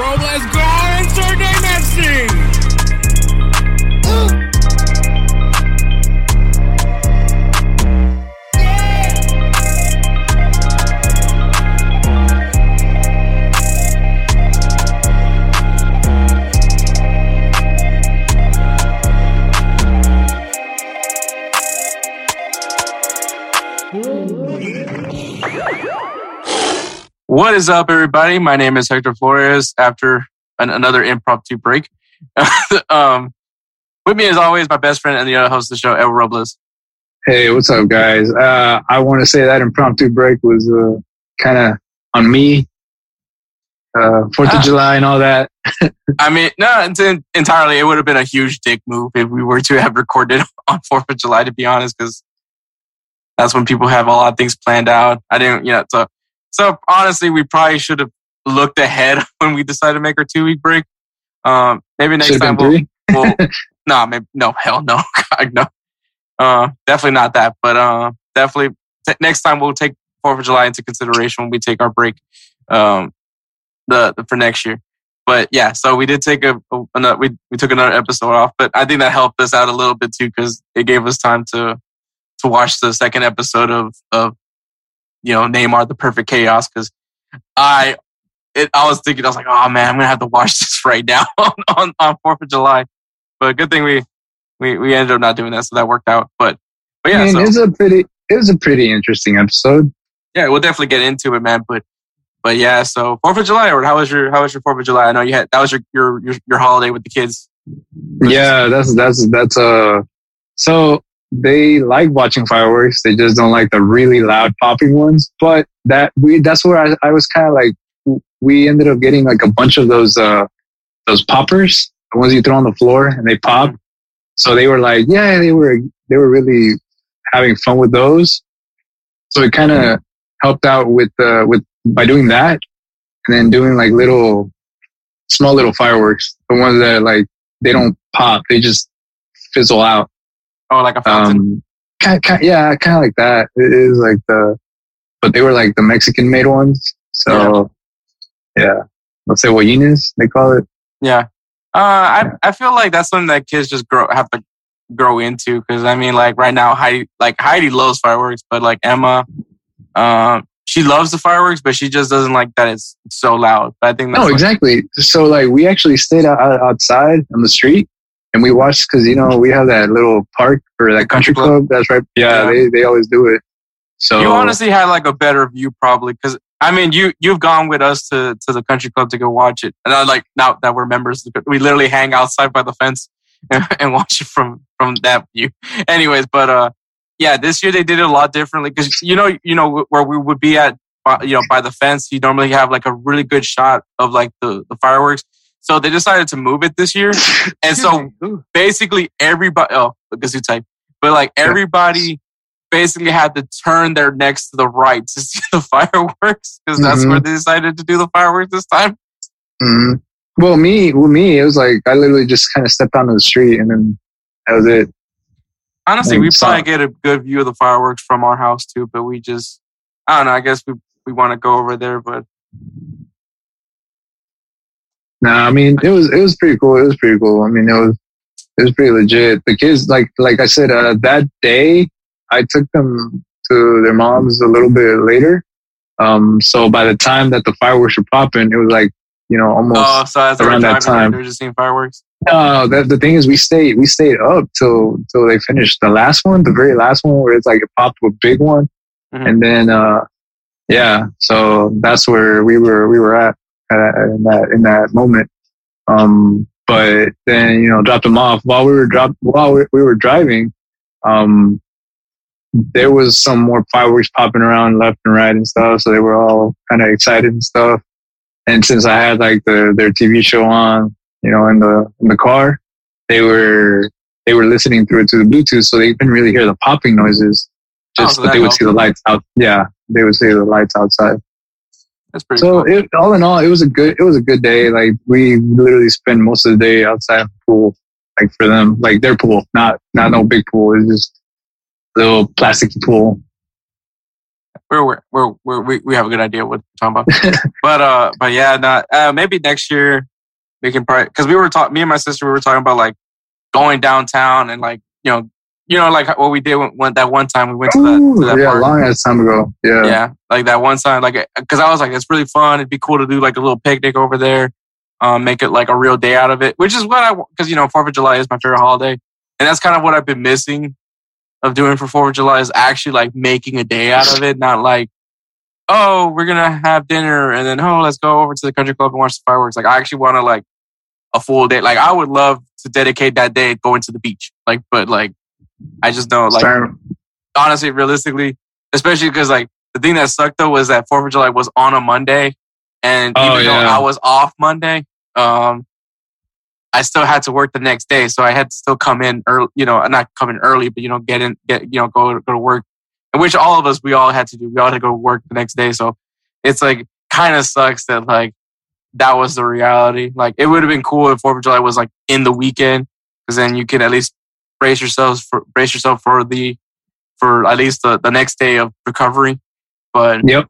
Robles. Goal! Insert Messi! What is up, everybody? My name is Hector Flores. After an, another impromptu break, um, with me as always, my best friend and the other host of the show, El Robles. Hey, what's up, guys? Uh, I want to say that impromptu break was uh, kind of on me. Uh, Fourth Ah. of July and all that. I mean, no, entirely. It would have been a huge dick move if we were to have recorded on Fourth of July, to be honest, because that's when people have a lot of things planned out. I didn't, you know, so so honestly, we probably should have looked ahead when we decided to make our two week break. Um, maybe next Should time we'll, well, no, maybe no, hell no, God, no, uh, definitely not that. But uh, definitely t- next time we'll take Fourth of July into consideration when we take our break, um, the, the for next year. But yeah, so we did take a, a another, we we took another episode off, but I think that helped us out a little bit too because it gave us time to to watch the second episode of of you know Neymar the Perfect Chaos because I it, I was thinking I was like oh man I'm gonna have to watch this right now on on on Fourth of July, but good thing we we we ended up not doing that so that worked out. But but yeah, I mean, so, it was a pretty, it was a pretty interesting episode. yeah, we'll definitely get into it, man. But but yeah, so Fourth of July, or how was your how was your Fourth of July? I know you had that was your your your, your holiday with the kids. Yeah, that's that's that's uh. So they like watching fireworks. They just don't like the really loud popping ones. But that we that's where I, I was kind of like we ended up getting like a bunch of those uh those poppers, the ones you throw on the floor and they pop. So they were like, yeah, they were they were really having fun with those. So it kind of helped out with uh with by doing that and then doing like little small little fireworks, the ones that like they don't pop, they just fizzle out. Oh, like a fountain. Um, kind, kind, yeah, kind of like that. It is like the, but they were like the Mexican made ones. So yeah, let's say Wallines, they call it. Yeah. Uh, I I feel like that's something that kids just grow have to grow into because I mean like right now Heidi like Heidi loves fireworks but like Emma, um, she loves the fireworks but she just doesn't like that it's so loud. But I think that's No, exactly. So like we actually stayed out- outside on the street and we watched because you know we have that little park or that country club. That's right. Yeah, Yeah. they they always do it. So You honestly had like a better view probably because I mean you you've gone with us to to the country club to go watch it and I like now that we're members we literally hang outside by the fence and, and watch it from from that view. Anyways, but uh yeah, this year they did it a lot differently because you know you know where we would be at uh, you know by the fence you normally have like a really good shot of like the the fireworks. So they decided to move it this year, and so basically everybody oh because you type, but like everybody basically had to turn their necks to the right to see the fireworks because that's Mhm. where they decided to do the fireworks this time. Mhm. Well, me, well, me, it was like I literally just kind of stepped onto the street and then that was it. Honestly, we probably get a good view of the fireworks from our house too, but we just I don't know. I guess we we want to go over there, but No, I mean it was it was pretty cool. It was pretty cool. I mean it was it was pretty legit. The kids, like like I said, uh, that day I took them to their moms a little bit later. Um, so by the time that the fireworks were popping, it was like you know almost Oh, so around that time. they were just seeing fireworks. No, the, the thing is, we stayed we stayed up till till they finished the last one, the very last one, where it's like it popped a big one, Mhm. and then uh, yeah, so that's where we were we were at uh, in that in that moment. Um, but then you know dropped them off while we were drop while we, we were driving. Um, there was some more fireworks popping around left and right and stuff, so they were all kind of excited and stuff. And since I had like the their TV show on, you know, in the in the car, they were they were listening through it to the Bluetooth, so they couldn't really hear the popping noises. Oh, Just so that they would helped. see the lights out. Yeah, they would see the lights outside. That's pretty So cool. it, all in all, it was a good it was a good day. Like we literally spent most of the day outside the pool, like for them, like their pool, not not no big pool. It's just a little plastic pool. we're, we're, we're, we're, we we have a good idea what we're talking about. but uh, but yeah, not uh, maybe next year we can probably because we were talking. Me and my sister we were talking about like going downtown and like you know you know like what we did when, when that one time we went to that, Ooh, to that yeah, park. long ass time ago. Yeah. yeah, like that one time, like because I was like, it's really fun. It'd be cool to do like a little picnic over there, um, make it like a real day out of it. Which is what I because you know Fourth of July is my favorite holiday, and that's kind of what I've been missing of doing for Fourth of July is actually like making a day out of it, not like oh we're gonna have dinner and then oh let's go over to the country club and watch the fireworks. Like I actually want to like a full day. Like I would love to dedicate that day going to the beach. Like but like I just don't like Start- honestly, realistically, especially because like the thing that sucked though was that Fourth of July was on a Monday, and Oh, even though. I was off Monday, um, I still had to work the next day, so I had to still come in early. You know, not come in early, but you know, get in, get you know, go go to work, which all of us we all had to do. We all had to go work the next day, so it's like kind of sucks that like that was the reality. Like it would have been cool if Fourth of July was like in the weekend, because then you could at least brace yourselves for brace yourself for the for at least the, the next day of recovery. But Yep.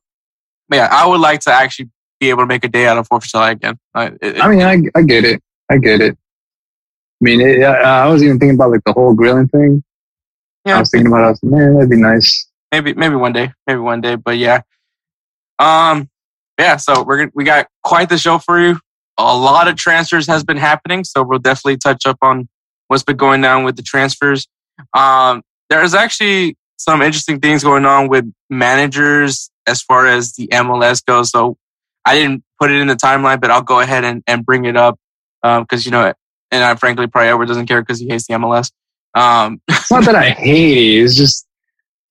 yeah, I would like to actually be able to make a day out of Fourth of July again. I, it, I mean, I, I get it. I get it. I mean, it, I, I was even thinking about like the whole grilling thing. Yeah, I was thinking about, it, I was like, man, that'd be nice. maybe maybe one day, maybe one day. But yeah, um, yeah. So we're gonna we got quite the show for you. A lot of transfers has been happening, so we'll definitely touch up on what's been going down with the transfers. Um, there's actually some interesting things going on with managers as far as the MLS goes. So I didn't put it in the timeline, but I'll go ahead and, and bring it up because you know, and I frankly probably Edward doesn't care because he hates the MLS. Um, It's not that I hate it. It's just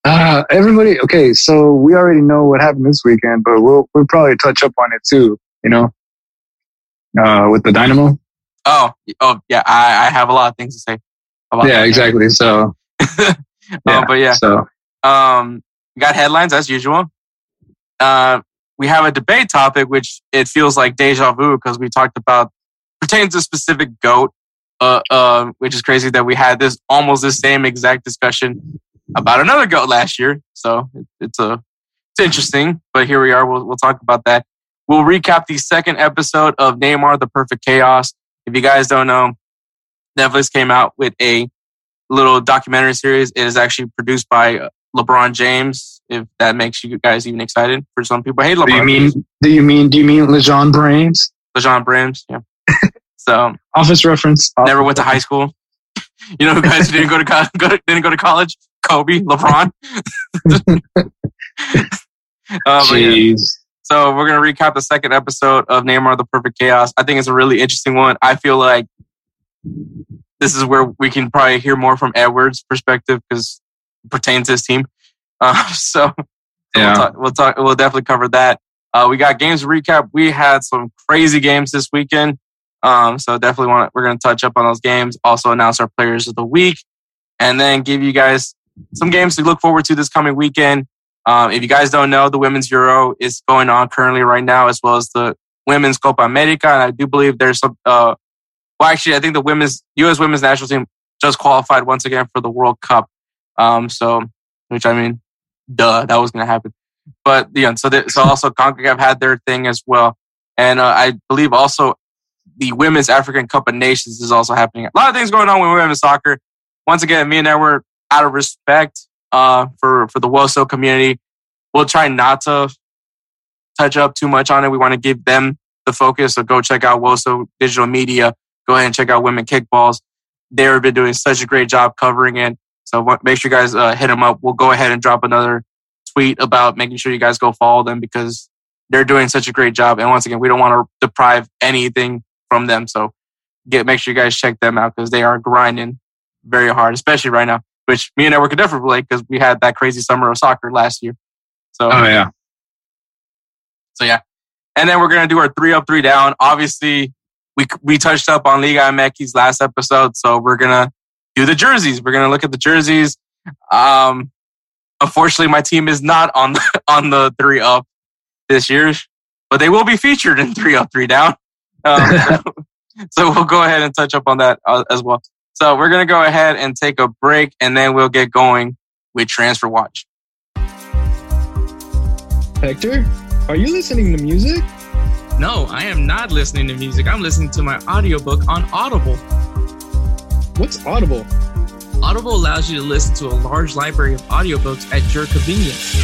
uh, everybody. Okay, so we already know what happened this weekend, but we'll we'll probably touch up on it too. You know, uh, with the Dynamo. Oh, oh yeah, I, I have a lot of things to say. About Yeah, that. exactly. So Uh, but yeah, So Um, got headlines as usual. Uh, we have a debate topic, which it feels like deja vu because we talked about pertains to a specific goat. Uh, uh, which is crazy that we had this almost the same exact discussion about another goat last year. So it, it's a it's interesting, but here we are. We'll we'll talk about that. We'll recap the second episode of Neymar: The Perfect Chaos. If you guys don't know, Netflix came out with a little documentary series. It is actually produced by uh, LeBron James. If that makes you guys even excited for some people, hey, LeBron. do you mean do you mean do you mean Lejean Brains? LeBron James? Yeah. so Office reference. never went to high school. You know, who guys who didn't go to, co- go to didn't go to college. Kobe, LeBron. uh, but yeah. So we're gonna recap the second episode of Neymar: The Perfect Chaos. I think it's a really interesting one. I feel like this is where we can probably hear more from Edward's perspective because pertains to his team. Uh, so so Yeah. we'll, talk, we'll talk. We'll definitely cover that. Uh, we got games recap. We had some crazy games this weekend. Um, so definitely want we're gonna touch up on those games. Also announce our players of the week, and then give you guys some games to look forward to this coming weekend. Um, if you guys don't know, the Women's Euro is going on currently right now, as well as the Women's Copa America. And I do believe there's some, uh, well, actually, I think the women's, U.S. women's national team just qualified once again for the World Cup. Um, so, which I mean, duh, that was going to happen. But, yeah, so, so also CONCACAF had their thing as well. And uh, I believe also the Women's African Cup of Nations is also happening. A lot of things going on with women's soccer. Once again, me and Edward, out of respect uh, for for the WOSO community, we'll try not to touch up too much on it. We want to give them the focus. So go check out WOSO Digital Media. Go ahead and check out Women Kickballs. They've been doing such a great job covering it. So make sure you guys uh, hit them up. We'll go ahead and drop another tweet about making sure you guys go follow them because they're doing such a great job. And once again, we don't want to deprive anything from them. So get make sure you guys check them out because they are grinding very hard, especially right now. Which me and I work a different relate because we had that crazy summer of soccer last year. So oh yeah, so yeah, and then we're gonna do our three up, three down. Obviously, we we touched up on Liga MX last episode, so we're gonna do the jerseys. We're gonna look at the jerseys. Um, unfortunately, my team is not on the, on the three up this year, but they will be featured in three up, three down. Um, so we'll go ahead and touch up on that uh, as well. So we're gonna go ahead and take a break, and then we'll get going with Transfer Watch. Hector, are you listening to music? No, I am not listening to music. I'm listening to my audiobook on Audible. What's Audible? Audible allows you to listen to a large library of audiobooks at your convenience.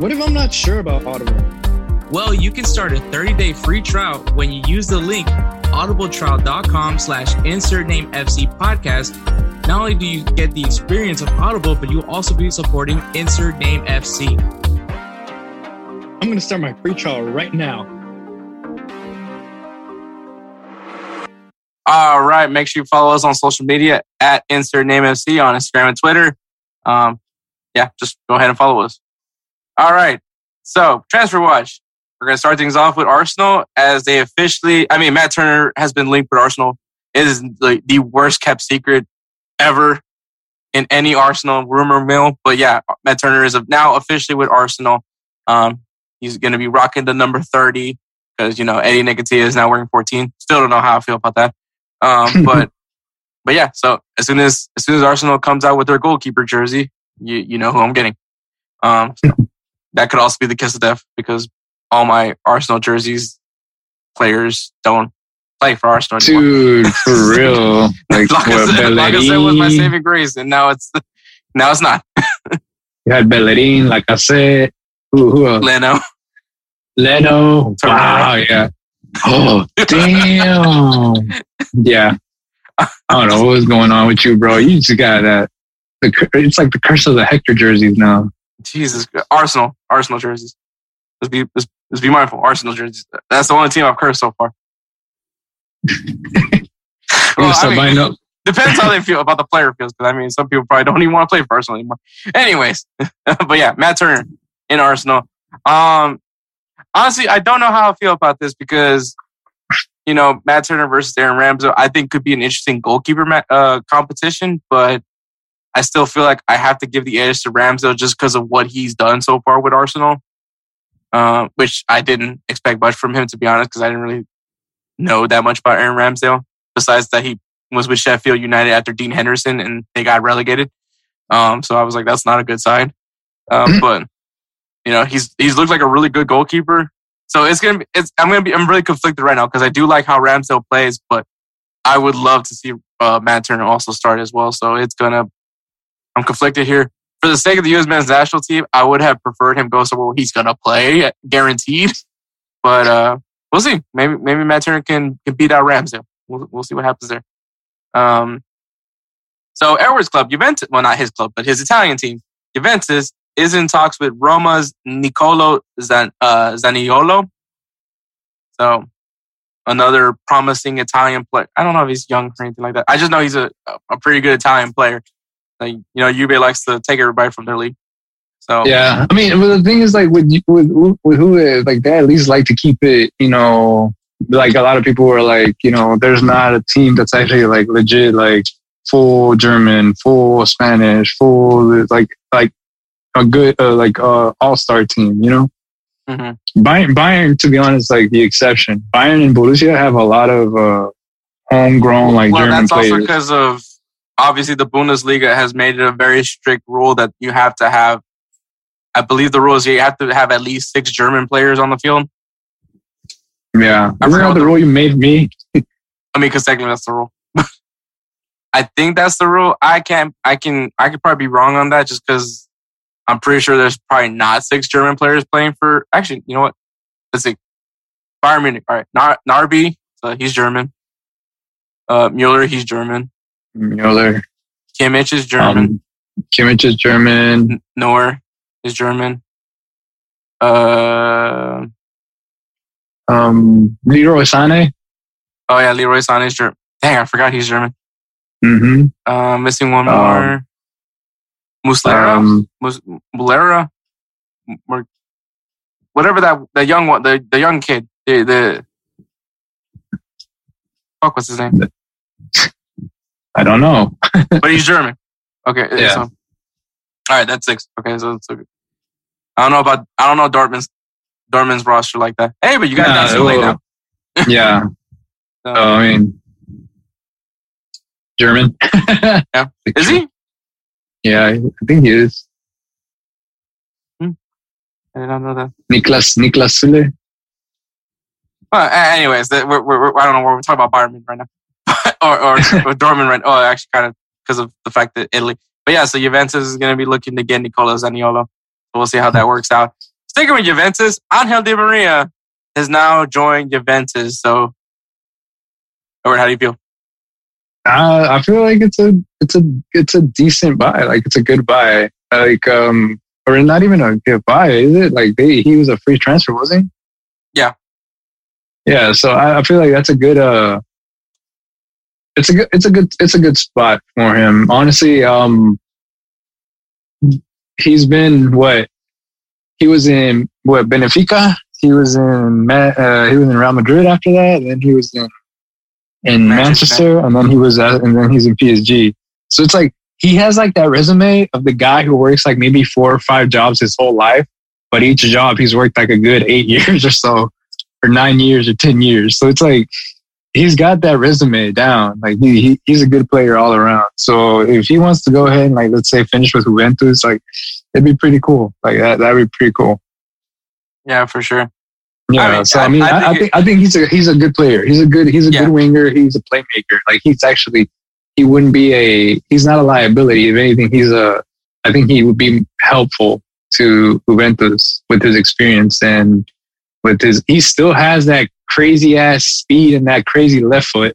What if I'm not sure about Audible? Well, you can start a 30-day free trial when you use the link audibletrial.com slash insert name FC podcast. Not only do you get the experience of Audible, but you'll also be supporting Insert Name FC. I'm going to start my free trial right now. All right. Make sure you follow us on social media at Insert Name FC on Instagram and Twitter. Um, yeah, just go ahead and follow us. All right. So, Transfer Watch. We're going to start things off with Arsenal as they officially, I mean, Matt Turner has been linked with Arsenal. It is like the worst kept secret ever in any Arsenal rumor mill. But yeah, Matt Turner is now officially with Arsenal. Um, he's going to be rocking the number 30 because, you know, Eddie Nketiah is now wearing 14. Still don't know how I feel about that. Um, but, but yeah, so as soon as, as soon as Arsenal comes out with their goalkeeper jersey, you, you know who I'm getting. Um, so that could also be the kiss of death because all my Arsenal jerseys players don't play for Arsenal anymore. Dude, for real. Like, like, I said, like I said was my saving grace, and now it's now it's not. you had Bellerin, like I said. Who, who else? Leno. Leno. Wow, yeah. Oh, damn. yeah. I don't know what was going on with you, bro. You just got that. The, it's like the curse of the Hector jerseys now. Jesus, Arsenal, Arsenal jerseys. Let's be let's, let's be mindful. Arsenal jerseys. That's the only team I've cursed so far. well, I mean, no. Depends how they feel about the player feels. Because I mean, some people probably don't even want to play for Arsenal anymore. Anyways, but yeah, Matt Turner in Arsenal. Um, honestly, I don't know how I feel about this because you know Matt Turner versus Aaron Ramsdale. I think could be an interesting goalkeeper uh, competition, but I still feel like I have to give the edge to Ramsdale just because of what he's done so far with Arsenal. Uh, which I didn't expect much from him to be honest, because I didn't really know that much about Aaron Ramsdale. Besides that, he was with Sheffield United after Dean Henderson and they got relegated. Um, so I was like, that's not a good sign. Um, but you know, he's he's looked like a really good goalkeeper. So it's gonna be. It's, I'm gonna be. I'm really conflicted right now because I do like how Ramsdale plays, but I would love to see uh, Matt Turner also start as well. So it's gonna. I'm conflicted here. For the sake of the U.S. men's national team, I would have preferred him go somewhere where he's gonna play, guaranteed. But uh, we'll see. Maybe maybe Matt Turner can can beat out Ramsdale. We'll we'll see what happens there. Um. So Edwards Club, Juventus. Well, not his club, but his Italian team, Juventus, is in talks with Roma's Nicolo Zan, uh, Zaniolo. So another promising Italian player. I don't know if he's young or anything like that. I just know he's a, a pretty good Italian player. Like, you know, Juve likes to take everybody from their league. So yeah, I mean, but the thing is, like with with with who like they at least like to keep it, you know, like a lot of people were like, you know, there's not a team that's actually like legit, like full German, full Spanish, full like like a good uh, like uh, all star team. You know, mm-hmm. Bayern, Bayern, to be honest, like the exception. Bayern and Borussia have a lot of uh, homegrown like well, German that's players. also because of obviously the Bundesliga has made it a very strict rule that you have to have. I believe the rule is you have to have at least six German players on the field. Yeah. I that the the- rule you made me? I mean, because technically that's the rule. I think that's the rule. I can't. I can. I could probably be wrong on that, just because I'm pretty sure there's probably not six German players playing for. Actually, you know what? Let's see. Bayern Munich. All right, Nar- Narby. So he's German. Uh, Mueller. He's German. Mueller. Kimmich is German. Um, Kimmich is German. N- Neuer is German. Uh, Um, Leroy Sané. oh yeah, Leroy Sané is German. Dang, I forgot he's German. Mm-hmm. Uh, missing one Um, more. Muslera. Um, Mus- Mulera, whatever that the young one, the, the young kid, the the fuck what's his name? I don't know. but he's German. Okay, Yeah. so all right, that's six. Okay, so it's okay. I don't know about I don't know Dortmund's Dortmund's roster like that. Hey, but you got Nah, well, now. yeah. So, Oh, I mean, German. Yeah. is he? Yeah, I think he is. Hmm. I did not know that. Niklas Niklas Sule. Well, anyways, we're, we're, we're- I don't know. What we're talking about Bayern right now, or, or, or Dortmund right. Oh, actually, kind of because of the fact that Italy. But yeah, so Juventus is going to be looking to get Nicola Zaniolo. So we'll see how that works out. Sticking with Juventus, Angel Di Maria has now joined Juventus. So, Edward, how do you feel? Uh, I feel like it's a it's a it's a decent buy. Like it's a good buy. Like um, or not even a good buy, is it? Like they he was a free transfer, wasn't he? Yeah. Yeah. So I, I feel like that's a good uh. It's a good. It's a good. It's a good spot for him. Honestly, um, he's been what he was in what Benfica. He was in uh, he was in Real Madrid after that. And then he was in in Manchester. Manchester, and then he was at, and then he's in PSG. So it's like he has like that resume of the guy who works like maybe four or five jobs his whole life, but each job he's worked like a good eight years or so, or nine years or ten years. So it's like he's got that resume down. Like he, he he's a good player all around. So if he wants to go ahead and like let's say finish with Juventus, like it'd be pretty cool. Like that that'd be pretty cool. Yeah, for sure. Yeah. I mean, so I- I mean, I I, think I think he's a he's a good player. He's a good he's a Yeah. good winger. He's a playmaker. Like he's actually he wouldn't be a he's not a liability. If anything, he's a I think he would be helpful to Juventus with his experience and with his he still has that crazy ass speed and that crazy left foot.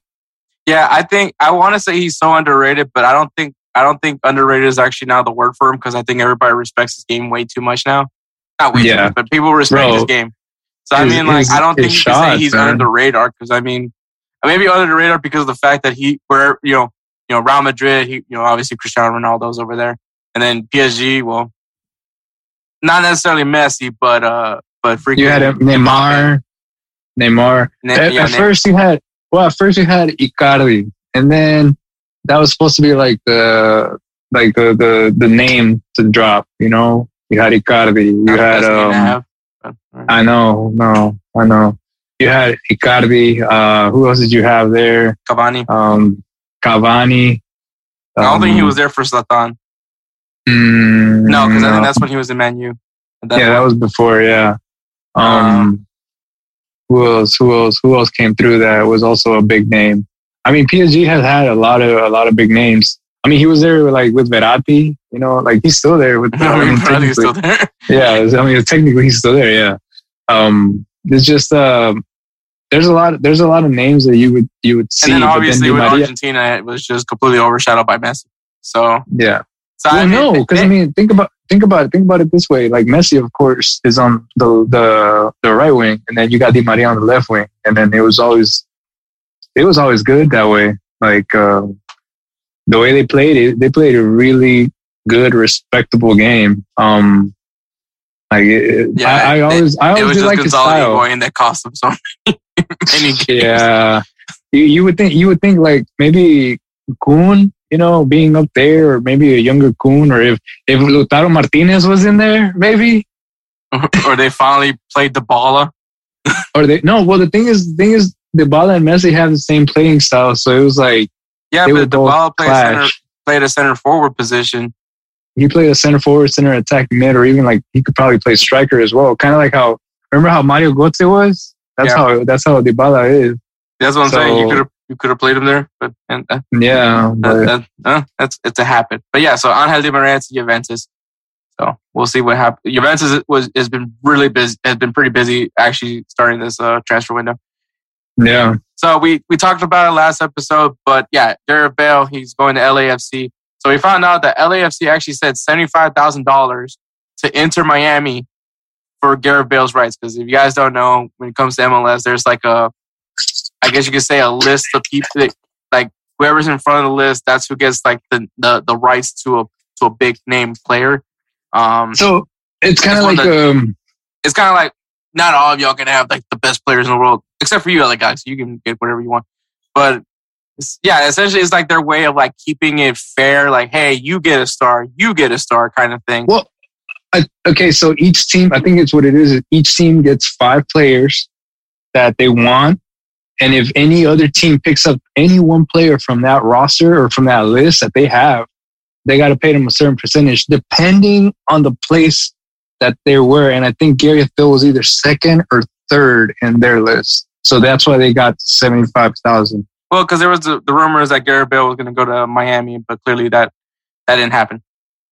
Yeah, I think I want to say he's so underrated, but I don't think I don't think underrated is actually now the word for him because I think everybody respects his game way too much now. Not way too much, but people respect Bro, his game. So I mean, like, his- I don't think his you can say he's man. under the radar because I mean, maybe under the radar because of the fact that he, where you know, you know, Real Madrid, he, you know, obviously Cristiano Ronaldo's over there, and then PSG, well, not necessarily Messi, but uh, but freaking You had a Neymar, Neymar. Ne- at, yeah, at Ne- first you had well at first you had Icardi and then that was supposed to be like the like the the, the name to drop you know you had Icardi you not had best name to um. I know no I know you had Icardi uh who else did you have there Cavani. um Cavani I don't think he um, was there for Zlatan. mm, No, because I think that's when he was in Man U. At yeah, that was before. Yeah. Um, Um, who else? Who else? Who else came through that was also a big name? I mean, PSG has had a lot of a lot of big names. I mean, he was there like with Verratti. You know, like he's still there with. I mean, still there. yeah, I mean, technically he's still there. Yeah. Um, it's just um, there's a lot. There's a lot of names that you would you would see. and then obviously Di with Maria- Argentina, it was just completely overshadowed by Messi. So, yeah. so Well, I mean, no, because I mean, think about think about it. Think about it this way: like Messi, of course, is on the the the right wing, and then you got Di Maria on the left wing, and then it was always it was always good that way. Like uh, the way they played it, they played a really good, respectable game. Um, like it, Yeah, I, I it- always I it always was just like his Gonzalo style. Higuain that cost them so many games. Yeah, you, you would think you would think like maybe Kun, you know, being up there, or maybe a younger Kun, or if if Lautaro Martinez was in there, maybe. or they finally played Dybala. Or they no. Well, the thing is, the thing is, Dybala and Messi have the same playing style, so it was like Yeah, but would the both baller played center, played a center forward position. he played a center forward, center attack mid, or even like he could probably play striker as well. Kind of like how remember how Mario Götze was That's Yeah. how that's how Dybala is. That's what I'm saying. You could have you could have played him there, but and uh, Yeah, but that, uh, that's it's a habit. But yeah, so Angel Di Maria to Juventus. So we'll see what happens. Juventus was has been really busy, has been pretty busy actually starting this uh, transfer window. yeah, So we we talked about it last episode, but yeah, Gareth Bale, he's going to LAFC. So we found out that LAFC actually said seventy five thousand dollars to Inter Miami for Gareth Bale's rights. Because if you guys don't know, when it comes to MLS, there's like a, I guess you could say a list of people that like whoever's in front of the list, that's who gets like the the, the rights to a to a big name player. Um, so it's kind of like that- um, it's kind of like not all of y'all can have like the best players in the world, except for you, other guys. You can get whatever you want. But it's- yeah, essentially, it's like their way of like keeping it fair. Like, hey, you get a star, you get a star, kind of thing. Well, I, okay, so each team, I think it's what it is. is Each team gets five players that they want, and if any other team picks up any one player from that roster or from that list that they have, they got to pay them a certain percentage depending on the place that they were. And I think Gareth Bale was either second or third in their list, so that's why they got seventy five thousand. Well, because there was the, the rumors that Gareth Bale was going to go to Miami, but clearly that that didn't happen.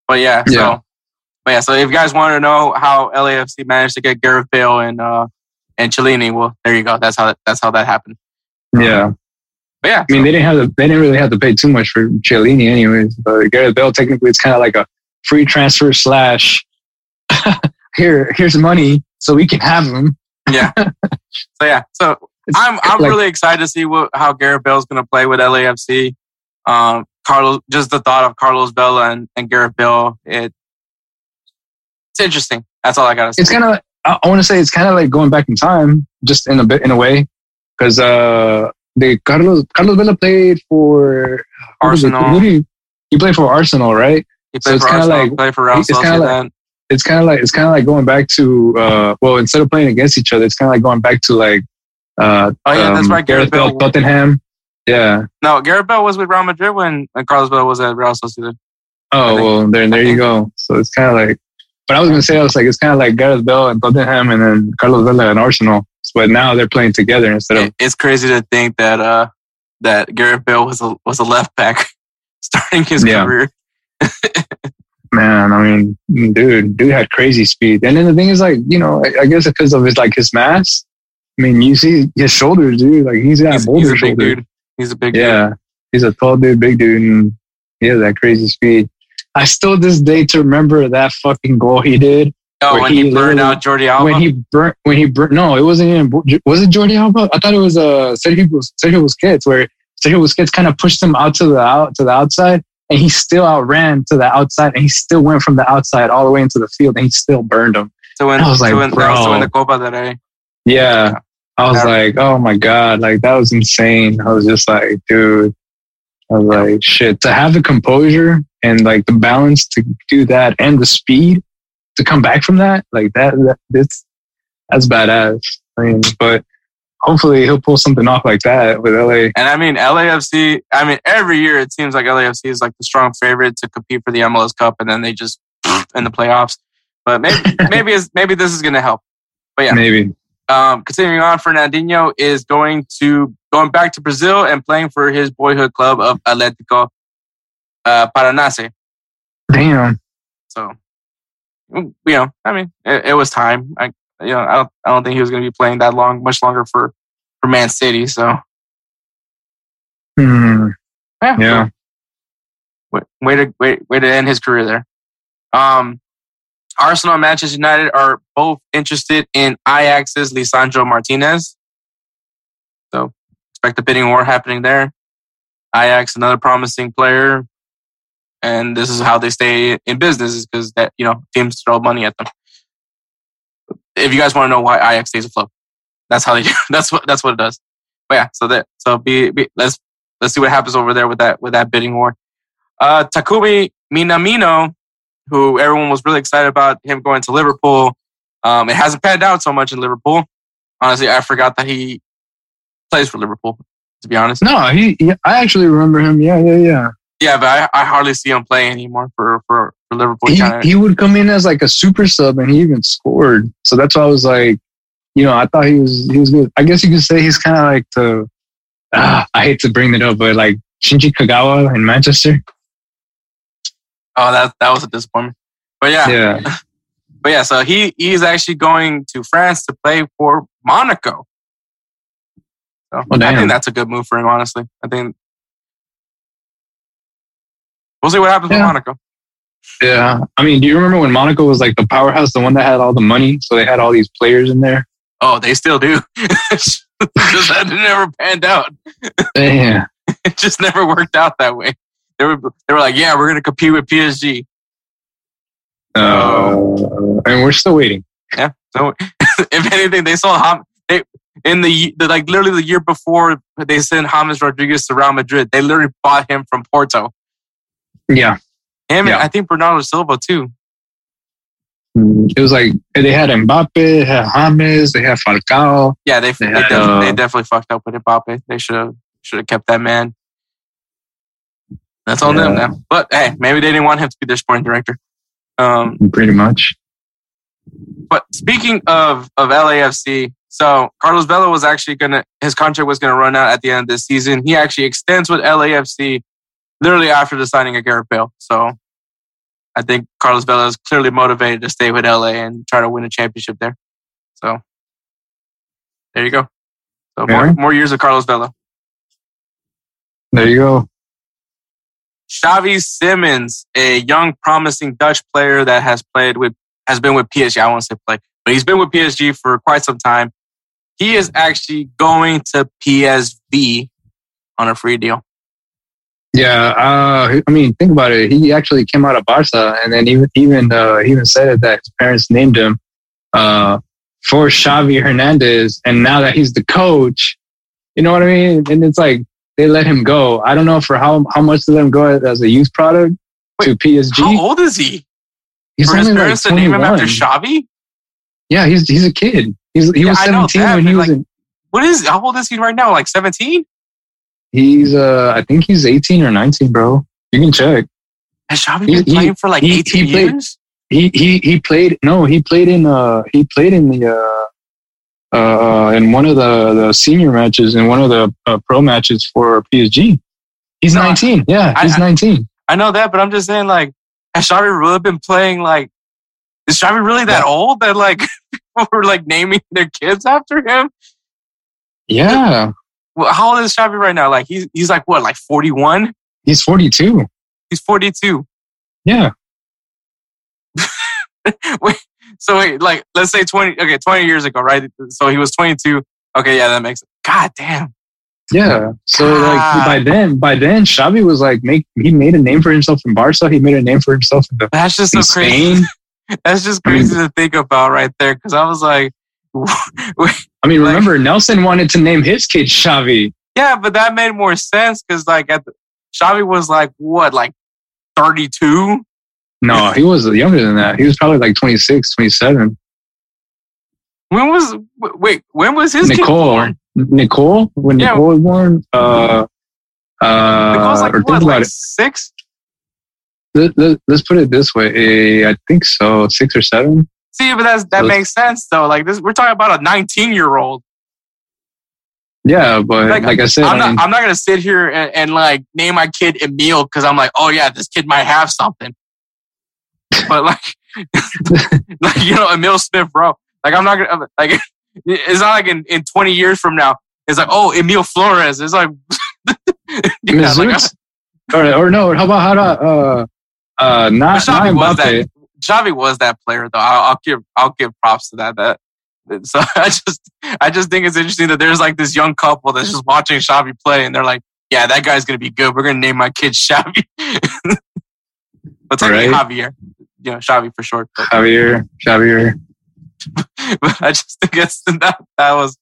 But yeah, Yeah. so but yeah, so if you guys want to know how LAFC managed to get Gareth Bale and uh and Chiellini, well, there you go. That's how that's how that happened. Yeah. But yeah, I mean, they didn't have to, they didn't really have to pay too much for Chiellini anyways. But Gareth Bale, technically, it's kind of like a free transfer slash here, here's money so we can have him. yeah. so yeah, so It's I'm I'm like- really excited to see what how Gareth Bale's going to play with LAFC. Um, Carlos, just the thought of Carlos Vela and, and Garrett Bale, it it's interesting. That's all I got to say. It's kind of, I, I want to say it's kind of like going back in time, just in a bit, in a way. Cause, uh, the Carlos, Carlos Vela played for who was it? Arsenal. Who did he, he played for Arsenal, right? He so played it's for Arsenal, like- played for Real it's kinda like- It's kind of like, it's kind of like going back to, uh, well, instead of playing against each other, it's kind of like going back to like, uh, Oh, yeah, that's um, right, Gareth Gareth Bale, Bale. Tottenham. Yeah. No, Gareth Bale was with Real Madrid when, Carlos Vela was at Real Sociedad. Oh well, there, there you go. So it's kind of like, but I was gonna say I was like, it's kind of like Gareth Bale and Tottenham, and then Carlos Vela and Arsenal. But now they're playing together instead of it's crazy to think that uh that Gareth Bale was a was a left back starting his Yeah. career. man. I mean, dude, dude had crazy speed. And then the thing is, like, you know, I, I guess because of his like his mass. I mean, you see his shoulders, dude. Like he's got He's, boulder he's a big shoulders. dude. He's a big dude. Yeah, he's a tall dude, big dude, and he has that crazy speed. I still this day to remember that fucking goal he did. Oh, when he he, burned out Jordi Alba. when he burnt when he burnt no it wasn't even was it Jordi Alba? I thought it was uh Sergio Sergio Busquets where Sergio Busquets kind of pushed him out to the out to the outside and he still outran to the outside and he still went from the outside all the way into the field and he still burned him. To win, I was like, that was to bro. win the Copa del Rey. yeah. I was like oh my god like that was insane. I was just like dude I was like shit. To have the composure and like the balance to do that and the speed to come back from that like that, that that's that's badass I mean but hopefully he'll pull something off like that with LA And I mean, LAFC, I mean, every year it seems like LAFC is like the strong favorite to compete for the MLS Cup and then they just in the playoffs. But maybe, maybe, it's, maybe this is going to help. But yeah, maybe um, continuing on, Fernandinho is going to, going back to Brazil and playing for his boyhood club of Atletico uh, Paranaense. damn So, you know, I mean, it, it was time. I, you know, I don't, I don't think he was going to be playing that long, much longer for, for Man City. So, Hmm. yeah, yeah way, way to way, way to end his career there. Um, Arsenal and Manchester United are both interested in Ajax's Lisandro Martinez. So expect a bidding war happening there. Ajax, another promising player, and this is how they stay in business is because that you know teams throw money at them. If you guys want to know why Ajax stays afloat, that's how they do. That's what that's what it does. But yeah, so that so be, be let's let's see what happens over there with that with that bidding war. Uh, Takumi Minamino, who everyone was really excited about him going to Liverpool. Um, it hasn't panned out so much in Liverpool. Honestly, I forgot that he plays for Liverpool. To be honest, no he, he I actually remember him yeah yeah yeah yeah, but I, I hardly see him play anymore for for, for Liverpool. he, he would come in as like a super sub and he even scored so that's why I was like you know, I thought he was he was good. I guess you could say he's kind of like the. Ah, I hate to bring it up, but like Shinji Kagawa in Manchester. Oh, that that was a disappointment. But yeah, Yeah, but yeah. So he he's actually going to France to play for Monaco. So Oh, I think that's a good move for him. Honestly, I think we'll see what happens with Yeah. Monaco. yeah. I mean, do you remember when Monaco was like the powerhouse, the one that had all the money? So they had all these players in there. Oh, they still do. just that never panned out. Yeah, It just never worked out that way. They were they were like, yeah, we're gonna compete with PSG. uh, and we're still waiting. Yeah. So if anything, they saw Ham they in the, the like literally the year before they sent James Rodriguez to Real Madrid. They literally bought him from Porto. Yeah, Him Yeah. and I think Bernardo Silva too. it was like they had Mbappe, they had James, they had Falcao. Yeah, they They they, had, definitely, uh, they definitely fucked up with Mbappe. They should have should have kept that man. That's on them now. But hey, maybe they didn't want him to be their sporting director. Um, Pretty much. but speaking of of LAFC, so Carlos Vela was actually gonna his contract was gonna run out at the end of this season. He actually extends with LAFC literally after the signing of Gareth Bale. So I think Carlos Vela is clearly motivated to stay with LA and try to win a championship there. So there you go. So more more years of Carlos Vela. There you go. Xavi Simons, a young, promising Dutch player that has played with, has been with PSG. I won't say play, but he's been with PSG for quite some time. He is actually going to PSV on a free deal. Yeah, uh, I mean, think about it. He actually came out of Barca, and then even even uh, even said that his parents named him uh, for Xavi Hernandez, and now that he's the coach, you know what I mean? And it's like they let him go. I don't know for how how much to let him go as a youth product to PSG. How old is he? he's for his only like parents to name him after Xavi? Yeah, he's he's a kid. He's he Yeah, was 17 that, when he was like- in. What is, how old is he right now? Like 17? He's uh, I think he's 18 or 19, bro. You can check. Has He- been he- playing for like he- 18 he played- years? he he he played no he played in uh he played in the uh uh in one of the the senior matches in one of the uh, pro matches for PSG. He's No, 19. Yeah, I- he's I- 19. I know that, but I'm just saying, like, has Xavi really been playing like? Is Xavi really that Yeah. old that like people were like naming their kids after him? Yeah, how old is Xavi right now? Like he's he's like what, like 41? he's 42. He's 42. Yeah, wait, so wait, like let's say 20. Okay, 20 years ago, right? So he was 22. Okay, yeah, that makes. God damn. yeah. So like by then, by then, Xavi was like make he made a name for himself in Barca. He made a name for himself in, the, That's just so in crazy. Spain. That's just I mean- crazy to think about right there. Because I was like, I mean, Like- remember Nelson wanted to name his kid Xavi. yeah, but that made more sense because like at the, Xavi was like what, like 32? No, he was younger than that. He was probably like 26, 27. When was wait? When was his Nicole? Nicole, when Yeah. Nicole was born, uh, uh, Nicole's like what, about like it. six? Let, let, us put it this way. eh, I think so, six or seven. See, but that's that makes sense though. Like this, we're talking about a 19 year old. Yeah, but Like, like, I said, I'm I not. mean, I'm not gonna sit here and, and like name my kid Emil because I'm like, oh yeah, this kid might have something. But like, like you know, Emil Smith, bro. Like I'm not gonna like. It's not like in, in 20 years from now. It's like, oh, Emil Flores. It's like, yeah, like or, or no, how about how about uh, uh, not not Mbappe. Xavi was that player, though. I'll, I'll give I'll give props to that. That so I just I just think it's interesting that there's like this young couple that's just watching Xavi play, and they're like, "Yeah, that guy's gonna be good. We're gonna name my kid Xavi." but technically Right. Javier, you know, Xavi for short. But, Javier, Javier. but I just think it's that that was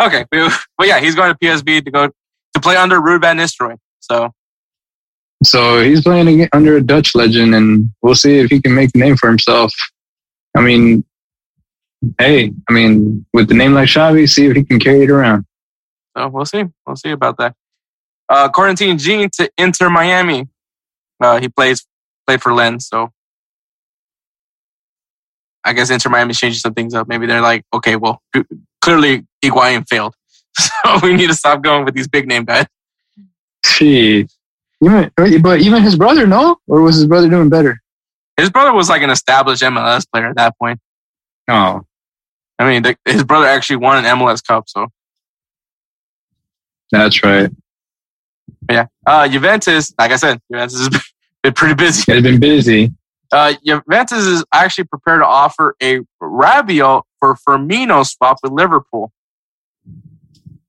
okay. But yeah, he's going to PSV to go to play under Ruud van Nistelrooy. So So he's playing under a Dutch legend, and we'll see if he can make a name for himself. I mean, hey, I mean, with the name like Xavi, see if he can carry it around. So we'll see. We'll see about that. Uh, Corentin Jean to Inter Miami. Uh, he plays played for Lens. So I guess Inter Miami's changing some things up. Maybe they're like, okay, well, clearly Higuain failed, so we need to stop going with these big name guys. Gee. Even, but even his brother, no? Or was his brother doing better? His brother was like an established MLS player at that point. Oh. I mean, the, his brother actually won an MLS Cup, so. That's right. Yeah. Uh, Juventus, like I said, Juventus has been pretty busy. It's been busy. Uh, Juventus is actually prepared to offer a Rabiot for Firmino swap with Liverpool.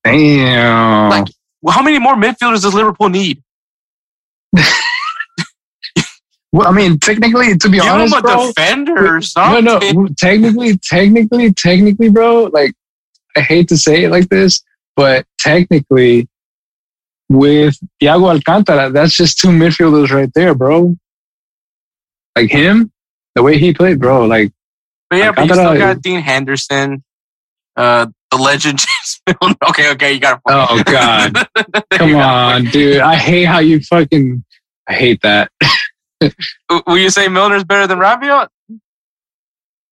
Damn. Like, well, how many more midfielders does Liverpool need? Well, I mean, technically, to be Give honest, him a bro, defender or something. No, no. Technically, technically, technically, bro. Like, I hate to say it like this, but technically, with Thiago Alcantara, that's just two midfielders right there, bro. Like him, the way he played, bro. Like, but yeah, but you still got Dean Henderson, uh, the legend James Milner. Okay, okay, you got. Oh God, come on, dude! I hate how you fucking. I hate that. Will you say Milner's better than Rabiot?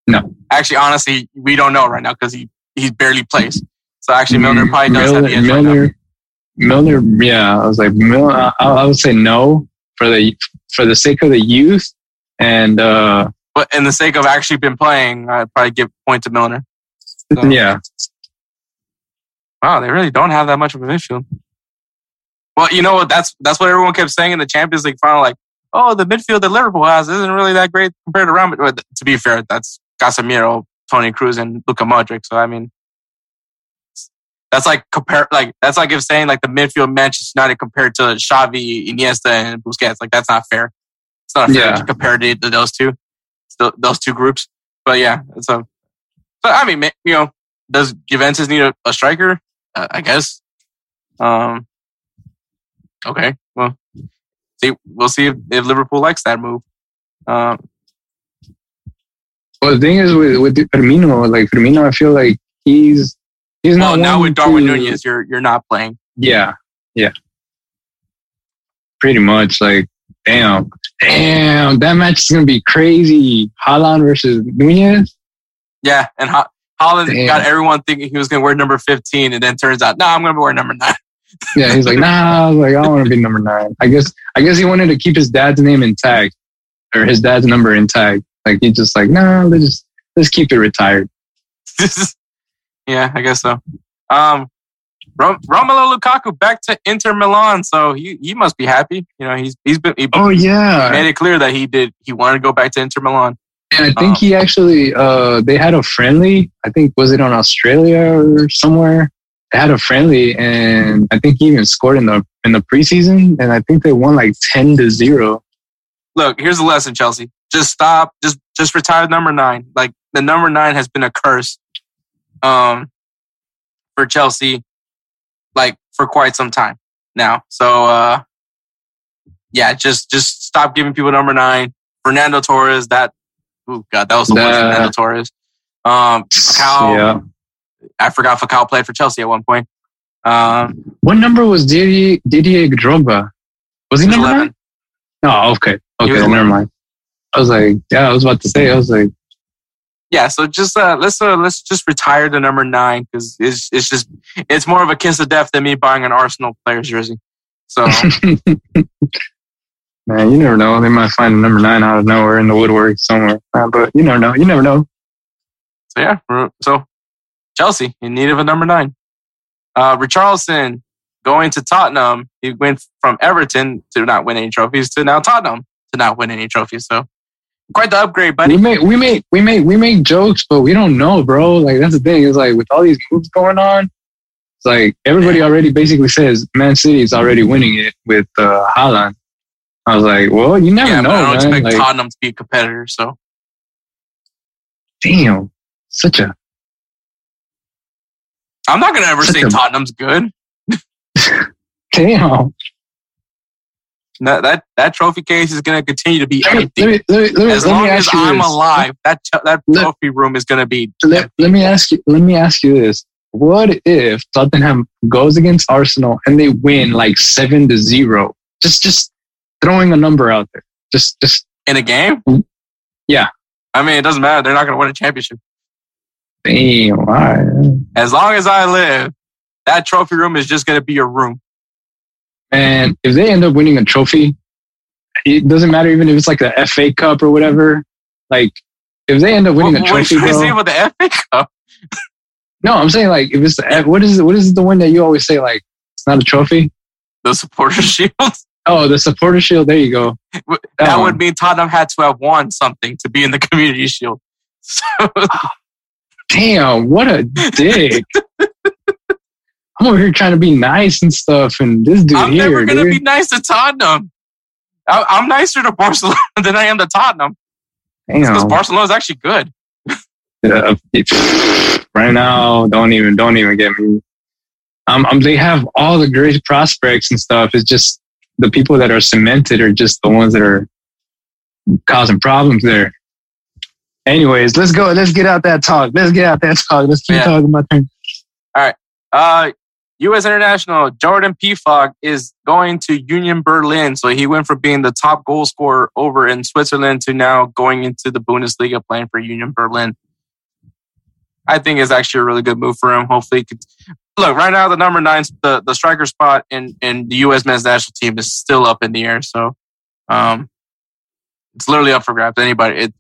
No. Actually, honestly, we don't know right now because he he barely plays. So actually, Milner probably does Milner, have the edge Milner, right Milner, yeah, I was like, Mil- I, I would say no for the for the sake of the youth, and uh But in the sake of actually been playing, I'd probably give point to Milner. So, yeah, Wow, they really don't have that much of a midfield. Well, you know what? That's that's what everyone kept saying in the Champions League final. Like, oh, the midfield that Liverpool has isn't really that great compared to Real Madrid. To be fair, that's Casemiro, Toni Kroos, and Luka Modric. So I mean, that's like compare like that's like if saying like the midfield Manchester United compared to Xavi, Iniesta, and Busquets. Like that's not fair. It's not fair Yeah. to compare to, to those two, th- those two groups. But yeah, so but I mean, you know, does Juventus need a, a striker? Uh, I guess. Um. Okay. Well, see, we'll see if, if Liverpool likes that move. Um. Well, the thing is with with Firmino, like Firmino, I feel like he's he's Well, not. now with Darwin to- Nunez, you're you're not playing. Yeah, yeah, pretty much. Like, damn, damn, that match is gonna be crazy. Haaland versus Nunez. Yeah, and Haaland Damn. got everyone thinking he was going to wear number 15, and then turns out, no, I'm going to wear number nine. Yeah, he's like, nah, I was like, I don't want to be number nine. I guess, I guess he wanted to keep his dad's name intact or his dad's number intact. Like he just like, nah, let's just let's keep it retired. yeah, I guess so. Um, Rom- Romelu Lukaku back to Inter Milan, so he he must be happy. You know, he's he's been he Oh yeah, made it clear that he did he wanted to go back to Inter Milan. And I think Oh. he actually uh they had a friendly. I think was it on Australia or somewhere. They had a friendly, and I think he even scored in the in the preseason, and I think they won like ten to zero. Look, here's the lesson, Chelsea. Just stop. Just just retire number nine. Like the number nine has been a curse, um, for Chelsea, like for quite some time now. So, uh, yeah, just just stop giving people number nine. Fernando Torres. That, oh god, that was the worst. Fernando Torres. Um, Falcao. Yeah. I forgot Falcao played for Chelsea at one point. Um, What number was Didier, Didier Drogba? Was he he number 11. nine? Oh, okay. Okay, never 11. mind. I was like, yeah, I was about to say, I was like, yeah, so just uh, let's uh, let's just retire the number nine because it's it's just it's more of a kiss of death than me buying an Arsenal player's jersey. So man, you never know. They might find a number nine out of nowhere in the woodwork somewhere. Uh, but you never know. You never know. so yeah, so Chelsea in need of a number nine. Uh, Richarlison going to Tottenham. He went from Everton to not win any trophies to now Tottenham to not win any trophies. So quite the upgrade, buddy. We make we make we make we make jokes, but we don't know, bro. Like that's the thing. It's like with all these moves going on, it's like everybody already basically says Man City is already winning it with uh, Haaland. I was like, well, you never yeah, know, I don't man. expect Like, Tottenham to be a competitor. So damn, such a I'm not gonna ever say a- Tottenham's good. damn. That that that trophy case is gonna continue to be Let empty. let me, let me, let me, as long as I'm this. alive, that that trophy room is gonna be. let, let me ask you let me ask you this what if tottenham goes against arsenal and they win like seven to zero just just throwing a number out there just just in a game. Yeah. I mean, it doesn't matter. They're not going to win a championship. Damn. As long as I live, that trophy room is just going to be a room. And if they end up winning a trophy, it doesn't matter even if it's like the FA Cup or whatever. Like, if they end up winning what, a trophy, what bro, about the FA Cup? no, I'm saying like if it's the F- what is what is the one that you always say like it's not a trophy? The supporter shield. Oh, the supporter shield. There you go. That one. would mean Tottenham had to have won something to be in the community shield. So, Damn, what a dick. I'm over here trying to be nice and stuff, and this dude here. I'm never going to be nice to Tottenham. I, I'm nicer to Barcelona than I am to Tottenham because Damn. Barcelona is actually good. Yeah, right now, don't even don't even get me. Um, um, they have all the great prospects and stuff. It's just the people that are cemented are just the ones that are causing problems there. Anyways, let's go. Let's get out that talk. Let's get out that talk. Let's keep Yeah. talking about things. All right. Uh, U.S. international Jordan Pefok is going to Union Berlin. So he went from being the top goal scorer over in Switzerland to now going into the Bundesliga playing for Union Berlin. I think it's actually a really good move for him. Hopefully, he could, look right now the number nine, the, the striker spot in, in the U.S. men's national team is still up in the air. So, um, it's literally up for grabs. Anybody, it,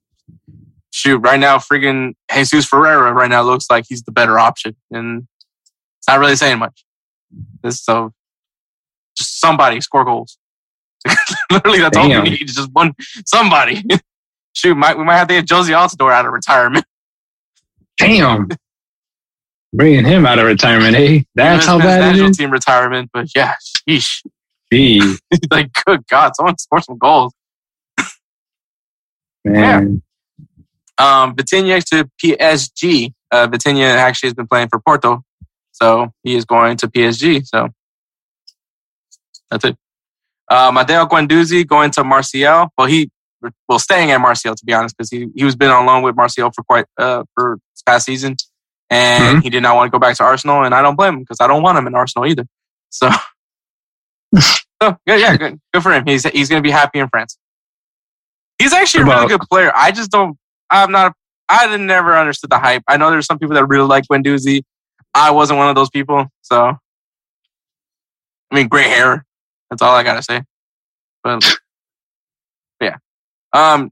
shoot, right now, freaking Jesus Ferreira right now looks like he's the better option, and it's not really saying much. This so just somebody score goals. literally, that's all Damn. we need. is Just one somebody. shoot, might we might have to get Jozy Altidore out of retirement. Damn, bringing him out of retirement, eh? That's how bad it national is. team retirement, but yeah, sheesh. Gee, like, good God, someone score some goals. man. Um, Vitinha to PSG. Uh, Vitinha actually has been playing for Porto, so he is going to PSG. So that's it. Uh, Matteo Guendouzi going to Marseille. Well, he well staying at Marseille to be honest, because he he was been on loan with Marseille for quite uh for past season, and he did not want to go back to Arsenal, and I don't blame him because I don't want him in Arsenal either. So, so yeah, yeah, good, good for him. He's he's gonna be happy in France. He's actually a really good player. I just don't. I'm not. I didn't never understood the hype. I know there's some people that really like Guendouzi. I wasn't one of those people. So, I mean, gray hair. That's all I gotta say. But yeah, um,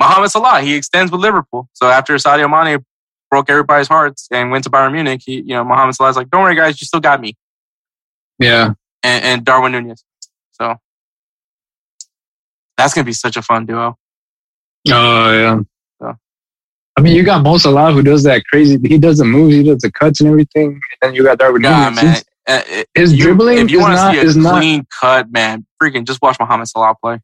Mohamed Salah he extends with Liverpool. So after Sadio Mane broke everybody's hearts and went to Bayern Munich, he you know Mohamed Salah's like, don't worry guys, you still got me Yeah, and, and Darwin Nunez. So that's gonna be such a fun duo. Oh yeah. So. I mean, you got Mo Salah who does that crazy. He does the moves, he does the cuts and everything, and then you got Darwin Yeah, Nunez. man. Uh, it- His you- dribbling if you is want to not see a is not. clean cut, man, freaking just watch Mohamed Salah play.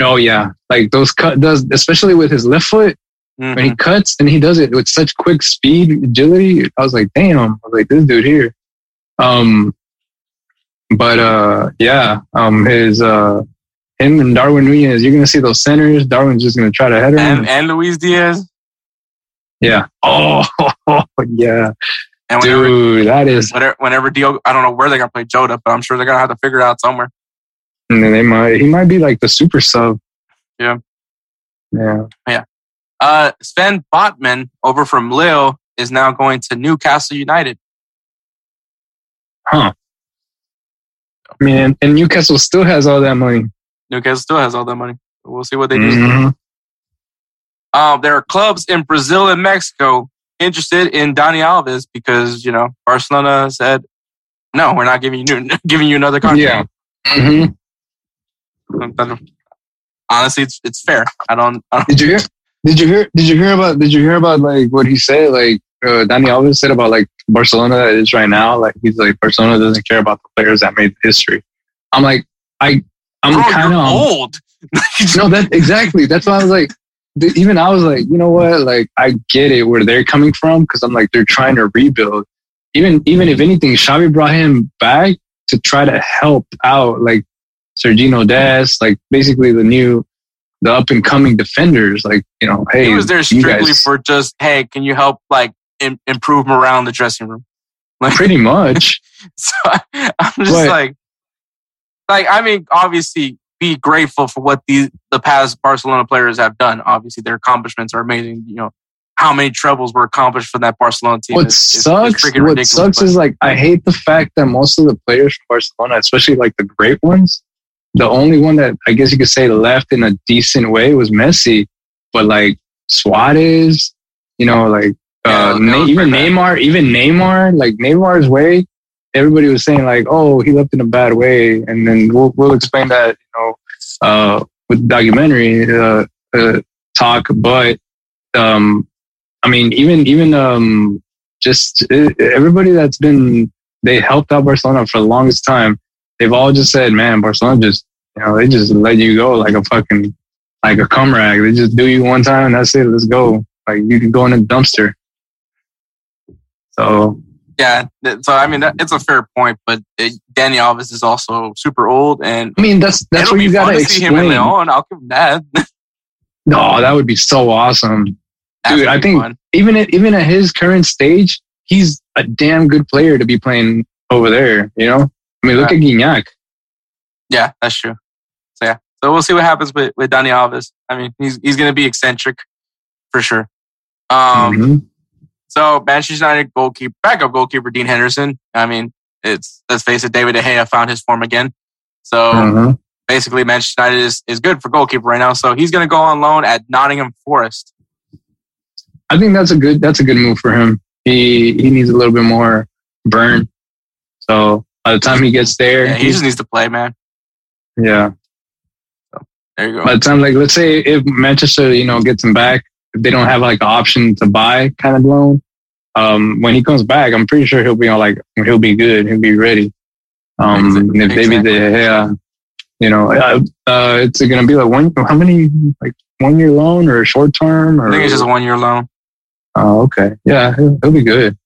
Oh yeah, like those cut does, especially with his left foot when Mhm. he cuts and he does it with such quick speed, agility. I was like, damn. I was like, this dude here. Um, but uh, yeah, um, his uh, him and Darwin Nunez. You're gonna see those centers. Darwin's just gonna try to header him. And and Luis Diaz. yeah. Oh yeah, And whenever dude, that is. whenever, whenever Dio, I don't know where they're gonna play Jota, but I'm sure they're gonna have to figure it out somewhere. And then they might. He might be like the super sub. Yeah. Yeah. Yeah. Uh, Sven Botman over from Lille is now going to Newcastle United. Huh. I mean, and, and Newcastle still has all that money. Newcastle still has all that money. We'll see what they do. Mhm. Um, there are clubs in Brazil and Mexico interested in Dani Alves because you know Barcelona said, "No, we're not giving you giving you another contract." Yeah. hmm Honestly, it's it's fair. I don't. I don't Did you hear? Did you hear? Did you hear about? Did you hear about like what he said? Like uh, Dani Alves said about like Barcelona is right now. Like he's like Barcelona doesn't care about the players that made history. I'm like I I'm Bro, kind of old. no that exactly. That's why I was like even I was like you know what like I get it where they're coming from because I'm like they're trying to rebuild. Even even if anything, Xavi brought him back to try to help out like Sergino Dest, like basically the new the up and coming defenders. Like you know, hey, he was there strictly guys- for just, hey, can you help like Im- improve morale in the dressing room? Like, pretty much. so I'm just But- like, like I mean, obviously be grateful for what the the past Barcelona players have done. Obviously, their accomplishments are amazing. You know how many trebles were accomplished from that Barcelona team. What is- is- is sucks, what sucks but- is like I hate the fact that most of the players from Barcelona, especially like the great ones, the only one that I guess you could say left in a decent way was Messi. But like Suarez, you know, like uh, Ne- was even. Neymar, even Neymar, like Neymar's way, everybody was saying like, oh, he left in a bad way, and then we'll we'll explain that, you know, uh, with the documentary uh, uh, talk. But um, I mean, even even um, just everybody that's been they helped out Barcelona for the longest time. They've all just said, "Man, Barcelona just you know they just let you go like a fucking like a cum rag. They just do you one time and that's it. Let's go. Like you can go in a dumpster." So yeah. So I mean, that, it's a fair point, but uh, Dani Alves is also super old, and I mean, that's that's what you gotta to see him in explain. Leon. I'll give him that. No, that would be so awesome. That's Dude, I think- fun. Even at even at his current stage, he's a damn good player to be playing over there. You know, I mean, look at Gignac. Yeah, that's true. So yeah, so we'll see what happens with with Dani Alves. I mean, he's he's going to be eccentric for sure. Um, Mhm. so Manchester United goalkeeper, backup goalkeeper Dean Henderson. I mean, it's let's face it, David De Gea found his form again. So Mhm. basically, Manchester United is is good for goalkeeper right now. So he's going to go on loan at Nottingham Forest. I think that's a good that's a good move for him. He he needs a little bit more burn. So by the time he gets there, Yeah, he just needs to play, man. yeah. There you go. By the time, like, let's say if Manchester, you know, gets him back, if they don't have like the option to buy kind of loan, um, when he comes back, I'm pretty sure he'll be on like he'll be good, he'll be ready. Um, Exa- and if exactly. De Gea, you know, uh, uh, it's gonna be like one, how many, like one year loan or short term or? I think it's just a one year loan. oh, okay, yeah, he'll, he'll be good.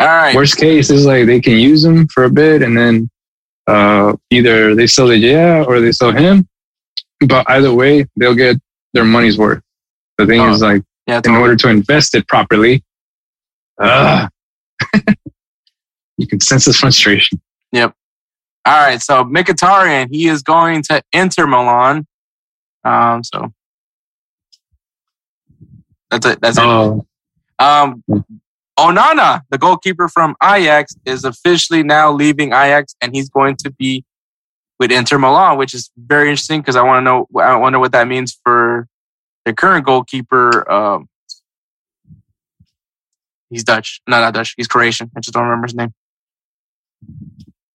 All right. Worst case is like they can use him for a bit and then uh, either they sell the yeah or they sell him. But either way, they'll get their money's worth. The thing Oh, is like yeah, in totally. order to invest it properly, uh, you can sense his frustration. Yep. All right, so Mkhitaryan, he is going to Inter Milan. Um, so that's it. That's it. Oh, Um, Onana, the goalkeeper from Ajax, is officially now leaving Ajax, and he's going to be with Inter Milan, which is very interesting because I want to know. I wonder what that means for the current goalkeeper. Um, he's Dutch, no, not Dutch. He's Croatian. I just don't remember his name.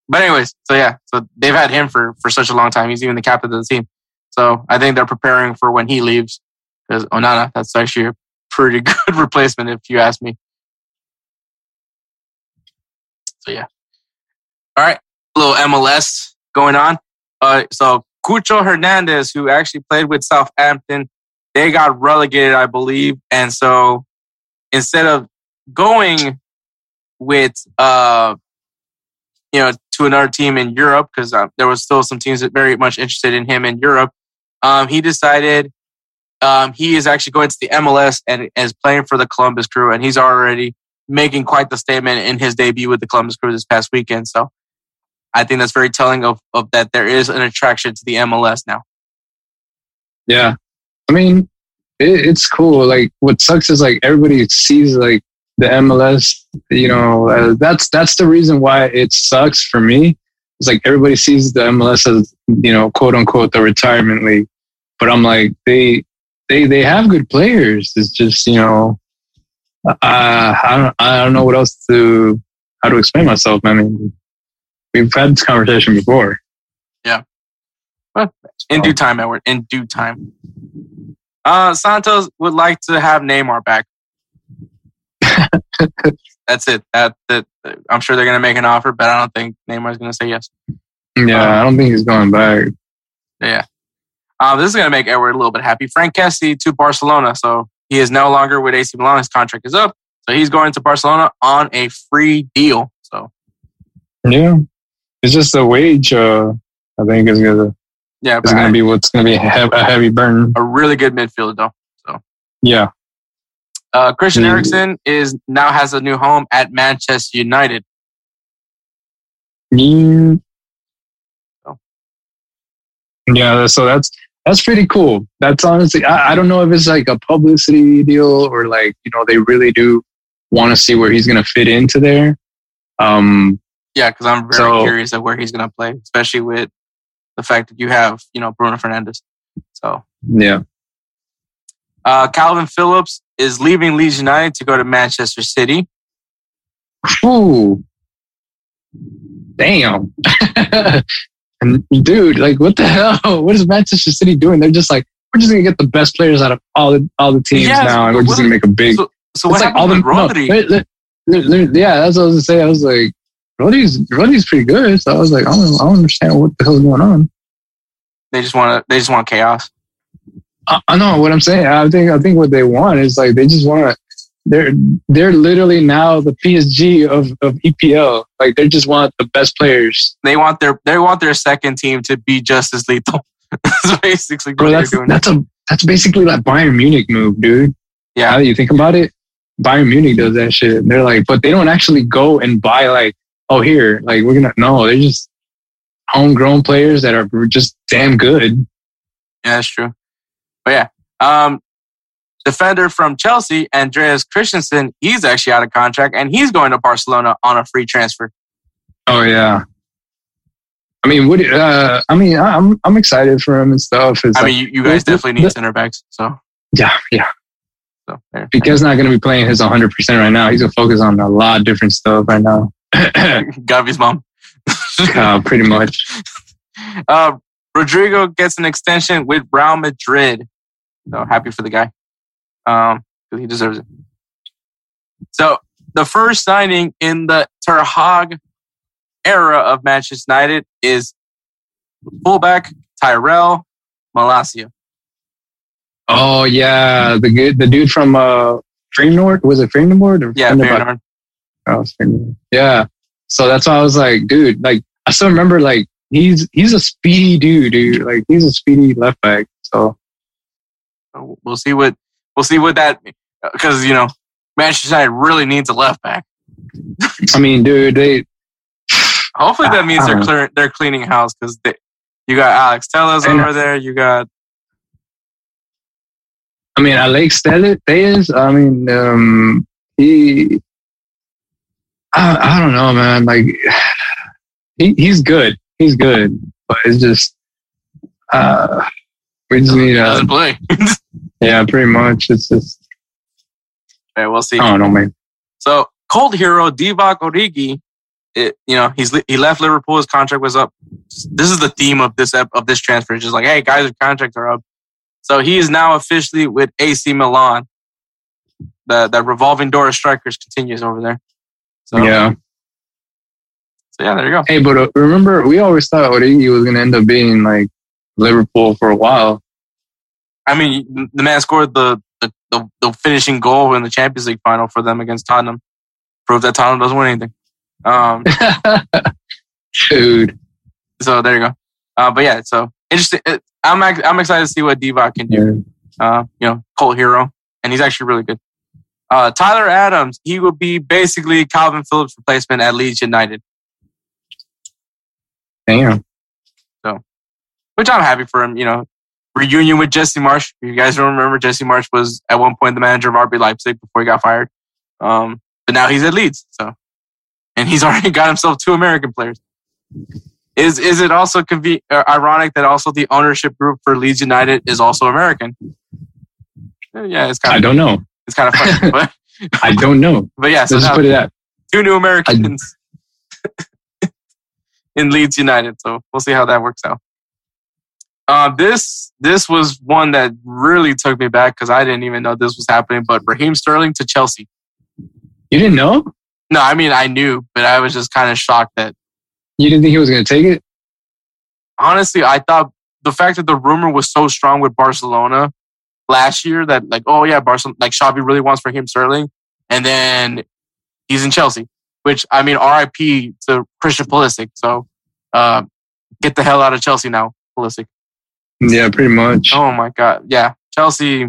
But anyways, so yeah, so they've had him for for such a long time. He's even the captain of the team. So I think they're preparing for when he leaves because Onana, that's actually a pretty good replacement if you ask me. So yeah. All right, a little MLS going on. Uh, so Cucho Hernandez, who actually played with Southampton, they got relegated, I believe, and so instead of going with uh, you know, to another team in Europe because uh, there was still some teams that very much interested in him in Europe. Um, he decided um, he is actually going to the MLS and is playing for the Columbus Crew, and he's already making quite the statement in his debut with the Columbus Crew this past weekend. So I think that's very telling of, of that there is an attraction to the MLS now. yeah. I mean, it, it's cool. Like what sucks is like everybody sees like the MLS. You know, uh, that's that's the reason why it sucks for me. It's like everybody sees the MLS as you know, quote unquote, the retirement league. But I'm like, they they they have good players. It's just you know, uh, I don't I don't know what else to how to explain myself. I mean, we've had this conversation before. Yeah. In due time, Edward. In due time. Uh, Santos would like to have Neymar back. That's it. That, that I'm sure they're going to make an offer, but I don't think Neymar's going to say yes. Yeah, I don't think he's going back. Yeah. Um, this is going to make Edward a little bit happy. Frank Kessie to Barcelona. So he is no longer with AC Milan. His contract is up. So he's going to Barcelona on a free deal. So Yeah, it's just the wage. Uh, I think is gonna yeah, is gonna I- be what's gonna be a hev- a heavy burn. a really good midfielder though. So yeah, Uh, Christian Mm. Eriksen is now has a new home at Manchester United. Mm, Yeah, so that's that's pretty cool. That's honestly, I, I don't know if it's like a publicity deal or like you know they really do want to see where he's gonna fit into there. Um, Yeah, because I'm very So- curious of where he's going to play, especially with the fact that you have, you know, Bruno Fernandes. So, yeah, uh, Kalvin Phillips is leaving Leeds United to go to Manchester City. Ooh. Damn. and dude, like, what the hell? What is Manchester City doing? They're just like, we're just gonna get the best players out of all the all the teams Yes, now, and we're just gonna make a big. So, so what like all the no, Rodri? they- they- they- they- yeah, that's what I was gonna say. I was like, Rodri's Rodri's pretty good. So I was like, I don't, I don't understand what the hell's going on. they just want to. They just want chaos. I, I know what I'm saying. I think I think what they want is like they just want they're they're literally now the PSG of of EPL. Like they just want the best players. They want their. They want their second team to be just as lethal. that's basically what Bro, that's doing. that's a that's basically like Bayern Munich move, dude. Yeah. Now that you think about it, Bayern Munich does that shit. They're like, but they don't actually go and buy like, oh here, like we're gonna no, they're just homegrown players that are just damn good. Yeah, that's true. But yeah, um, defender from Chelsea, Andreas Christensen, he's actually out of contract and he's going to Barcelona on a free transfer. Oh yeah. I mean, what? Uh, I mean, I'm I'm excited for him and stuff. It's I like, mean, you, you guys definitely need the- center backs. So, yeah, yeah. so there. Pique's not going to be playing his 100 percent right now. He's gonna focus on a lot of different stuff right now. Gavi's mom. uh, pretty much. Uh, Rodrigo gets an extension with Real Madrid. So happy for the guy. Um, he deserves it. So the first signing in the Ten Hag era of Manchester United is fullback Tyrell Malacia. Oh yeah, the good the dude from uh Feyenoord was it Feyenoord or Yeah, Feyenoord? Oh, Feyenoord. Yeah. So that's why I was like, dude, like I still remember like he's he's a speedy dude, dude. Like he's a speedy left back. So we'll see what we'll see what that because you know Manchester United really needs a left back. I mean, dude, they Hopefully that means they're Uh-huh. clear, they're cleaning house because you got Alex Telles over there. You got I mean, Alex Telles, I mean, um, he, I, I don't know, man. Like, he, he's good. He's good, but it's just, uh, we just need doesn't a, play. yeah, pretty much. It's just, okay, we'll see. I don't know, man. So cold hero Divock Origi, it, you know he's he left Liverpool. His contract was up. This is the theme of this of this transfer. It's just like, hey guys, your contracts are up. So he is now officially with AC Milan. The that revolving door of strikers continues over there. So Yeah. so yeah, there you go. Hey, but uh, remember, we always thought Origi was going to end up being like Liverpool for a while. I mean, the man scored the the, the the finishing goal in the Champions League final for them against Tottenham. Prove that Tottenham doesn't win anything. Um, Dude. so there you go. Uh, but yeah, so interesting. It, I'm I'm excited to see what Divock can do. Uh, you know, cult hero, and he's actually really good. Uh, Tyler Adams, he will be basically Kalvin Phillips' replacement at Leeds United, Damn. So, which I'm happy for him. You know, reunion with Jesse Marsch. If you guys don't remember, Jesse Marsch was at one point the manager of RB Leipzig before he got fired. Um, but now he's at Leeds, so and he's already got himself two American players. Is is it also conve- uh, ironic that also the ownership group for Leeds United is also American? Uh, Yeah, it's kind of I don't know. it's kind of funny, but I don't know. but yeah. So Let's now put it out. two new Americans in Leeds United. So we'll see how that works out. Uh, this this was one that really took me back because I didn't even know this was happening. But Raheem Sterling to Chelsea. You didn't know? No, I mean I knew, but I was just kind of shocked that You didn't think he was going to take it? honestly I thought the fact that the rumor was so strong with Barcelona last year that like oh yeah Barcelona like Xavi really wants Raheem Sterling, and then he's in Chelsea, which I mean R.I.P. to Christian Pulisic. So uh, get the hell out of Chelsea now, Pulisic. Yeah, pretty much. Oh my god, yeah, Chelsea.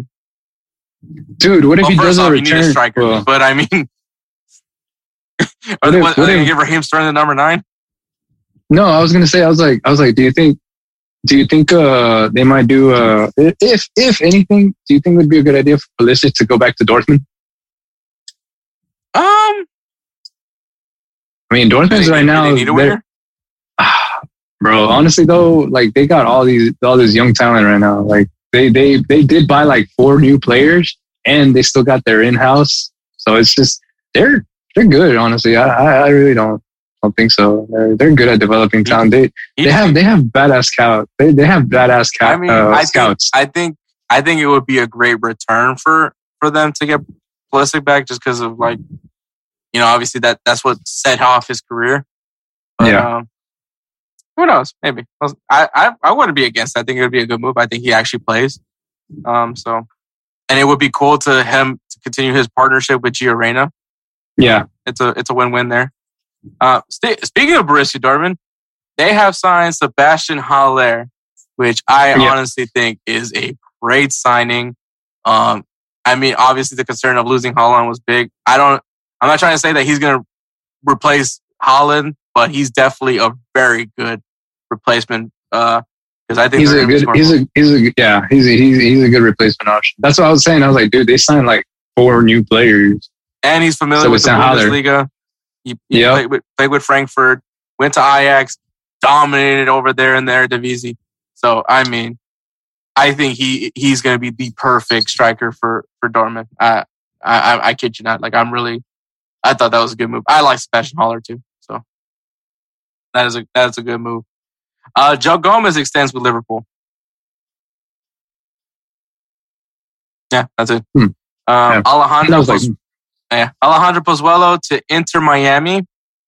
Dude, what if Well, he doesn't off, you need a return? striker, Well, but I mean, are What they, if- what, what gonna if- give Raheem Sterling the number nine? no, I was going to say, I was like, I was like, do you think, do you think uh, they might do uh, if if anything? Do you think it would be a good idea for Pulisic to go back to Dortmund? Um, I mean, Dortmund's right now. they need a they're-? Bro. Honestly, though, like they got all these all this young talent right now. Like they they they did buy like four new players, and they still got their in house. So it's just they're they're good. Honestly, I I, really don't don't think so. They're they're good at developing talent. They they have they have badass scout. They they have badass scout, I mean, uh, I think, scouts. I think, I think it would be a great return for for them to get Pulisic back, just because of like, you know, obviously that that's what set off his career. But, Yeah. Um, who knows? Maybe I I I wouldn't be against. I think it would be a good move. I think he actually plays. Um. So, and it would be cool to him to continue his partnership with Gio Reyna. yeah, It's a it's a win win there. Uh, st- speaking of Borussia Dortmund, they have signed Sebastian Haller, which I Yeah. honestly think is a great signing. Um, I mean, obviously the concern of losing Haaland was big. I don't. I'm not trying to say that he's going to replace Haaland, but he's definitely a very good replacement. Uh, because I think he's a good he's a he's a yeah he's a, he's he's a good replacement option. That's what I was saying. I was like, dude, they signed like four new players. and he's familiar So with the. Bundesliga. He, he Yep. played, with, played with Frankfurt, went to Ajax, dominated over there in their Eredivisie. So I mean, I think he he's going to be the perfect striker for for Dortmund. I, I I I kid you not. Like I'm really, I thought that was a good move. I like Sebastian Haller too. So that is a that's a good move. Uh, Joe Gomez extends with Liverpool. Yeah, that's it. Hmm. Um, Yeah. Alejandro was like, Poz- yeah, Alejandro Pozuelo to Inter Miami.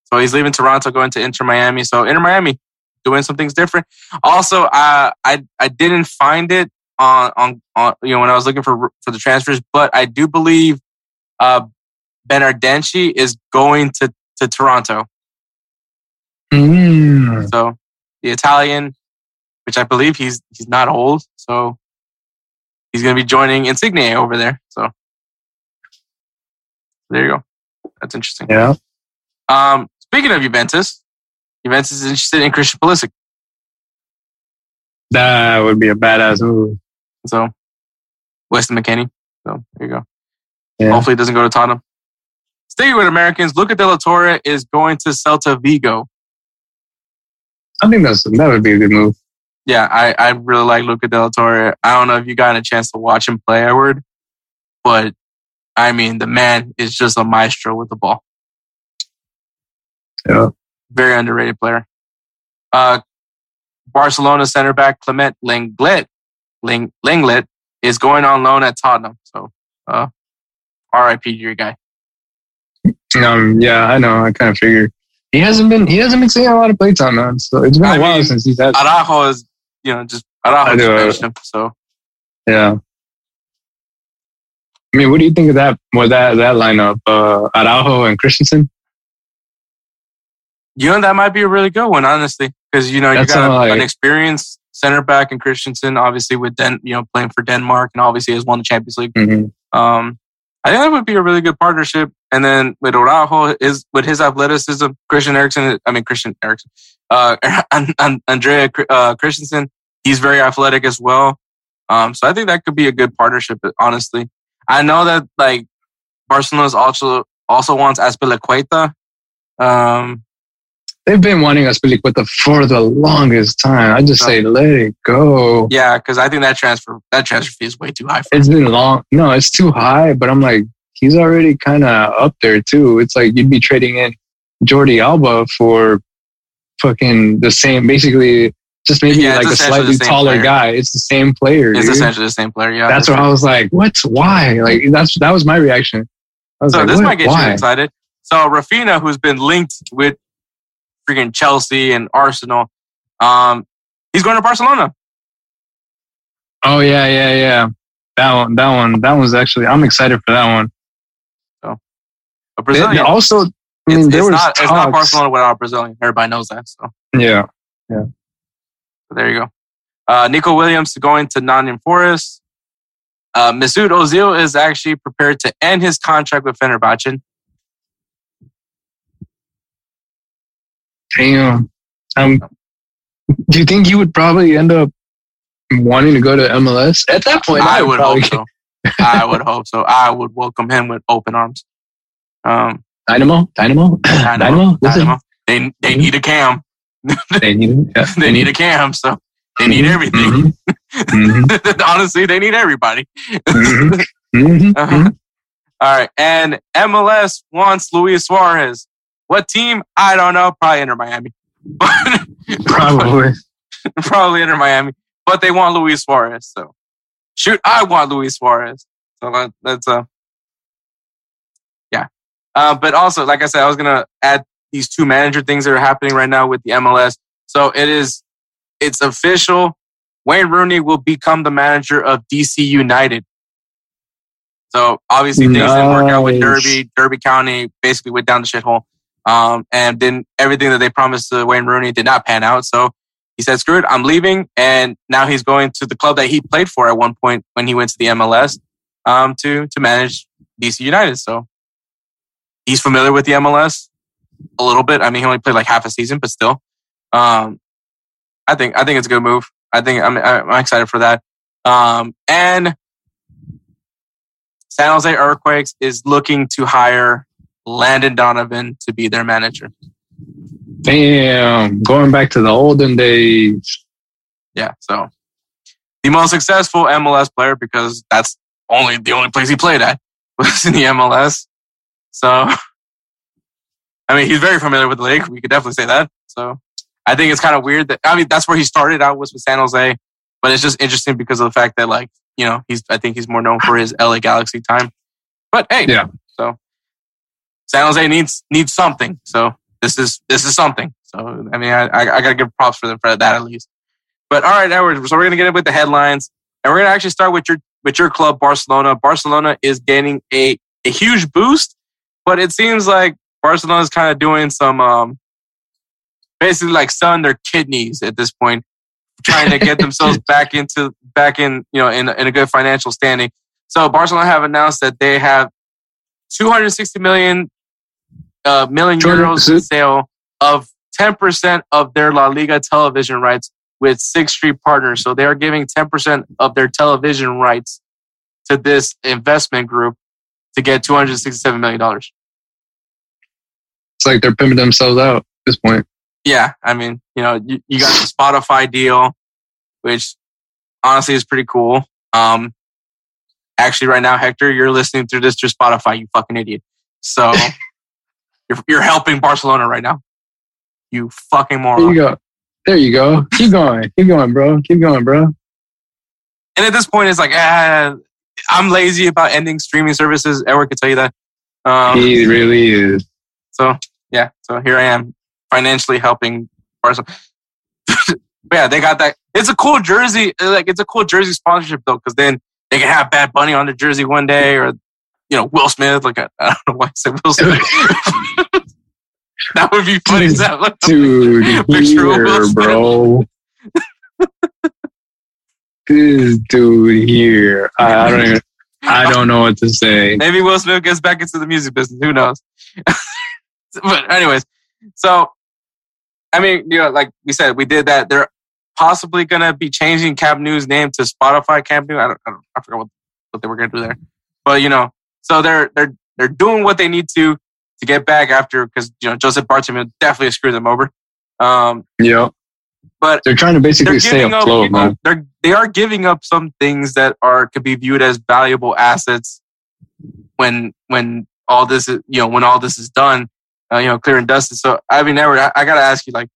So he's leaving Toronto, going to Inter Miami. So Inter Miami doing some things different. Also, uh, I I didn't find it on, on on you know when I was looking for for the transfers, but I do believe uh, Bernardeschi is going to to Toronto. mm, So the Italian, which I believe he's he's not old, so he's going to be joining Insigne over there. So there you go. That's interesting. yeah, Um, speaking of Juventus, Juventus is interested in Christian Pulisic. that would be a badass move. So Weston McKennie. So there you go. Yeah. Hopefully it doesn't go to Tottenham. Staying with Americans, Luca De La Torre is going to Celta Vigo. I think that's that would be a good move. Yeah, I, I really like Luca De La Torre. I don't know if you got a chance to watch him play, Edward, but I mean, the man is just a maestro with the ball. Yeah. Very underrated player. Uh, Barcelona center back Clement Lenglet, Ling, Lenglet is going on loan at Tottenham. So, uh, RIP to your guy. Um, yeah, I know. I kind of figured he hasn't been he hasn't been seeing a lot of playtime, man. So it's been a I while since he's had. Araujo is, you know, just Araujo I just him. So, Yeah. I mean, what do you think of that? With that that lineup, uh, Araujo and Christensen. you know, that might be a really good one, honestly, because, you know, you That's got all an experienced center back in Christensen, obviously with Den, you know, playing for Denmark and obviously has won the Champions League. Mm-hmm. Um, I think that would be a really good partnership. And then with Araujo, is with his athleticism, Christian Eriksen, I mean Christian Eriksen, uh, and, and Andrea uh, Christensen, he's very athletic as well. Um, so I think that could be a good partnership. Honestly, I know that like Barcelona's also also wants Azpilicueta. Um, They've been wanting us to Pilicueta for the longest time. I just say let it go. yeah, because I think that transfer that transfer fee is way too high for. It's been long. No, it's too high. But I'm like, he's already kind of up there too. It's like you'd be trading in Jordi Alba for fucking the same, basically just maybe Yeah, like a slightly taller player. guy. It's the same player. It's dude. essentially the same player. Yeah, that's what I was like. What? Why? Like that's that was my reaction. Was So like, this might get why? you excited. So Raphinha, who's been linked with freaking Chelsea and Arsenal, um, he's going to Barcelona. Oh yeah, yeah, yeah. That one, that one, that one's actually. I'm excited for that one. So, A Brazilian. they also, I mean, it's, there it's was not, it's not Barcelona without a Brazilian. Everybody knows that. So, Yeah, so there you go. Uh, Nico Williams going to Nottingham Forest. Uh, Mesut Ozil is actually prepared to end his contract with Fenerbahce. Damn. Um, Do you think you would probably end up wanting to go to MLS at that point? I would hope so. I would hope so. I would welcome him with open arms. Um, Dynamo, Dynamo, Dynamo, Dynamo. Dynamo. They they need a cam. They need. Yeah. They need a cam, so they need everything. Mhm. Mhm. Honestly, they need everybody. Mhm. Mhm. Uh-huh. All right, and MLS wants Luis Suarez. What team? I don't know. Probably Inter Miami. Probably. probably Inter Miami, but they want Luis Suarez. So, shoot, I want Luis Suarez. So that, that's uh, yeah. Uh, but also, like I said, I was gonna add these two manager things that are happening right now with the MLS. So it is, it's official. Wayne Rooney will become the manager of DC United. So obviously things didn't work out with Derby. Derby County basically went down the shithole. Um, and then everything that they promised to Wayne Rooney did not pan out. So he said, screw it, I'm leaving. And now he's going to the club that he played for at one point when he went to the MLS um, to, to manage DC United. So he's familiar with the MLS a little bit. I mean, he only played like half a season, but still. Um, I think, I think it's a good move. I think I'm, I'm excited for that. Um, and San Jose Earthquakes is looking to hire Landon Donovan to be their manager. Damn, going back to the olden days. Yeah, so the most successful MLS player because that's only the only place he played at was in the MLS. So, I mean, he's very familiar with the league. We could definitely say that. So, I think it's kind of weird that I mean that's where he started out was with San Jose, but it's just interesting because of the fact that like you know he's I think he's more known for his LA Galaxy time. But hey, Yeah. San Jose needs needs something. So this is this is something. So I mean I I, I gotta give props for them for that at least. But all right, Edward. So we're gonna get in with the headlines, and we're gonna actually start with your with your club, Barcelona. Barcelona is gaining a a huge boost, but it seems like Barcelona is kind of doing some um basically like selling their kidneys at this point, trying to get themselves back into back in you know in in a good financial standing. So Barcelona have announced that they have 260 million uh, million Jordan, euros sale of 10% of their La Liga television rights with Sixth Street Partners. So they are giving 10% of their television rights to this investment group to get $267 million. It's like they're pimping themselves out at this point. Yeah, I mean, you know, you, you got the Spotify deal, which honestly is pretty cool. Um, actually, right now, Hector, you're listening through this through Spotify, you fucking idiot. So you're, you're helping Barcelona right now. You fucking moron. There you go. There you go. Keep going. Keep going, bro. Keep going, bro. And at this point, it's like, ah, I'm lazy about ending streaming services. Edward could tell you that. Um, He really is. So yeah, so here I am financially helping Barcelona. but yeah, they got that. It's a cool jersey. Like it's a cool jersey sponsorship though, because then they can have Bad Bunny on the jersey one day, or you know Will Smith. Like I, I don't know why I said Will Smith. that would be funny. hell. Dude, Picture here, bro. this dude here. I, I don't even. I don't know what to say. Maybe Will Smith gets back into the music business. Who knows? but anyways, so I mean, you know, like we said, we did that. They're possibly gonna be changing Camp Nou's name to Spotify Cap News. I don't, I, don't, I forgot what, what they were gonna do there, but you know, so they're they're they're doing what they need to to get back after because you know Joseph Bartomeu definitely screwed them over. Um, Yeah, but they're trying to basically stay afloat, you know, man. they're they are giving up some things that are could be viewed as valuable assets when when all this is you know when all this is done, uh, you know, clear and dusted. So I mean, Edward, I, I gotta ask you, like,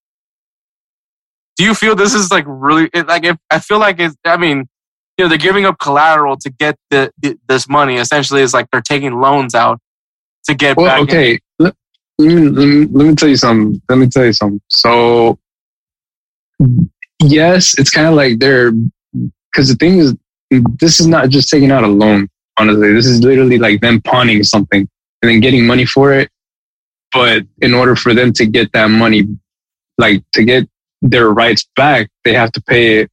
do you feel this is like really it, like if I feel like it's I mean, you know, they're giving up collateral to get the, the this money. Essentially, it's like they're taking loans out to get Well, back. okay. Let, let me, let, me, let me tell you something. Let me tell you something. So, yes, it's kind of like they're, because the thing is, this is not just taking out a loan, honestly. This is literally like them pawning something and then getting money for it. But in order for them to get that money, like to get their rights back, they have to pay it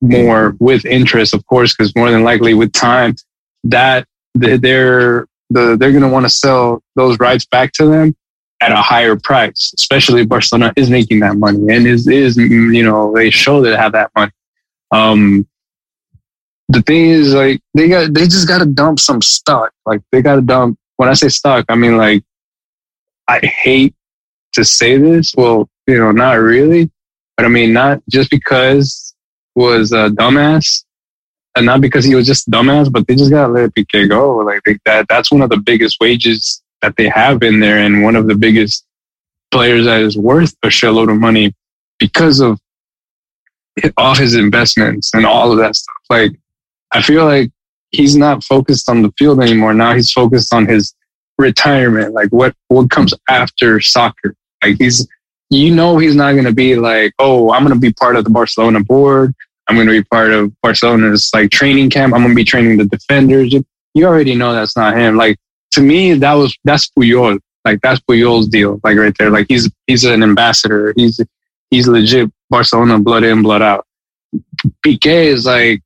more with interest, of course, because more than likely with time, that they're the they're going to want to sell those rights back to them at a higher price, especially if Barcelona is making that money and is, is, you know, they show they have that money. Um, the thing is like, they got, they just got to dump some stock. Like they got to dump, when I say stock, I mean like, I hate to say this. Well, you know, not really, but I mean, not just because was a dumbass and not because he was just dumbass, but they just gotta let Piqué go. Like they, that, that's one of the biggest wages that they have in there, and one of the biggest players that is worth a shitload of money because of all his investments and all of that stuff. Like I feel like he's not focused on the field anymore. Now he's focused on his retirement. Like what what comes after soccer. Like he's you know he's not to be like, oh, I'm to be part of the Barcelona board. I'm going to be part of Barcelona's like training camp. I'm going to be training the defenders. You already know that's not him. Like to me, that was that's Puyol. Like that's Puyol's deal. Like right there. Like he's he's an ambassador. He's he's legit Barcelona blood in, blood out. Piqué is like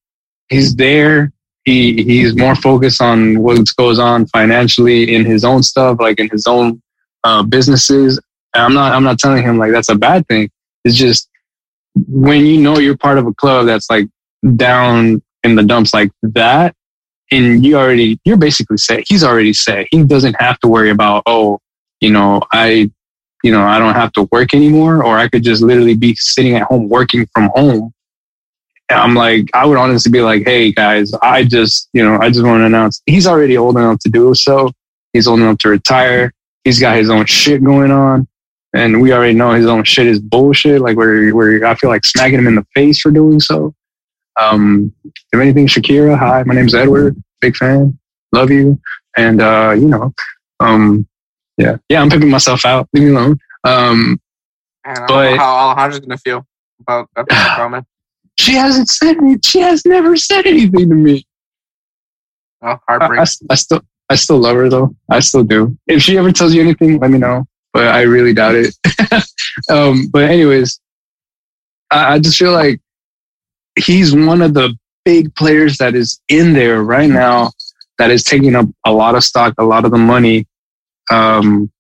he's there. He he's more focused on what goes on financially in his own stuff, like in his own uh, businesses. And I'm not I'm not telling him like that's a bad thing. It's just when you know you're part of a club that's like down in the dumps like that, and you already you're basically set. He's already set. He doesn't have to worry about oh, you know, I you know, I don't have to work anymore, or I could just literally be sitting at home working from home. And I'm like, I would honestly be like, hey guys, I just, you know, I just want to announce he's already old enough to do so. He's old enough to retire. He's got his own shit going on and we already know his own shit is bullshit. Like where where I feel like smacking him in the face for doing so. Um, if anything, Shakira, hi, my name's Edward, big fan, love you, and uh, you know, um, yeah, yeah, I'm picking myself out. Leave me alone. Um, I don't know But- how Alejandra's gonna feel about that comment. she hasn't said any. She has never said anything to me. Oh, I. I, I still, I still love her though. I still do. If she ever tells you anything, let me know. But I really doubt it. um, but anyways, I, I just feel like he's one of the big players that is in there right now that is taking up a lot of stock, a lot of the money um,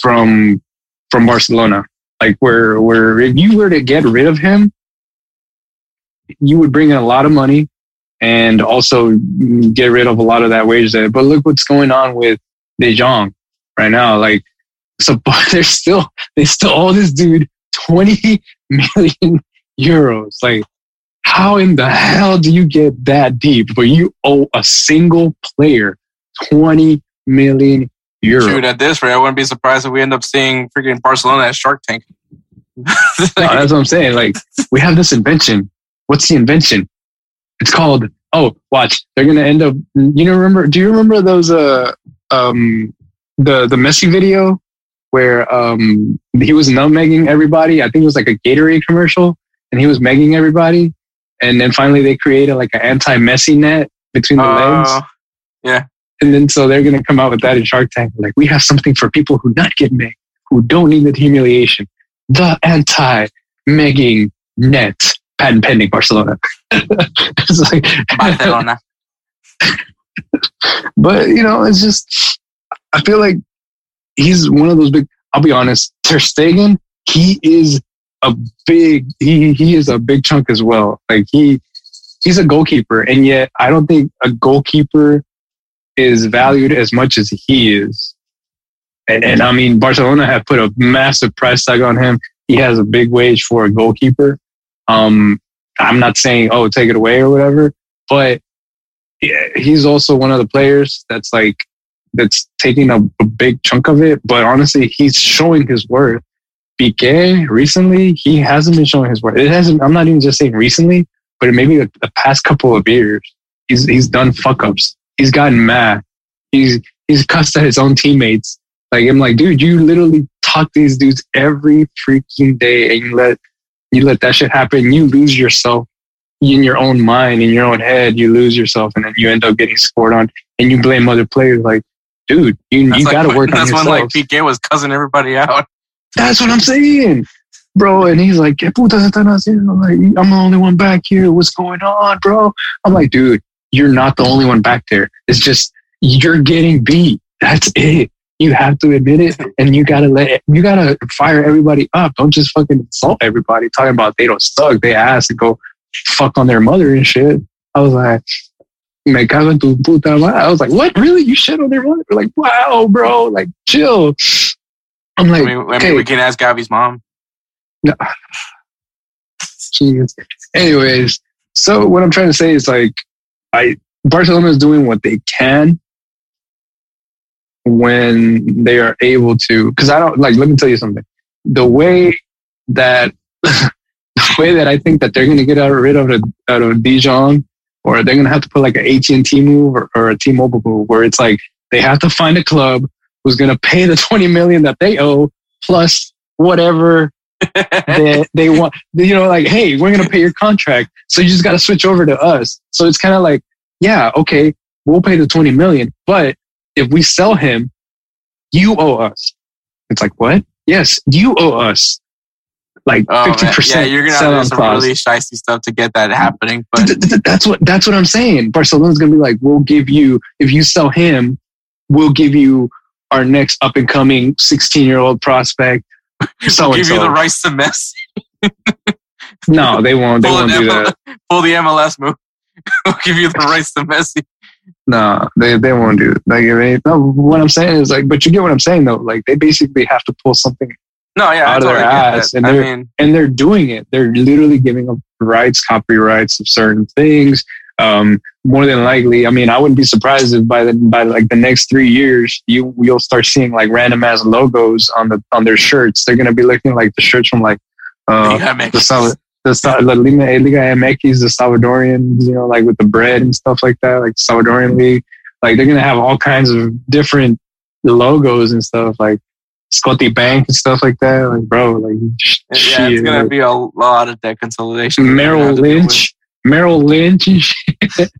from from Barcelona. Like where where if you were to get rid of him, you would bring in a lot of money and also get rid of a lot of that wage there. But look what's going on with De Jong right now. Like, so but they're still, they still owe this dude 20 million euros. Like, how in the hell do you get that deep? But you owe a single player 20 million euros. Shoot, at this rate, I wouldn't be surprised if we end up seeing freaking Barcelona at Shark Tank. No, that's what I'm saying. Like, we have this invention. What's the invention? It's called, oh, watch. They're going to end up, you know, remember, do you remember those, uh, um, the, the Messi video where, um, he was nutmegging everybody? I think it was like a Gatorade commercial and he was megging everybody. And then finally they created like an anti-Messi net between the legs. Uh, yeah. And then so they're going to come out with that in Shark Tank. Like, we have something for people who not get megged, who don't need the humiliation. The anti-megging net. Patent pending Barcelona. like, Barcelona. but you know, it's just, I feel like he's one of those big, I'll be honest, Ter Stegen, he is a big, he, he is a big chunk as well. Like he, he's a goalkeeper. And yet I don't think a goalkeeper is valued as much as he is. And, and I mean, Barcelona have put a massive price tag on him. He has a big wage for a goalkeeper. Um, I'm not saying, oh, take it away or whatever, but he's also one of the players that's like, that's taking a, a big chunk of it. But honestly, he's showing his worth. Piqué recently, he hasn't been showing his worth. It hasn't, I'm not even just saying recently, but maybe the, the past couple of years, he's, he's done fuck ups. He's gotten mad. He's, he's cussed at his own teammates. Like, I'm like, dude, you literally talk to these dudes every freaking day and you let, you let that shit happen. You lose yourself in your own mind, in your own head. You lose yourself and then you end up getting scored on and you blame other players. Like, dude, you, That's you like got to work on That's yourself. when like Piqué was cussing everybody out. That's what I'm saying, bro. And he's like, "¿Qué putas están? I'm like, I'm the only one back here. What's going on, bro? I'm like, dude, you're not the only one back there. It's just you're getting beat. That's it. you have to admit it, and you gotta let it, you gotta fire everybody up. Don't just fucking insult everybody talking about they don't suck. They ass and go fuck on their mother and shit. I was like, me cago en tu puta madre. I was like, what? Really? You shit on their mother? Like, wow, bro. Like, chill. I'm like, I mean, I mean, okay. we can ask Gabby's mom. Jeez. Anyways, so what I'm trying to say is like, I Barcelona is doing what they can when they are able to. Because I don't like. Let me tell you something. The way that the way that I think that they're going to get out rid of the, out of De Jong, or they're going to have to put like an AT and T move or, or a T-Mobile move, where it's like they have to find a club who's going to pay the 20 million that they owe plus whatever they, they want. You know, like, hey, we're going to pay your contract. So you just got to switch over to us. So it's kind of like, yeah, okay, we'll pay the 20 million. But if we sell him, you owe us. It's like, what? Yes, you owe us. Like Oh, man. 50% yeah, you're gonna have to do some really shisty stuff to get that happening. But Th- th- th- that's what that's what I'm saying. Barcelona's gonna be like, we'll give you if you sell him, we'll give you our next up and coming 16 year old prospect. So we'll give you the rights to Messi. No, they won't. They won't do that. Pull the MLS move. we'll give you the rights to Messi. No, they they won't do it. Like, I mean, no, what I'm saying is like, but you get what I'm saying though. Like, they basically have to pull something, No, yeah, Out of their totally ass, and they're- mean, and they're doing it. They're literally giving up rights, copyrights of certain things. Um, more than likely, I mean, I wouldn't be surprised if by the by like the next three years, you you'll start seeing like random ass logos on the on their shirts. They're gonna be looking like the shirts from like uh, MX. the the La Liga, Liga MX, the Salvadorian, you know, like with the bread and stuff like that, like Salvadorian league. Like they're gonna have all kinds of different logos and stuff, like Scotiabank and stuff like that. Like, bro, like yeah, it's gonna like, be a lot of debt consolidation. Merrill have to deal with. Lynch, Merrill Lynch, and shit.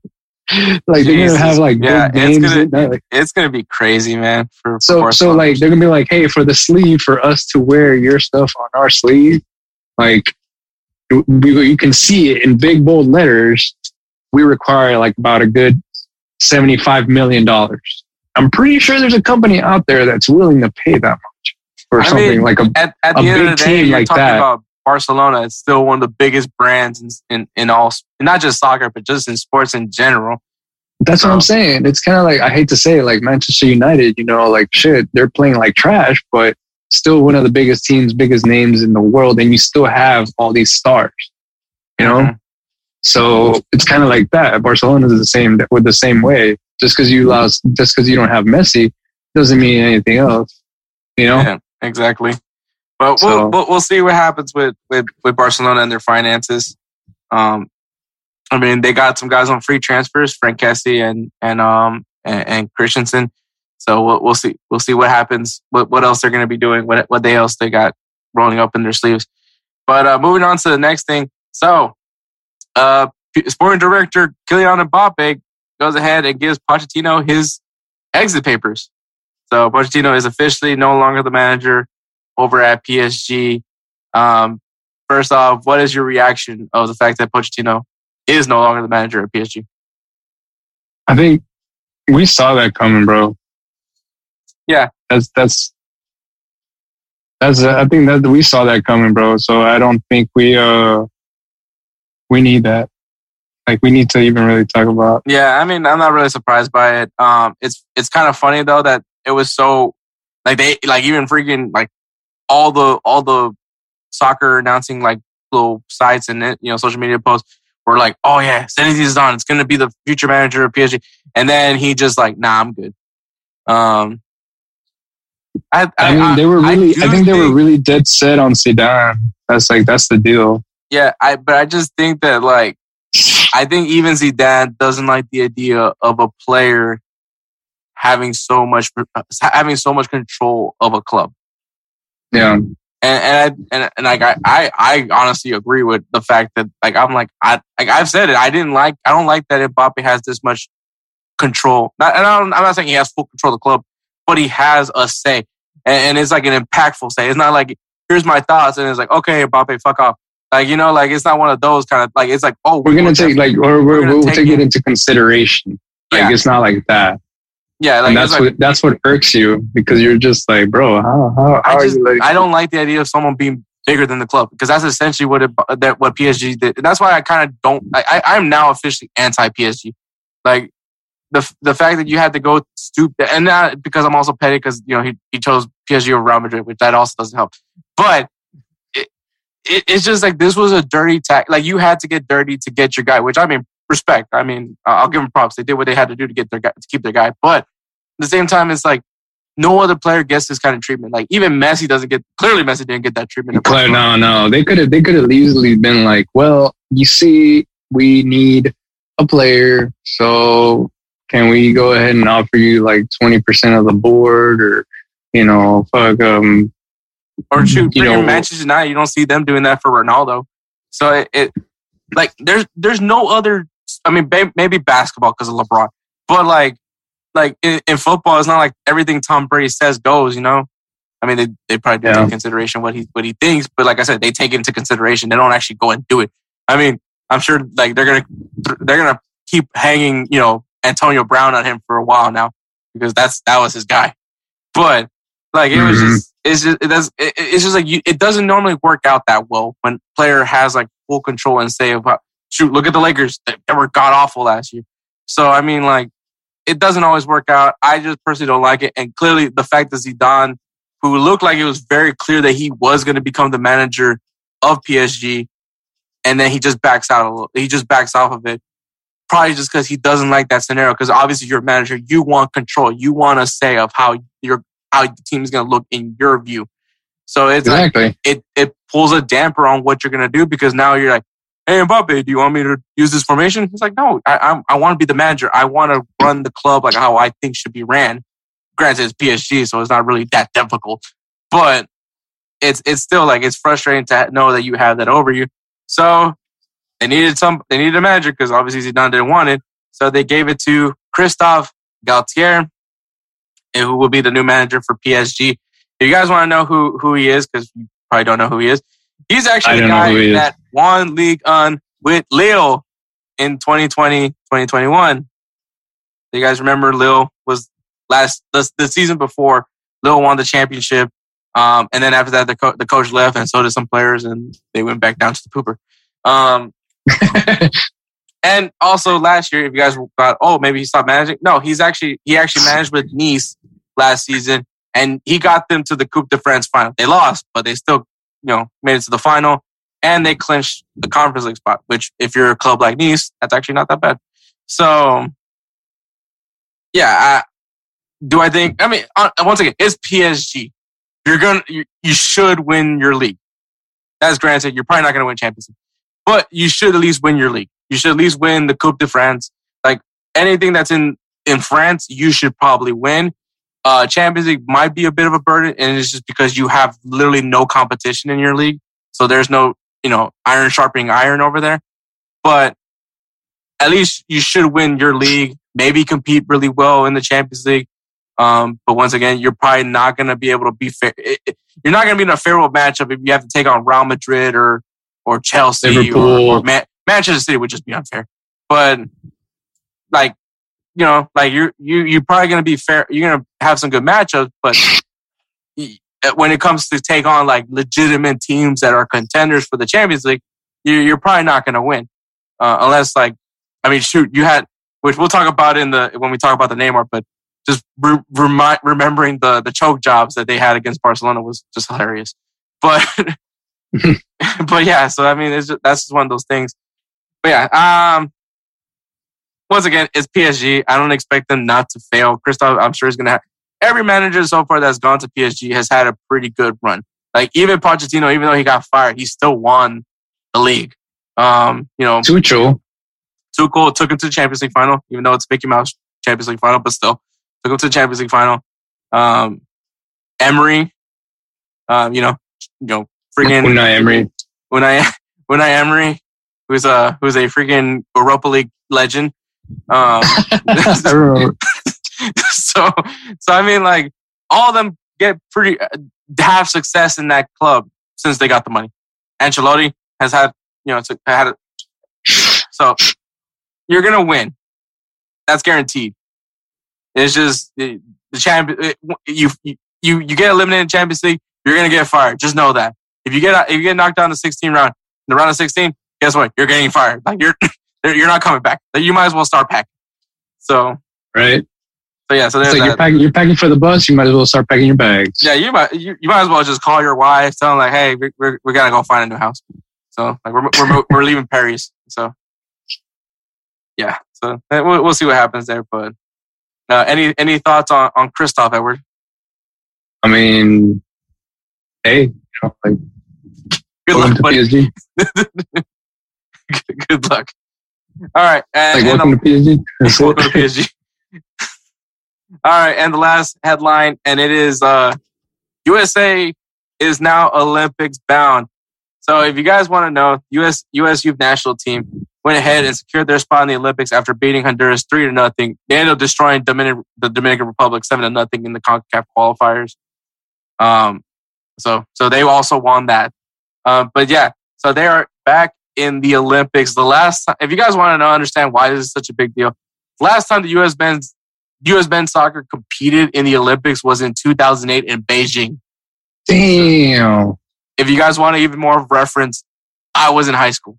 like they're gonna have like Yeah, big it's names. gonna- that, like, It's gonna be crazy, man. For so, so like they're gonna be like, hey, for the sleeve, for us to wear your stuff on our sleeve, like we, you can see it in big bold letters. We require like about a good seventy-five million dollars. I'm pretty sure there's a company out there that's willing to pay that much for I something mean, like a at, at a the end big of the day, team you're like talking that. about Barcelona. It's still one of the biggest brands in in, in all, not just soccer, but just in sports in general. That's what I'm saying. It's kind of like I hate to say it, like Manchester United. You know, like shit, they're playing like trash, but still one of the biggest teams, biggest names in the world, and you still have all these stars. You know, Mhm. so it's kind of like that. Barcelona is the same with the same way. Just because you lost, just because you don't have Messi, doesn't mean anything else. You know, Yeah, exactly. But So- we'll, we'll see what happens with with with Barcelona and their finances. Um, I mean, they got some guys on free transfers, Franck Kessie and and um and, and Christensen. So we'll we'll see we'll see what happens. What what else they're going to be doing? What what they else they got rolling up in their sleeves? But uh, moving on to the next thing. So, uh, sporting director Kylian Mbappe goes ahead and gives Pochettino his exit papers. So Pochettino is officially no longer the manager over at PSG. Um, first off, what is your reaction of the fact that Pochettino is no longer the manager at PSG? I think we saw that coming, bro. Yeah. that's that's that's. I think that we saw that coming, bro. So I don't think we uh we need that. Like we need to even really talk about. Yeah, I mean, I'm not really surprised by it. Um, it's it's kind of funny though that it was so like they like even freaking like all the all the soccer announcing like little sites and you know social media posts were like, oh yeah, Zinedine on. it's gonna be the future manager of PSG, and then he just like, nah, I'm good. Um, I, I, mean, they were really. I, do think they were really dead set on Zidane. That's like that's the deal. Yeah, I but I just think that like I think even Zidane doesn't like the idea of a player having so much uh, having so much control of a club. Yeah, And and I, and, and like I, I I honestly agree with the fact that like I'm like I like I've said it I didn't like I don't like that Mbappe has this much control. Not, and I don't, I'm not saying he has full control of the club, but he has a say, and, and it's like an impactful say. It's not like here's my thoughts, and it's like okay, Mbappe, fuck off. Like you know, like it's not one of those kind of like it's like oh we're gonna take like or we're, we're we'll take take it. into consideration. Like Yeah. it's not like that. Yeah, like and that's like, what that's what irks you because you're just like, bro, how how, how I are you letting I don't like the idea of someone being bigger than the club because that's essentially what it that what PSG did. And that's why I kind of don't. I, I I'm now officially anti PSG. Like the the fact that you had to go stoop and not because I'm also petty because you know he he chose PSG over Real Madrid, which that also doesn't help. But it it's just like this was a dirty tack. Like you had to get dirty to get your guy, which I mean respect. I mean I'll give them props. They did what they had to do to get their guy to keep their guy, but at the same time, it's like no other player gets this kind of treatment. Like even Messi doesn't get. Clearly, Messi didn't get that treatment. at Claire, no, no. They could have they could have easily been like, well, you see, we need a player, so can we go ahead and offer you like twenty percent of the board, or you know, fuck, um, Or shoot, you know- Manchester United. You don't see them doing that for Ronaldo. So it, it like there's there's no other. I mean, maybe basketball because of LeBron, but like like in, in football, it's not like everything Tom Brady says goes. You know. I mean, they, they probably do Yeah. take consideration what he what he thinks, but like I said, they take it into consideration. They don't actually go and do it. I mean, I'm sure like they're gonna they're gonna keep hanging, you know, Antonio Brown on him for a while now because that's that was his guy. But like it was Mhm. just it's just it does it, it's just like you, it doesn't normally work out that well when player has like full control and say about shoot look at the Lakers they, they were god awful last year. So I mean like it doesn't always work out. I just personally don't like it, and clearly the fact that Zidane, who looked like it was very clear that he was going to become the manager of PSG, and then he just backs out a little. He just backs off of it, probably just because he doesn't like that scenario. Because obviously you're a manager, you want control, you want a say of how your how the team is going to look in your view. So it's like it it pulls a damper on what you're gonna do because now you're like, hey Mbappe, do you want me to use this formation? He's like, no, I I'm, I want to be the manager. I want to run the club like how I think should be ran. Granted, it's PSG, so it's not really that difficult, but it's it's still like it's frustrating to know that you have that over you. So they needed some, they needed a manager because obviously Zidane didn't want it. So they gave it to Christophe Galtier, and who will be the new manager for PSG. If you guys want to know who who he is, because you probably don't know who he is, he's actually the guy that won Ligue 1 with Lille in 2020, 2021. You guys remember Lille was last the, the season before Lille won the championship. Um, and then after that, the, co- the coach left, and so did some players, and they went back down to the pooper. Um, and also last year, if you guys thought, oh, maybe he stopped managing, no, he's actually he actually managed with Nice last season, and he got them to the Coupe de France final. They lost, but they still, you know, made it to the final, and they clinched the Conference League spot. Which, if you're a club like Nice, that's actually not that bad. So, yeah, I, do I think? I mean, once again, it's PSG. You're gonna, you, you should win your league. That's granted. You're probably not gonna win Champions League, but you should at least win your league. You should at least win the Coupe de France. Like anything that's in in France, you should probably win. Uh, Champions League might be a bit of a burden, and it's just because you have literally no competition in your league. So there's no, you know, iron sharpening iron over there. But at least you should win your league. Maybe compete really well in the Champions League. Um, but once again, you're probably not going to be able to be fair. it- it- You're not going to be in a favorable matchup if you have to take on Real Madrid or or Chelsea or, Liverpool. or Man- Manchester City would just be unfair. But like, you know, like you're you you're probably going to be fair. You're going to have some good matchups, but when it comes to take on like legitimate teams that are contenders for the Champions League, you- you're probably not going to win uh, unless like I mean, shoot, you had which we'll talk about in the when we talk about the Neymar, but just re- remi- remembering the the choke jobs that they had against Barcelona was just hilarious. But but yeah, so I mean, it's just, that's just one of those things. But yeah, um, once again, it's PSG. I don't expect them not to fail. Christophe, I'm sure is going to have every manager so far that's gone to PSG has had a pretty good run. Like even Pochettino, even though he got fired, he still won the league. Um, you know, Tuchel. Tuchel took him to the Champions League final, even though it's Mickey Mouse Champions League final, but still took him to the Champions League final. Um, Emery, um, you know, you know, freaking Unai Emery. Unai Unai Emery, who's a who's a freaking Europa League legend. Um, so so I mean, like all of them get pretty uh, have success in that club since they got the money. Ancelotti has had you know to, had it. So you're gonna win. That's guaranteed. It's just the, the champion. You you you get eliminated in Champions League, you're gonna get fired. Just know that. If you get if you get knocked down the 16 round, the round of 16, guess what? You're getting fired. Like you're you're not coming back. Like, You might as well start packing. So Right? so yeah. So there's like you're packing, you're packing for the bus. You might as well start packing your bags. Yeah, you might you, you might as well just call your wife, tell them like, hey, we we're, we gotta go find a new house. So like we're we're we're leaving Paris. So yeah, so eh, we'll, we'll see what happens there. But uh, any any thoughts on on Christophe Edward? I mean, hey, you know, like Good welcome luck, to buddy. PSG. Good luck. All right, and, Like and welcome to PSG. The, welcome to. PSG. All right, and the last headline, and it is uh, USA is now Olympics bound. So if you guys want to know, US US Youth National Team went ahead and secured their spot in the Olympics after beating Honduras three to nothing. They ended up destroying Dominic, the Dominican Republic seven to nothing in the Concacaf qualifiers. Um, so so they also won that. Uh, but yeah, so they are back in the Olympics. The last time, if you guys want to know, understand why this is such a big deal, last time the U.S. men's U.S. men's soccer competed in the Olympics was in 2008 in Beijing. Damn. If you guys want to even more reference, I was in high school.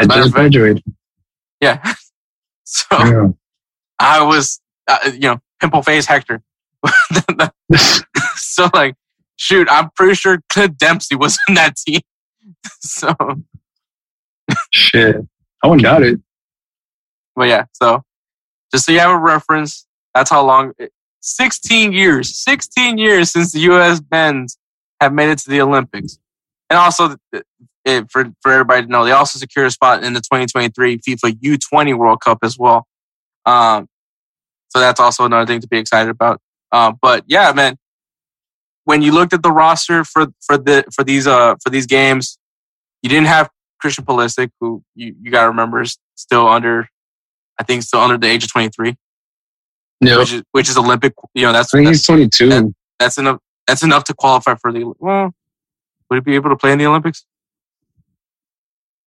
I just graduated. Yeah, so Yeah. I was, uh, you know, pimple face Hector. so like, shoot, I'm pretty sure Clint Dempsey was in that team. so, Shit. I wouldn't doubt it. but yeah, so just so you have a reference, that's how long. 16 years, 16 years since the U.S. men's have made it to the Olympics, and also it, for for everybody to know, they also secured a spot in the 2023 FIFA U20 World Cup as well. Um, so that's also another thing to be excited about. Uh, but yeah, man, when you looked at the roster for for the for these uh for these games, you didn't have Christian Pulisic, who you, you got to remember is still under, I think, still under the age of 23, No. which is which is Olympic. You know, that's I think that's, he's 22. that- that's enough. That's enough to qualify for the. Well, would he be able to play in the Olympics?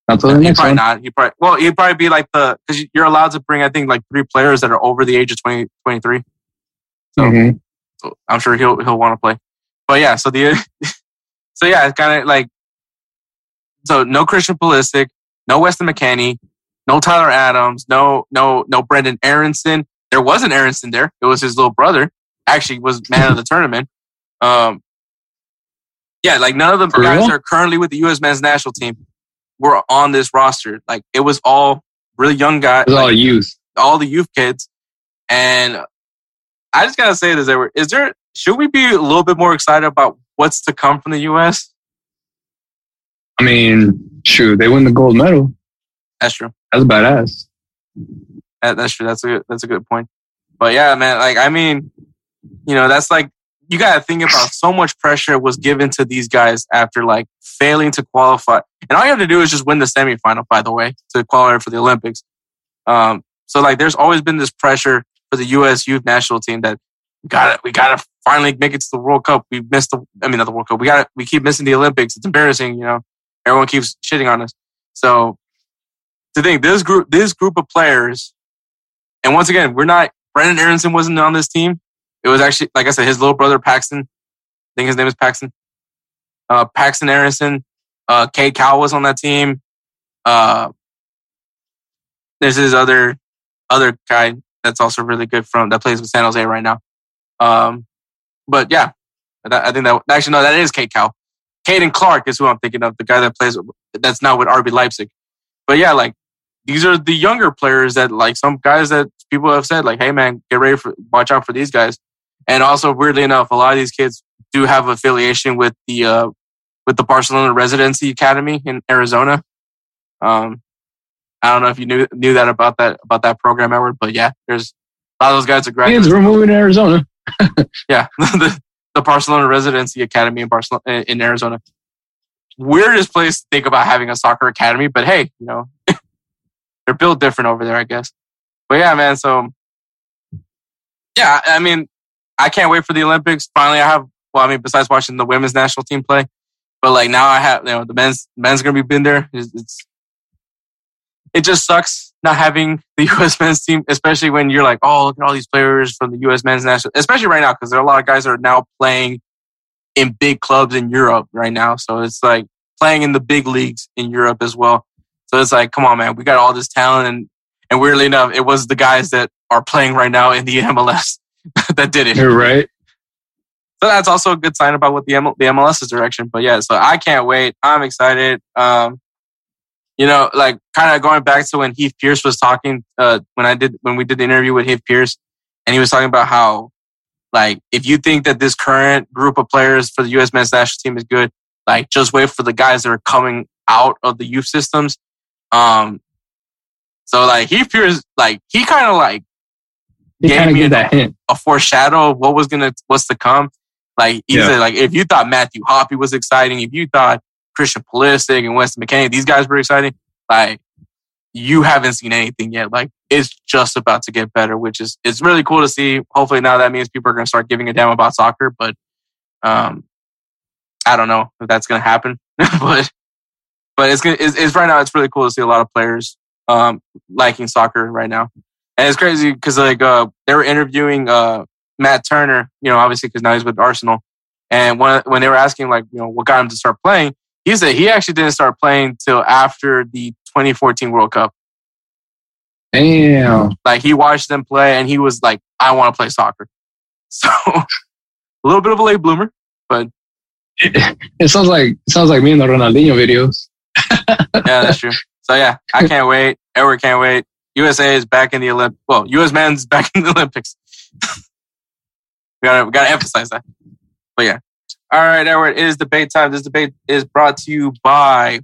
Not the He'd probably one. not. He probably well, he'd probably be like the because you're allowed to bring I think like three players that are over the age of 20, 23. So, Mhm. so I'm sure he'll he'll want to play. But yeah, so the so yeah, it's kind of like so no Christian Pulisic, no Weston McKennie, no Tyler Adams, no no no Brenden Aaronson. There was an Aaronson there. It was his little brother. Actually, was man of the tournament. Um, yeah, like none of the For guys real? that are currently with the U.S. men's national team were on this roster. Like it was all really young guys was all youth. all the youth kids. And I just gotta say this: there were, is there should we be a little bit more excited about what's to come from the U.S.? I mean, shoot, they win the gold medal. That's true. That's badass. That, that's true. That's a good, that's a good point. But yeah, man, like I mean, you know, that's like you got to think about so much pressure was given to these guys after like failing to qualify, and all you have to do is just win the semifinal. By the way, to qualify for the Olympics. Um, so like, there's always been this pressure for the U.S. youth national team that we got to we got to finally make it to the World Cup. We missed the, I mean, not the World Cup. We got we keep missing the Olympics. It's embarrassing, you know. Everyone keeps shitting on us. So to think this group, this group of players, and once again, we're not. Brenden Aaronson wasn't on this team. It was actually, like I said, his little brother Paxten. I think his name is Paxten. Uh, Paxten Aaronson. Uh, Cade Cowell was on that team. Uh, there's his other other guy that's also really good from that plays with San Jose right now. Um, but yeah, I think that actually no, that is Cade Cowell. Caden Clark is who I'm thinking of, the guy that plays that's now with RB Leipzig. But yeah, like these are the younger players that like some guys that people have said like, hey man, get ready for watch out for these guys. And also weirdly enough, a lot of these kids do have affiliation with the uh with the Barcelona Residency Academy in Arizona. Um I don't know if you knew knew that about that about that program, Edward, but yeah, there's a lot of those guys are Kids, graduates. we're moving to Arizona. Yeah, the, the Barcelona Residency Academy in Barcelona in Arizona. Weirdest place to think about having a soccer academy, but hey, you know, they're built different over there, I guess. But yeah, man. So yeah, I mean, I can't wait for the Olympics. Finally, I have. Well, I mean, besides watching the women's national team play, but like now I have, you know, the men's men's gonna be been there. It's, it's it just sucks not having the U.S. men's team, especially when you're like, oh, look at all these players from the U.S. men's national, especially right now, because there are a lot of guys that are now playing in big clubs in Europe right now. So it's like playing in the big leagues in Europe as well. So it's like, come on, man, we got all this talent. And, and weirdly enough, it was the guys that are playing right now in the MLS that did it. You're right. So that's also a good sign about what the, M- the MLS's direction. But yeah, so I can't wait. I'm excited. Um, you know, like kind of going back to when Heath Pearce was talking, uh, when I did, when we did the interview with Heath Pearce and he was talking about how, like, if you think that this current group of players for the U.S. men's national team is good, like, just wait for the guys that are coming out of the youth systems. Um, so like Heath Pearce, like, he kind of like He gave me that hint. a foreshadow of what was gonna what's to come. Like he Yeah. said, like if you thought Matthew Hoppe was exciting, if you thought Christian Pulisic and Weston McKennie, these guys were exciting, like you haven't seen anything yet. Like it's just about to get better, which is it's really cool to see. Hopefully now that means people are gonna start giving a damn about soccer, but um I don't know if that's gonna happen. but but it's gonna it's, it's right now it's really cool to see a lot of players um liking soccer right now. And it's crazy because like uh, they were interviewing uh, Matt Turner, you know, obviously because now he's with Arsenal. And when when they were asking like, you know, what got him to start playing, he said he actually didn't start playing till after the 2014 World Cup. Damn. Like he watched them play and he was like, I want to play soccer. So a little bit of a late bloomer, but It sounds like it sounds like me in the Ronaldinho videos. yeah, that's true. So yeah, I can't wait. Edward can't wait. USA is back in the Olymp. Well, U.S. men's back in the Olympics. we gotta we gotta emphasize that. But yeah, all right, Edward. It is debate time. This debate is brought to you by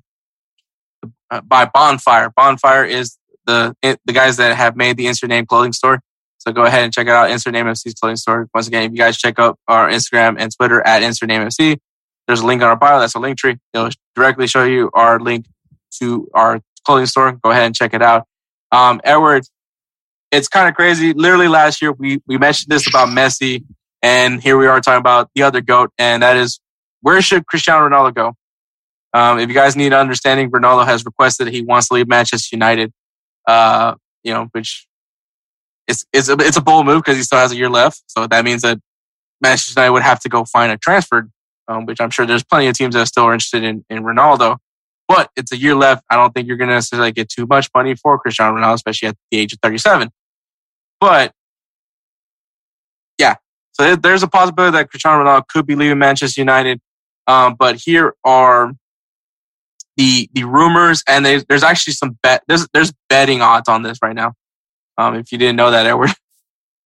uh, by Bonfire. Bonfire is the the guys that have made the Insert Name clothing store. So go ahead and check it out. Insert Name FC's clothing store. Once again, if you guys check out our Instagram and Twitter at Insert Name FC, there's a link on our bio. That's a link tree. It'll directly show you our link to our clothing store. Go ahead and check it out. Um, Edward, it's kind of crazy. Literally last year, we, we mentioned this about Messi, and here we are talking about the other GOAT, and that is where should Cristiano Ronaldo go? Um, if you guys need understanding, Ronaldo has requested he wants to leave Manchester United, uh, you know, which is, is a, it's a bold move because he still has a year left. So that means that Manchester United would have to go find a transfer, um, which I'm sure there's plenty of teams that still are interested in, in Ronaldo. But it's a year left. I don't think you're going to necessarily get too much money for Cristiano Ronaldo, especially at the age of 37. But so there- there's a possibility that Cristiano Ronaldo could be leaving Manchester United. Um, but here are the the rumors, and there's, there's actually some bet. There's there's betting odds on this right now. Um, if you didn't know that, Edward.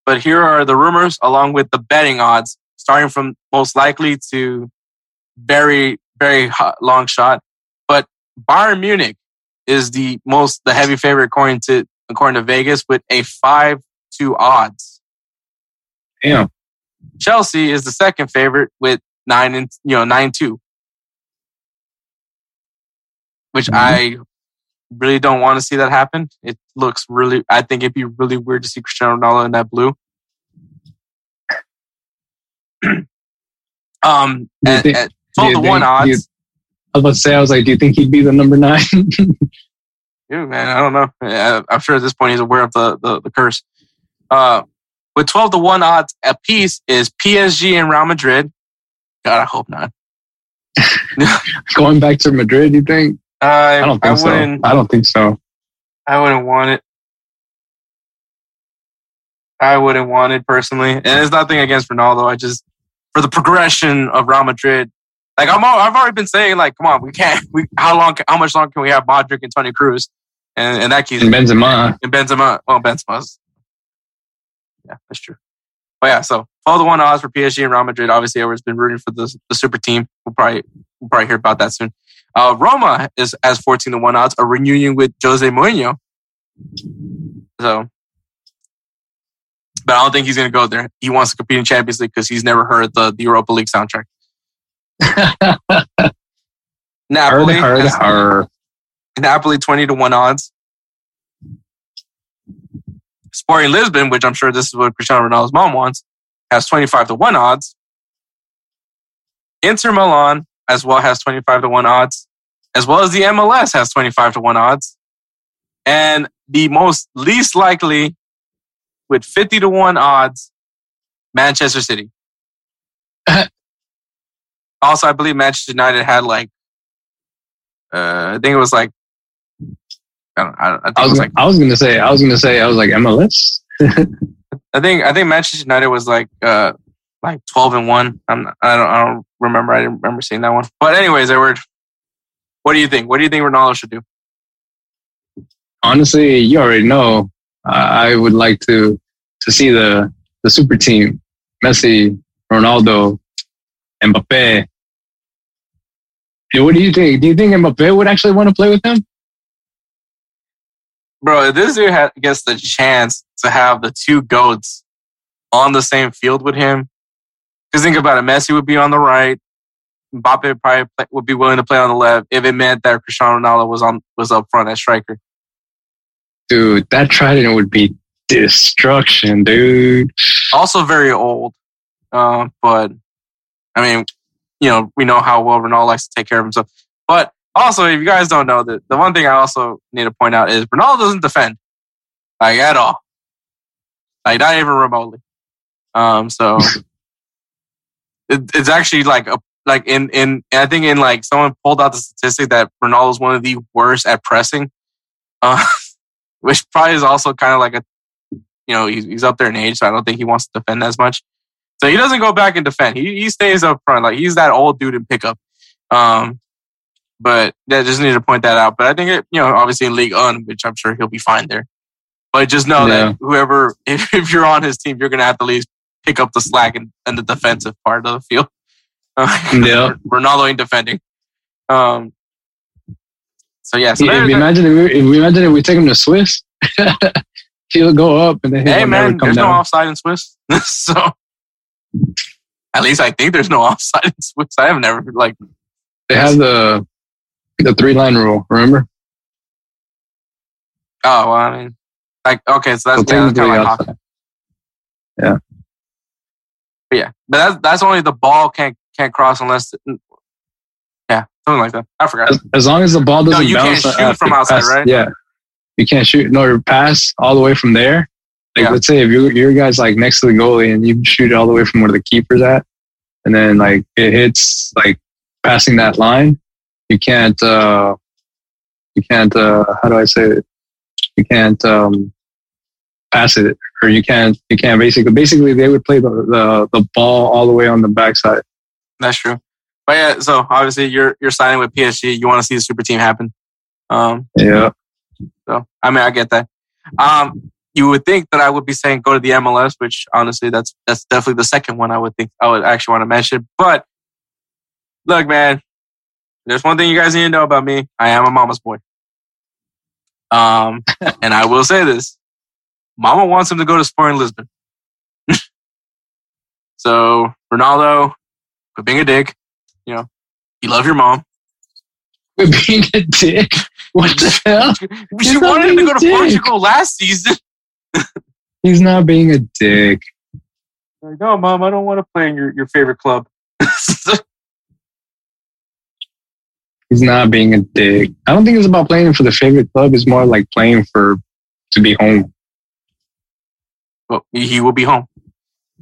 But here are the rumors along with the betting odds, starting from most likely to very very long shot. But Bayern Munich is the most the heavy favorite according to according to Vegas with a five two odds. Damn. Chelsea is the second favorite with nine and you know nine two, which Mhm. I really don't want to see that happen. It looks really. I think it'd be really weird to see Cristiano Ronaldo in that blue. um, think- at twelve to one do you- odds. I was about to say, I was like, do you think he'd be the number nine? Yeah, man, I don't know. I'm sure at this point he's aware of the, the, the curse. Uh, with 12 to 1 odds a piece is PSG and Real Madrid. God, I hope not. Going back to Madrid, you think? I, I don't think so. I don't think so. I wouldn't want it. I wouldn't want it personally. And there's nothing against Ronaldo. I just, for the progression of Real Madrid, like I'm, al- I've already been saying, like, come on, we can't, we, how long, how much longer can we have Modric and Toni Kroos? And, and that keeps, And Benzema. And Benzema, well, Benzema's. Yeah, that's true. But yeah, so follow the one odds for PSG and Real Madrid. Obviously, everyone's been rooting for the, the super team. We'll probably we'll probably hear about that soon. Uh, Roma is as fourteen to one odds a reunion with Jose Mourinho. So, but I don't think he's going to go there. He wants to compete in Champions League because he's never heard the, the Europa League soundtrack. Napoli, Hard, hard, hard. Napoli 20 to 1 odds. Sporting Lisbon, which I'm sure this is what Cristiano Ronaldo's mom wants, has 25 to 1 odds. Inter Milan as well has 25 to 1 odds, as well as the MLS has 25 to 1 odds. And the most least likely, with 50 to 1 odds, Manchester City. also, I believe Manchester United had like, uh, I think it was like, I don't, I, don't, I think I it was, was like, I was gonna say, I was gonna say, I was like MLS. I think, I think Manchester United was like, uh, like 12 and 1. I'm, I don't, I don't remember. I didn't remember seeing that one. But anyways, Edward, what do you think? What do you think Ronaldo should do? Honestly, you already know. I I would like to to see the the super team: Messi, Ronaldo, Mbappe. Hey, what do you think? Do you think Mbappe would actually want to play with them? Bro, if this dude gets the chance to have the two goats on the same field with him, because think about it, Messi would be on the right, Mbappe probably play, would be willing to play on the left if it meant that Cristiano Ronaldo was on was up front as striker. Dude, that trident would be destruction, dude. Also very old, uh, but I mean, you know, we know how well Ronaldo likes to take care of himself. But also, if you guys don't know, that the one thing I also need to point out is Ronaldo doesn't defend like at all, like not even remotely. Um, so it, it's actually like a like in in I think in like someone pulled out the statistic that Ronaldo is one of the worst at pressing, uh, which probably is also kind of like a you know he's, he's up there in age, so I don't think he wants to defend as much. So he doesn't go back and defend. He he stays up front, like he's that old dude in pickup. Um, but I just need to point that out. But I think it, you know, obviously in League One, which I'm sure he'll be fine there. But just know Yeah. that whoever, if, if you're on his team, you're going to have to at least pick up the slack in, in the defensive part of the field. Yeah. Ronaldo ain't defending. Um. So yeah. So if there- imagine if we, if we imagine if we take him to Swiss, he'll go up and then hey man, there's no down. offside in Swiss. so at least I think there's no offside in Swiss. I have never like they have the the three line rule. Remember? Oh, well, I mean, like, okay, so that's, So yeah, that's kind of like hockey. But yeah, but that's that's only the ball can't can't cross unless, yeah, something like that. I forgot. As, as long as the ball doesn't no, you can't uh, shoot after from outside, pass- right? Yeah, you can't shoot nor pass all the way from there. Like Yeah. let's say if you your guy's like next to the goalie and you shoot all the way from where the keeper's at, and then like it hits like passing that line, you can't uh you can't uh how do I say it? You can't um pass it or you can't you can't basically basically they would play the the, the ball all the way on the backside. That's true. But yeah, so obviously you're you're signing with PSG. You want to see the super team happen. Um, Yeah. so I mean, I get that. Um, you would think that I would be saying go to the MLS, which honestly, that's that's definitely the second one I would think I would actually want to mention. But look, man, there's one thing you guys need to know about me. I am a mama's boy. Um, and I will say this: Mama wants him to go to Sporting Lisbon. so Ronaldo, quit being a dick. You know, you love your mom. We're being a dick. What the hell? She He's wanted him to go to dick. Portugal last season. He's not being a dick. Like, no, mom, I don't want to play in your, your favorite club. He's not being a dick. I don't think it's about playing for the favorite club. It's more like playing for to be home. well, he will be home.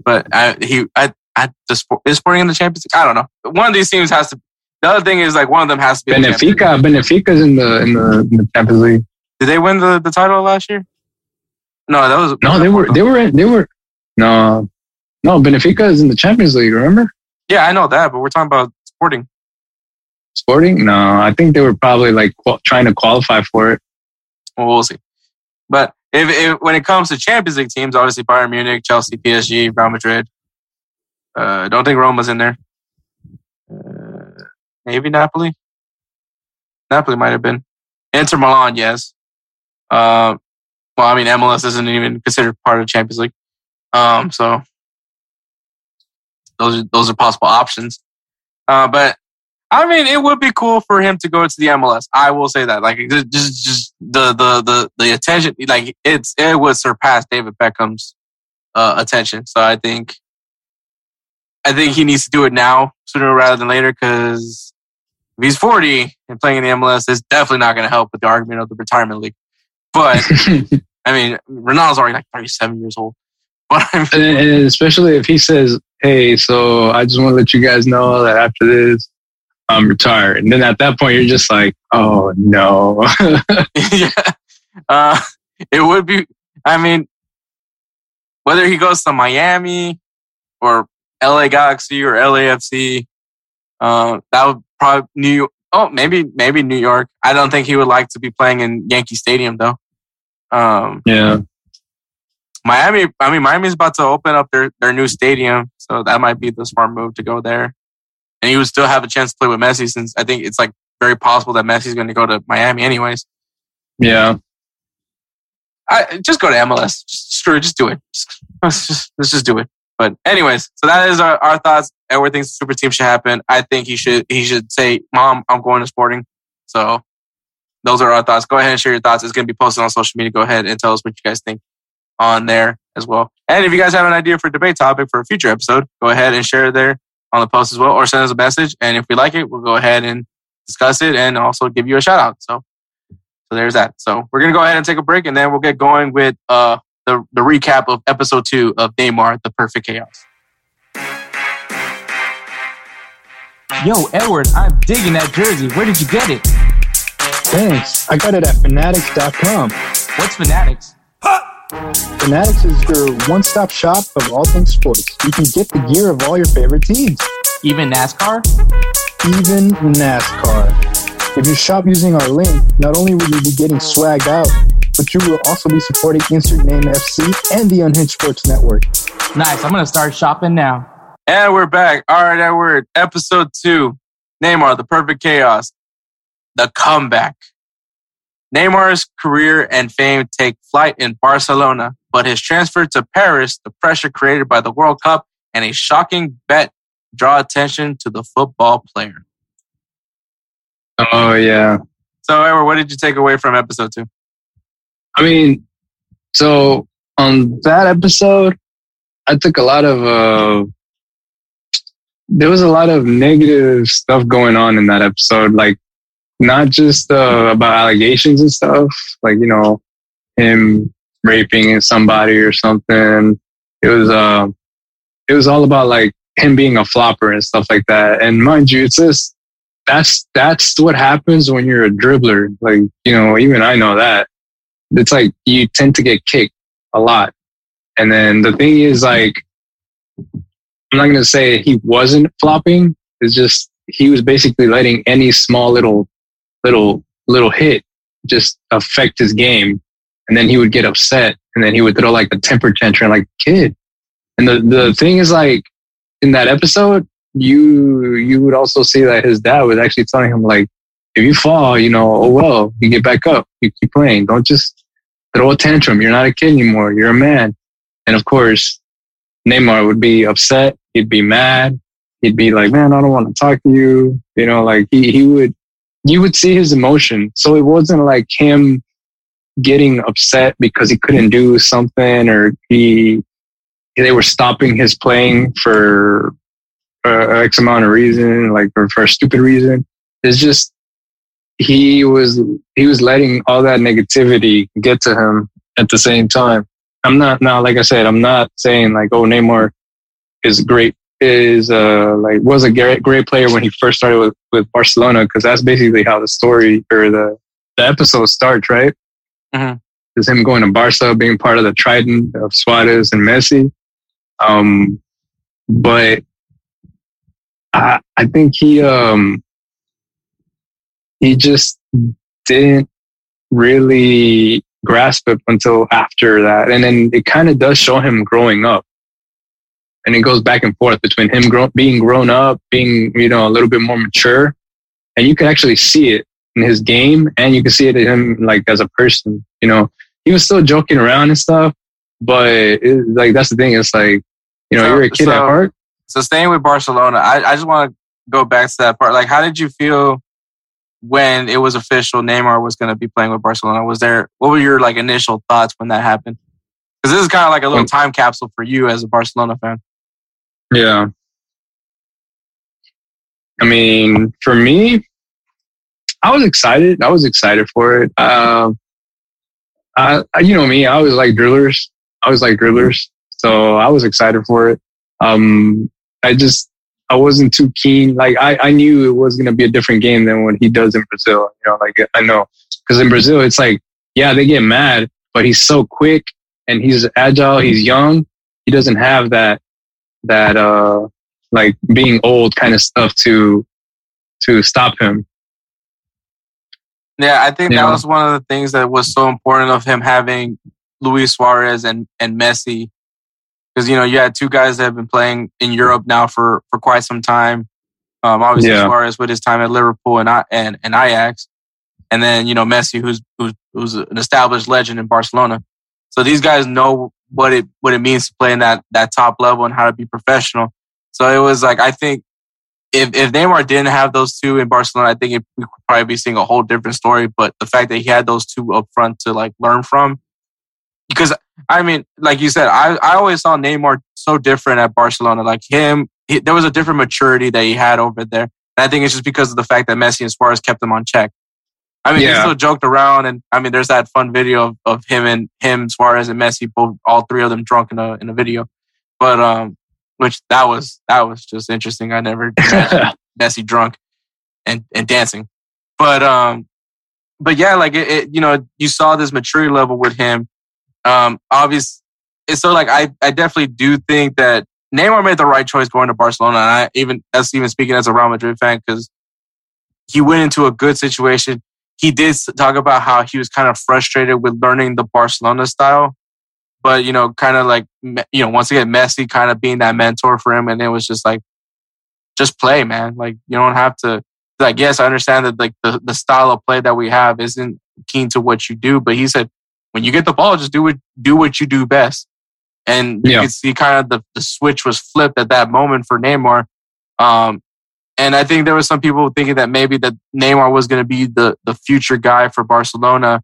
But I, he, I, I, the sport, is Sporting in the Champions League? I don't know. One of these teams has to. The other thing is like one of them has to be. in the Champions Benfica, Benfica's in the in the, in the Champions League. League. Did they win the, the title last year? No, that was No, they were they were they were no no Benfica is in the Champions League. Remember Yeah, I know that, but we're talking about Sporting. Sporting? No, I think they were probably like qual- trying to qualify for it. Well, we'll see. But if, if when it comes to Champions League teams, obviously Bayern Munich, Chelsea, PSG, Real Madrid. Uh, don't think Roma's in there. Uh, maybe Napoli. Napoli might have been. Inter Milan, yes. Uh, well, I mean, MLS isn't even considered part of Champions League. Um, so those are, those are possible options. Uh, but I mean, it would be cool for him to go to the MLS. I will say that. Like, just, just, the, the, the, the attention, like, it's, it would surpass David Beckham's, uh, attention. So I think, I think he needs to do it now sooner rather than later because if he's 40 and playing in the MLS, it's definitely not going to help with the argument of the retirement league. But I mean, Ronaldo's already like 37 years old. But I mean, and, and especially if he says, "Hey, so I just want to let you guys know that after this, I'm retired," and then at that point you're just like, "Oh no." yeah, uh, it would be. I mean, whether he goes to Miami or LA Galaxy or LAFC, uh, that would probably New York. Oh, maybe maybe New York. I don't think he would like to be playing in Yankee Stadium though. Um, yeah. Miami, I mean, Miami's about to open up their, their new stadium, so that might be the smart move to go there. And he would still have a chance to play with Messi, since I think it's like very possible that Messi's going to go to Miami anyways. Yeah. I just go to MLS. Just, screw it, just do it. Just, let's just let's just do it. But anyways, so that is our, our thoughts. Edward thinks the super team should happen. I think he should he should say, "Mom, I'm going to Sporting." So those are our thoughts. Go ahead and share your thoughts. It's going to be posted on social media. Go ahead and tell us what you guys think on there as well. And if you guys have an idea for a debate topic for a future episode, go ahead and share it there on the post as well, or send us a message. And if we like it, we'll go ahead and discuss it and also give you a shout out. So, so there's that. So we're gonna go ahead and take a break, and then we'll get going with uh the the recap of episode two of Neymar: The Perfect Chaos. Yo, Edward, I'm digging that jersey. Where did you get it? Thanks. I got it at fanatics.com. What's Fanatics? Fanatics is your one stop shop of all things sports. You can get the gear of all your favorite teams, Even NASCAR? even NASCAR. If you shop using our link, not only will you be getting swagged out, but you will also be supporting Insert Name FC and the Unhinged Sports Network. Nice. I'm gonna start shopping now. And we're back. All right, Edward. Episode two. Neymar, the perfect chaos. The comeback. Neymar's career and fame take flight in Barcelona, but his transfer to Paris, the pressure created by the World Cup, and a shocking bet draw attention to the football player. Oh yeah. So, Edward, what did you take away from episode two? I mean, so on that episode, I took a lot of, uh, there was a lot of negative stuff going on in that episode. Like, not just uh, about allegations and stuff, like, you know, him raping somebody or something. It was, uh, it was all about like him being a flopper and stuff like that. And mind you, it's just, that's, that's what happens when you're a dribbler. Like, you know, even I know that it's like you tend to get kicked a lot. And then the thing is like, I'm not to say he wasn't flopping. It's just, he was basically letting any small little, little, little hit just affect his game. And then he would get upset and then he would throw like a temper tantrum like kid. And the, the thing is like in that episode, you, you would also see that his dad was actually telling him like, if you fall, you know, oh well, you get back up, you keep playing. Don't just throw a tantrum. You're not a kid anymore. You're a man. And of course, Neymar would be upset. He'd be mad. He'd be like, man, I don't want to talk to you. You know, like he, he would, you would see his emotion. So it wasn't like him getting upset because he couldn't do something or he, they were stopping his playing for uh, X amount of reason, like or for a stupid reason. It's just he was he was letting all that negativity get to him at the same time. I'm not now, like I said, I'm not saying like, oh, Neymar is great, is uh like was a great great player when he first started with with Barcelona because that's basically how the story or the the episode starts, right? Mhm. Is him going to Barca, being part of the trident of Suarez and Messi. Um, but I I think he um he just didn't really grasp it until after that. And then it kind of does show him growing up. And it goes back and forth between him grow, being grown up, being, you know, a little bit more mature. And you can actually see it in his game and you can see it in him like as a person, you know, he was still joking around and stuff, but it, like, that's the thing. It's like, you know, So- you're a kid at heart. So staying with Barcelona, I, I just want to go back to that part. Like, how did you feel when it was official Neymar was going to be playing with Barcelona? Was there what were your like initial thoughts when that happened? Because this is kind of like a little Um, time capsule for you as a Barcelona fan. Yeah. I mean, for me, I was excited. I was excited for it. Um, I, you know me, I was like drillers. I was like drillers. So I was excited for it. Um, I just, I wasn't too keen. Like I, I knew it was going to be a different game than what he does in Brazil. You know, like I know because in Brazil, it's like, yeah, they get mad, but he's so quick and he's agile. He's young. He doesn't have that, that, uh, like being old kind of stuff to, to stop him. Yeah, I think Yeah. that was one of the things that was so important of him having Luis Suarez and, and Messi. Because, you know, you had two guys that have been playing in Europe now for, for quite some time. Um, obviously, Yeah. Suarez with his time at Liverpool and, I- and, and Ajax. And then, you know, Messi, who's, who's, who's an established legend in Barcelona. So these guys know what it, what it means to play in that, that top level and how to be professional. So it was like, I think if, if Neymar didn't have those two in Barcelona, I think it, we could probably be seeing a whole different story. But the fact that he had those two up front to like learn from, because I mean, like you said, I, I always saw Neymar so different at Barcelona. Like him, he, there was a different maturity that he had over there. And I think it's just because of the fact that Messi and Suarez kept him on check. I mean, they Yeah. still joked around, and I mean, there's that fun video of, of him and him, Suarez and Messi, both all three of them drunk in a in a video. But um, which that was that was just interesting. I never Messi drunk and and dancing, but um, but yeah, like it, it you know, you saw this maturity level with him. Um, obvious. It's so like I I definitely do think that Neymar made the right choice going to Barcelona. And I even that's even speaking as a Real Madrid fan because he went into a good situation. He did talk about how he was kind of frustrated with learning the Barcelona style, but you know, kind of like you know, once again, Messi kind of being that mentor for him, and it was just like, just play, man. Like you don't have to. Like yes, I understand that like the the style of play that we have isn't keen to what you do, but he said when you get the ball, just do it, do what you do best. And you can see kind of the, the switch was flipped at that moment for Neymar. Um, and I think there was some people thinking that maybe that Neymar was going to be the, the future guy for Barcelona.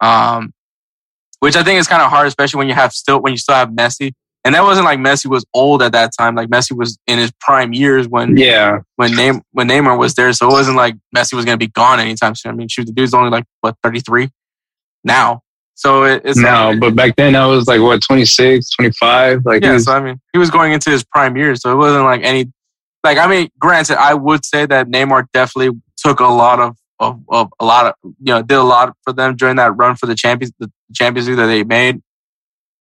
Um, which I think is kind of hard, especially when you have still, when you still have Messi. And that wasn't like Messi was old at that time. Like Messi was in his prime years when, yeah. when Neymar, when Neymar was there. So it wasn't like Messi was going to be gone anytime soon. I mean, shoot, the dude's only like, what, 33 now. So it, it's No, like, but back then I was like, what, 26, 25? Like, yeah, was- so I mean, he was going into his prime years, so it wasn't like any. Like, I mean, granted, I would say that Neymar definitely took a lot of, of, of a lot of, you know, did a lot for them during that run for the champions, the Champions League that they made.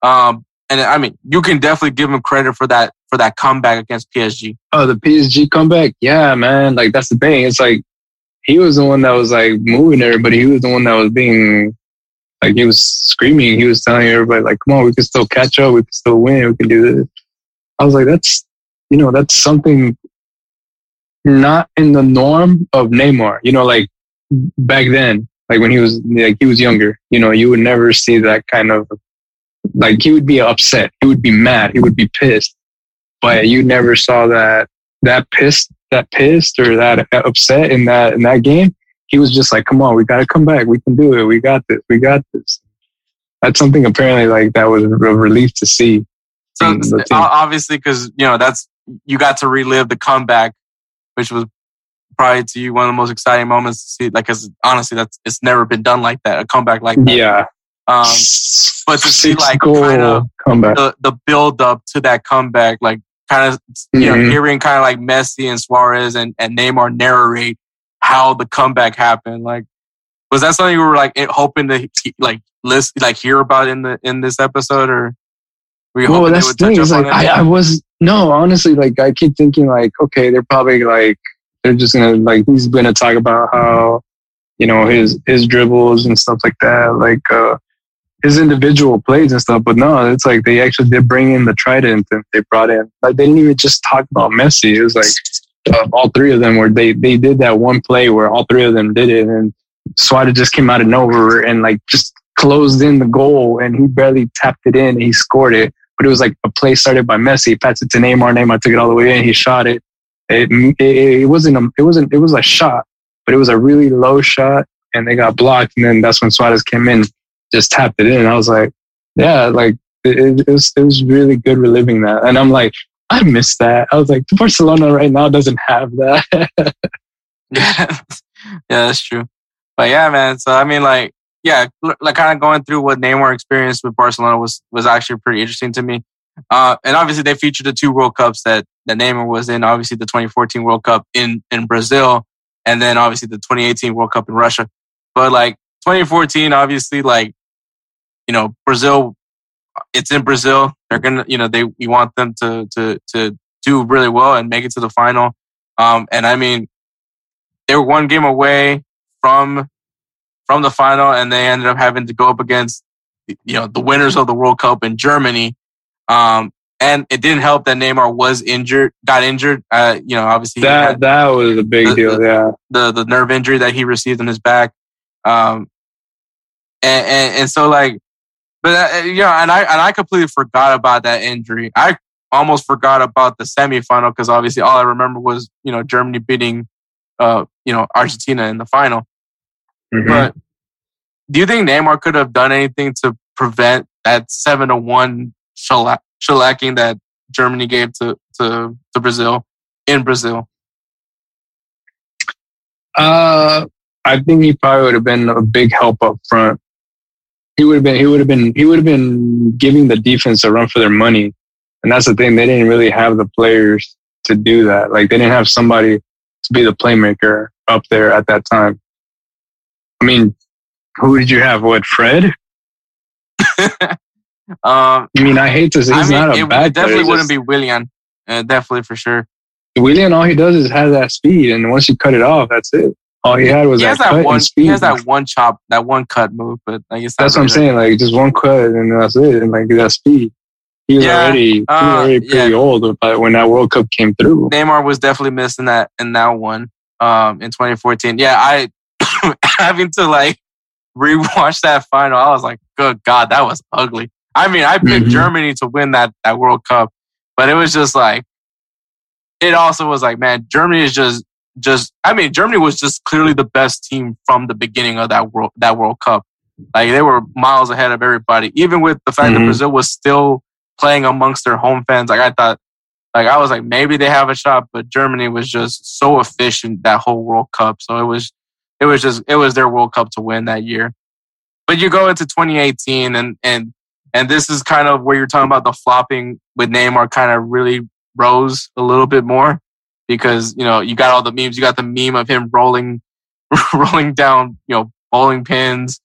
Um, and I mean, you can definitely give him credit for that for that comeback against PSG. oh, the PSG comeback. Yeah, man. Like, that's the thing. It's like, he was the one that was like moving everybody. He was the one that was being, like, he was screaming. He was telling everybody, like, come on, we can still catch up. We can still win. We can do this. I was like, that's, you know, that's something not in the norm of Neymar. You know, like back then, like when he was like he was younger, you know, you would never see that kind of like he would be upset, he would be mad, he would be pissed, but you never saw that that pissed that pissed or that upset in that in that game. He was just like, "Come on, we got to come back. We can do it. We got this. We got this." That's something apparently like that was a relief to see. So in the team. o- obviously, because you know that's you got to relive the comeback, which was probably to you one of the most exciting moments to see. Like, because honestly, that's it's never been done like that. A comeback like that. Yeah. Um, but to see, like, kinda comeback. the the build up to that comeback, like kind of you know Mhm. hearing kind of like Messi and Suarez and, and Neymar narrate how the comeback happened. Like, was that something you were like hoping to like list like hear about in the in this episode, or were you well, that's the thing. Is like? I, I was no, honestly, like I keep thinking like, okay, they're probably like they're just gonna like he's gonna talk about how you know his his dribbles and stuff like that, like uh his individual plays and stuff. But no, it's like they actually did bring in the trident and they brought in like they didn't even just talk about Messi. It was like uh, all three of them where they they did that one play where all three of them did it and Suarez just came out of nowhere and like just closed in the goal and he barely tapped it in. He scored it but it was like a play started by Messi. Passed it to Neymar. Neymar took it all the way in. He shot it. It, it, it wasn't a, it wasn't it was a shot, but it was a really low shot, and they got blocked. And then that's when Suarez came in, just tapped it in. I was like, yeah, like it, it was it was really good reliving that. And I'm like, I miss that. I was like, Barcelona right now doesn't have that. Yeah, yeah, that's true. But yeah, man. So I mean, like yeah, like kind of going through what Neymar experienced with Barcelona was was actually pretty interesting to me. Uh, and obviously they featured the two World Cups that that Neymar was in. Obviously the 2014 World Cup in in Brazil, and then obviously the 2018 World Cup in Russia. But like 2014, obviously, like you know, Brazil, it's in Brazil. They're gonna, you know, they we want them to to to do really well and make it to the final. Um, and I mean, they were one game away from from the final, and they ended up having to go up against you know the winners of the World Cup in Germany. Um, and it didn't help that Neymar was injured, got injured. Uh, you know, obviously that that was a big the, deal. The, yeah, the the nerve injury that he received in his back. Um, and, and, and so like, but uh, you know, and I and I completely forgot about that injury. I almost forgot about the semifinal because obviously all I remember was you know Germany beating, uh, you know Argentina in the final. Mm-hmm. But do you think Neymar could have done anything to prevent that seven to one shellacking that Germany gave to, to, to Brazil in Brazil? Uh, I think he probably would have been a big help up front. He would have been, he would have been, he would have been giving the defense a run for their money. And that's the thing. They didn't really have the players to do that. Like they didn't have somebody to be the playmaker up there at that time. I mean, who did you have? What, Fred? Um, I mean, I hate to say he's I mean, not a it, bad. It definitely player, wouldn't just, be Willian. Uh, definitely for sure. Willian, all he does is have that speed, and once you cut it off, that's it. All he had was he that, that one. He has that one chop, that one cut move, but I guess that's what I'm saying. Like just one cut, and that's it. And like that speed. He was yeah, already he was uh, already pretty yeah. old But when that World Cup came through. Neymar was definitely missing that in that one um, in 2014. Yeah, I having to like rewatch that final. I was like, good God, that was ugly. I mean, I picked mm-hmm. Germany to win that, that World Cup, but it was just like, it also was like, man, Germany is just, just, I mean, Germany was just clearly the best team from the beginning of that world, that World Cup. Like they were miles ahead of everybody, even with the fact mm-hmm. that Brazil was still playing amongst their home fans. Like I thought, like I was like, maybe they have a shot, but Germany was just so efficient that whole World Cup. So it was, it was just, it was their World Cup to win that year. But you go into 2018 and, and and this is kind of where you're talking about the flopping with Neymar kind of really rose a little bit more because, you know, you got all the memes. You got the meme of him rolling, rolling down, you know, bowling pins,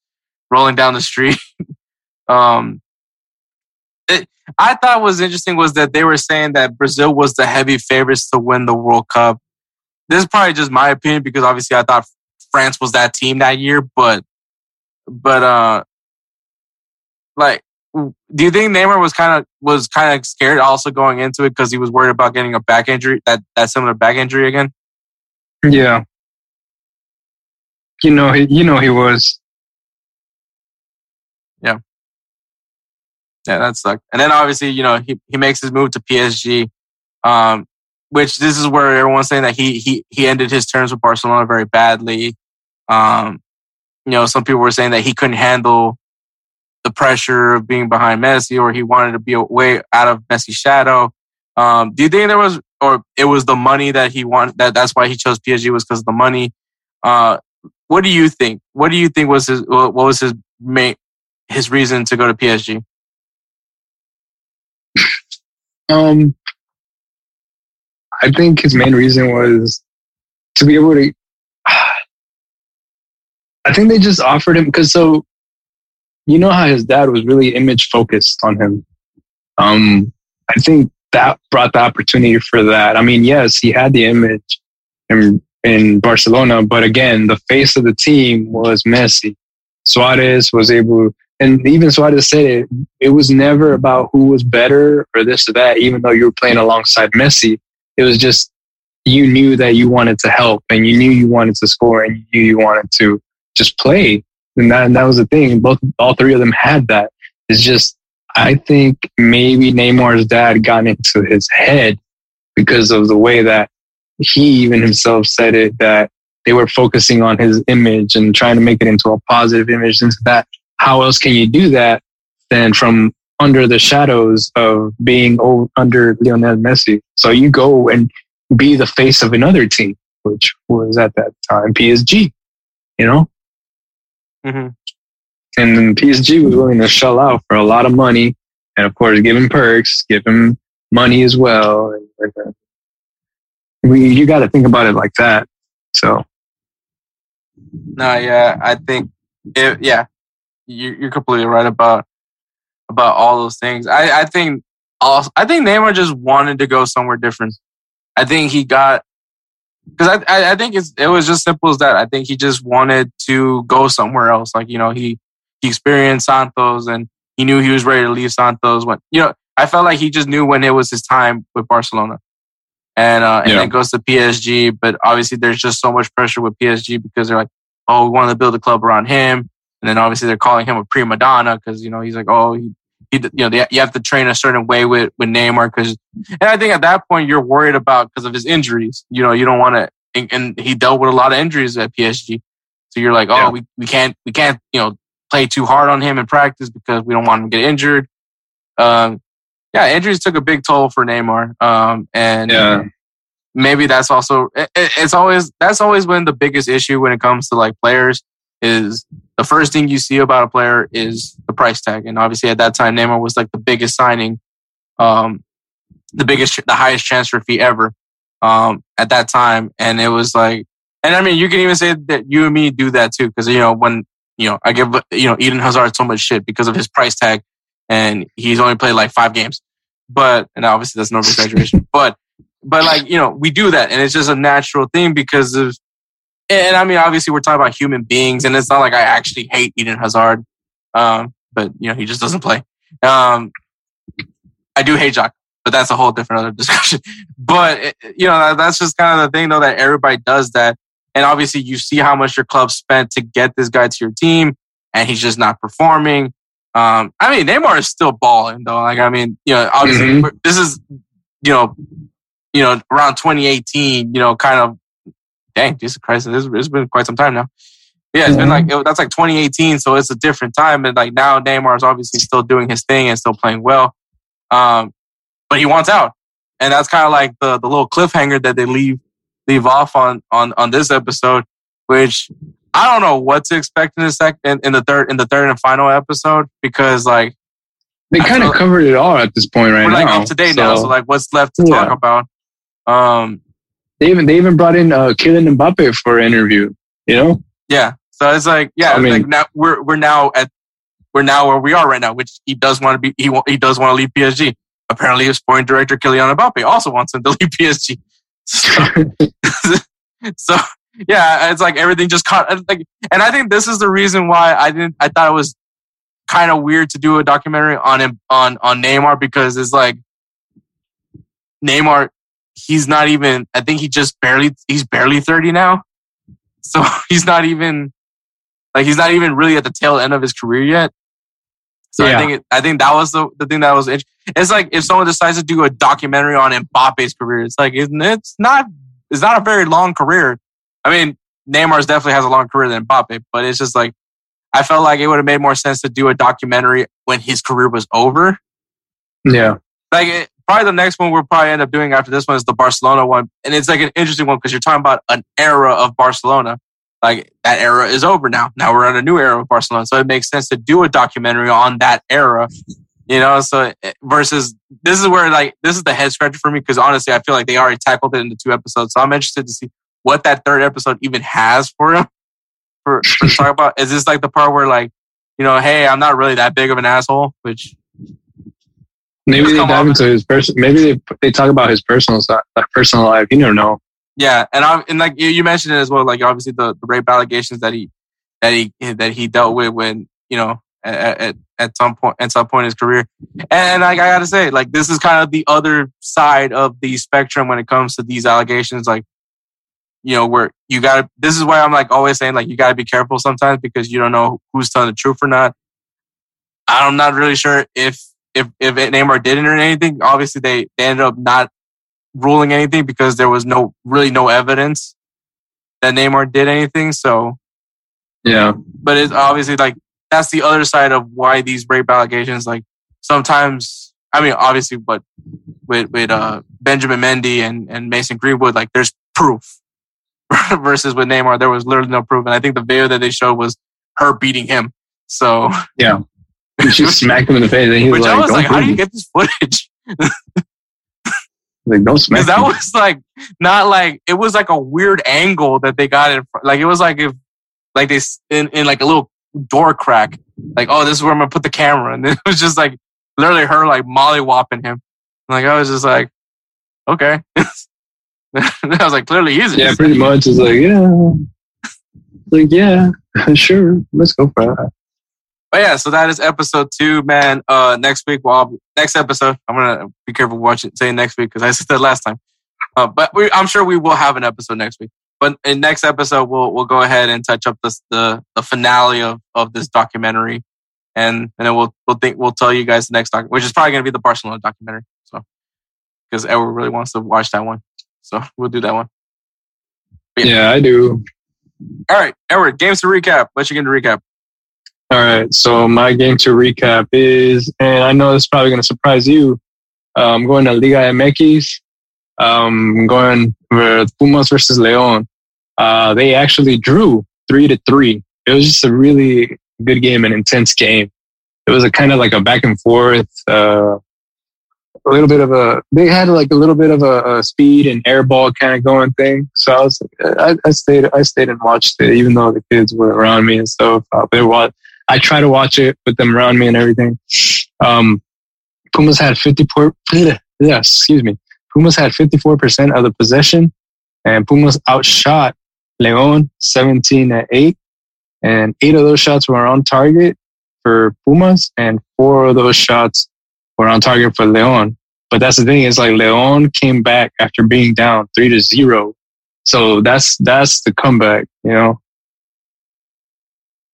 rolling down the street. um, it, I thought was interesting was that they were saying that Brazil was the heavy favorites to win the World Cup. This is probably just my opinion because obviously I thought France was that team that year, but, but, uh, like do you think Neymar was kind of was kind of scared also going into it because he was worried about getting a back injury that that similar back injury again? Yeah, you know he you know he was. Yeah, yeah, that sucked. And then obviously you know he he makes his move to PSG, um, which this is where everyone's saying that he he he ended his terms with Barcelona very badly. Um, you know, some people were saying that he couldn't handle the pressure of being behind Messi or he wanted to be away out of Messi's shadow. Um, do you think there was, or it was the money that he wanted, that that's why he chose PSG was because of the money? Uh, what do you think? What do you think was his, what was his main, his reason to go to PSG? Um, I think his main reason was to be able to, I think they just offered him because so you know how his dad was really image focused on him. Um, I think that brought the opportunity for that. I mean, yes, he had the image in, in Barcelona, but again, the face of the team was Messi. Suarez was able, and even Suarez said it, it was never about who was better or this or that, even though you were playing alongside Messi. It was just, you knew that you wanted to help and you knew you wanted to score and you knew you wanted to just play. And that, and that was the thing. Both, all three of them had that. It's just, I think maybe Neymar's dad got into his head because of the way that he even himself said it, that they were focusing on his image and trying to make it into a positive image into that. How else can you do that than from under the shadows of being under Lionel Messi? So you go and be the face of another team, which was at that time PSG, you know? Mm-hmm. and then PSG was willing to shell out for a lot of money, and of course, give him perks, give him money as well. We you got to think about it like that. So, No, yeah, I think, it, yeah, you, you're completely right about about all those things. I, I think also, I think Neymar just wanted to go somewhere different. I think he got because I, I I think it's it was just simple as that. I think he just wanted to go somewhere else. Like you know he he experienced Santos and he knew he was ready to leave Santos when you know I felt like he just knew when it was his time with Barcelona. And uh, and Yeah. then goes to PSG, but obviously there's just so much pressure with PSG because they're like, oh, we want to build a club around him, and then obviously they're calling him a prima donna because you know he's like, oh, he, he you know they, you have to train a certain way with with Neymar because, and I think at that point you're worried about because of his injuries. You know, you don't want to, and, and he dealt with a lot of injuries at PSG, so you're like, oh, Yeah. we we can't we can't you know play too hard on him in practice because we don't want him to get injured. Um, yeah, injuries took a big toll for Neymar. Um, and Yeah. maybe that's also it, it- it's always that's always been the biggest issue when it comes to like players is the first thing you see about a player is the price tag, and obviously at that time Neymar was like the biggest signing, um, the biggest the highest transfer fee ever, um, at that time, and it was like, and I mean you can even say that you and me do that too because you know when you know I give you know Eden Hazard so much shit because of his price tag, and he's only played like five games, but and obviously that's no exaggeration, but but like you know we do that and it's just a natural thing because of and i mean obviously we're talking about human beings and it's not like i actually hate eden hazard um but you know he just doesn't play. Um i do hate Jock, but that's a whole different other discussion. But it- you know that- that's just kind of the thing though that everybody does that. And obviously you see how much your club spent to get this guy to your team and he's just not performing. Um i mean neymar is still balling though. Like i mean you know obviously Mhm. this is you know you know, around 2018, you know, kind of, dang, Jesus Christ, this it's been quite some time now. Yeah, it's been like, it, that's like 2018, so it's a different time. And like now Neymar is obviously still doing his thing and still playing well. Um, but he wants out. And that's kind of like the, the little cliffhanger that they leave, leave off on, on, on this episode, which I don't know what to expect in the second, in, in the third, in the third and final episode, because like, They kind of covered it all at this point right we're like now. up to date now. So like, what's left to Yeah. talk about? Um, they even they even brought in uh, Kylian Mbappe for an interview. You know, Yeah. So it's like, yeah, I mean- like now we're we're now at we're now where we are right now, which he does want to be. He he does want to leave PSG. Apparently, his sporting director Kylian Mbappe also wants him to leave PSG. So, so yeah, it's like everything just caught. Like, and I think this is the reason why I didn't. I thought it was kind of weird to do a documentary on him on on Neymar because it's like Neymar. He's not even. I think he just barely. He's barely thirty now. So he's not even like he's not even really at the tail end of his career yet. So I think it, I think that was the, the thing that was int- it's like if someone decides to do a documentary on Mbappe's career, it's like it's it's not it's not a very long career. I mean, Neymar's definitely has a long career than Mbappe, but it's just like I felt like it would have made more sense to do a documentary when his career was over. yeah, Like it, probably the next one we'll probably end up doing after this one is the Barcelona one, and it's like an interesting one because you're talking about an era of Barcelona. Like that era is over now. Now we're in a new era of Barcelona, so it makes sense to do a documentary on that era. You know, so eh, versus this is where like this is the head scratcher for me because honestly, I feel like they already tackled it in the two episodes. So I'm interested to see what that third episode even has for him. For, for talk about is this like the part where like you know, hey, I'm not really that big of an asshole, which maybe they dive into his person. Maybe they they talk about his personal side, like personal life. You never know. Yeah, and I and like you, you mentioned it as well. Like obviously the, the rape allegations that he that he that he dealt with when you know at, at at some point at some point in his career. And like I gotta say, like this is kind of the other side of the spectrum when it comes to these allegations. Like you know where you got to this is why I'm like always saying like you got to be careful sometimes because you don't know who's telling the truth or not. I'm not really sure if if if Neymar didn't enter anything. Obviously, they they ended up not ruling anything because there was no really no evidence that Neymar did anything. So, Yeah, but it's obviously like that's the other side of why these rape allegations. Like sometimes, I mean, obviously, but with with uh, Benjamin Mendy and and Mason Greenwood, like there's proof. Versus with Neymar, there was literally no proof, and I think the video that they showed was her beating him. So yeah, she smacked him in the face, and he was which like, I was like, how do you get this footage? like, don't smack that me." was like not like it was like a weird angle that they got it. Like it was like if like they in in like a little door crack. Like oh, this is where I'm gonna put the camera, and then it was just like literally her like mollywhopping him. Like I was just like, okay. I was like, clearly he's Yeah, pretty much. It's like, yeah, like yeah, sure, let's go for that. But yeah, so that is episode two, man. Uh, next week, well, next episode, I'm gonna be careful watching saying next week because I said that last time. Uh, but we, I'm sure we will have an episode next week. But in next episode, we'll we'll go ahead and touch up this, the the finale of of this documentary, and and then we'll we'll think we'll tell you guys the next doc, which is probably gonna be the Barcelona documentary. So because Edward really wants to watch that one, so we'll do that one. Yeah, I do. All right, Edward, games to recap. What's your game to recap? All right. So my game to recap is, and I know this is probably going to surprise you. Uh, I'm going to Liga MX. Um, I'm going with Pumas versus Leon. Uh, they actually drew three to three. It was just a really good game, an intense game. It was a kind of like a back and forth, uh, a little bit of a, they had like a little bit of a, a speed and air ball kind of going thing. So I was, I, I stayed, I stayed and watched it, even though the kids were around me and stuff. Uh, they watched, I try to watch it with them around me and everything. Um, Pumas had 54, yeah, excuse me. Pumas had 54% of the possession and Pumas outshot Leon 17 at 8. And eight of those shots were on target for Pumas and four of those shots were on target for Leon. But that's the thing is like Leon came back after being down three to zero. So that's, that's the comeback, you know?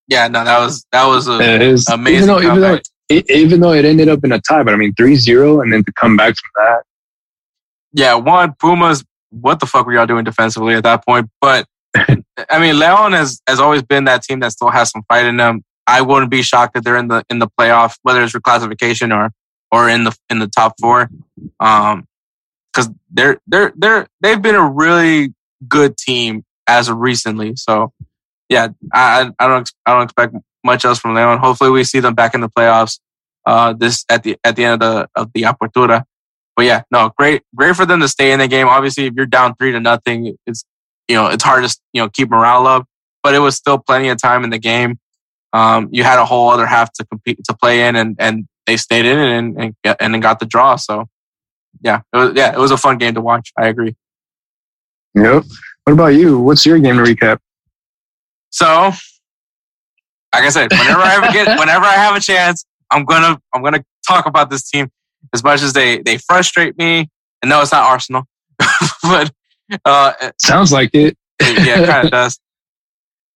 Yeah, no, that was that was a It is amazing Even though, even though, it, even though it ended up in a tie, but I mean, 3-0 and then to come back from that. yeah, one Pumas. What the fuck were y'all doing defensively at that point? But I mean, Leon has has always been that team that still has some fight in them. I wouldn't be shocked that they're in the in the playoff, whether it's reclassification or or in the in the top four, um, because they're they're they're they've been a really good team as of recently. So yeah, I I don't I don't expect much else from Leon. Hopefully, we see them back in the playoffs. Uh, this at the at the end of the of the apertura. But yeah, no, great, great for them to stay in the game. Obviously, if you're down three to nothing, it's you know it's hard to you know keep morale up. But it was still plenty of time in the game. Um, you had a whole other half to compete to play in, and and they stayed in it and and, get- and then got the draw. So yeah, it was yeah, it was a fun game to watch. I agree. Yep. What about you? What's your game to recap? So, like I said, whenever I ever get, whenever I have a chance, I'm gonna, I'm gonna talk about this team as much as they, they frustrate me. And no, it's not Arsenal, but, uh, Sounds like it. yeah, it kind of does.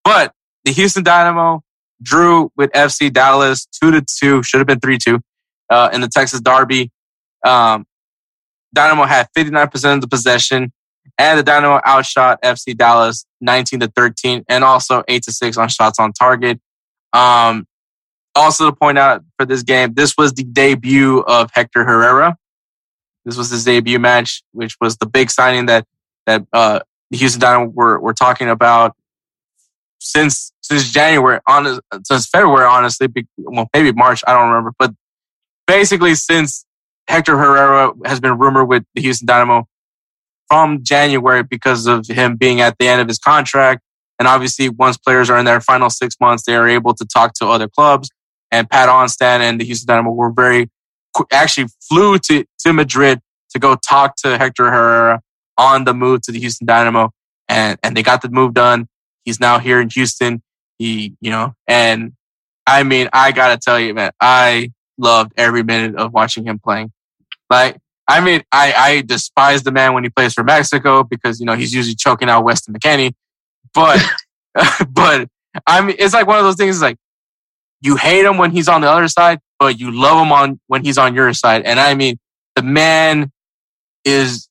But the Houston Dynamo drew with FC Dallas two to two, should have been three two, uh, in the Texas Derby. Um, Dynamo had 59% of the possession, and the Dynamo outshot FC Dallas 19 to 13, and also 8 to 6 on shots on target. Um, also to point out for this game, this was the debut of Hector Herrera. This was his debut match, which was the big signing that that uh, the Houston Dynamo were were talking about since since January, on since February, honestly, well maybe March, I don't remember, but basically since Hector Herrera has been rumored with the Houston Dynamo from January because of him being at the end of his contract, and obviously once players are in their final six months, they are able to talk to other clubs. And Pat Onstad and the Houston Dynamo were very actually flew to to Madrid to go talk to Hector Herrera on the move to the Houston Dynamo, and and they got the move done. He's now here in Houston. He, you know, and I mean, I gotta tell you, man, I loved every minute of watching him playing. Like, I mean, I I despise the man when he plays for Mexico because you know he's usually choking out Weston McKennie, but but I mean, it's like one of those things. Like, you hate him when he's on the other side, but you love him on when he's on your side. And I mean, the man is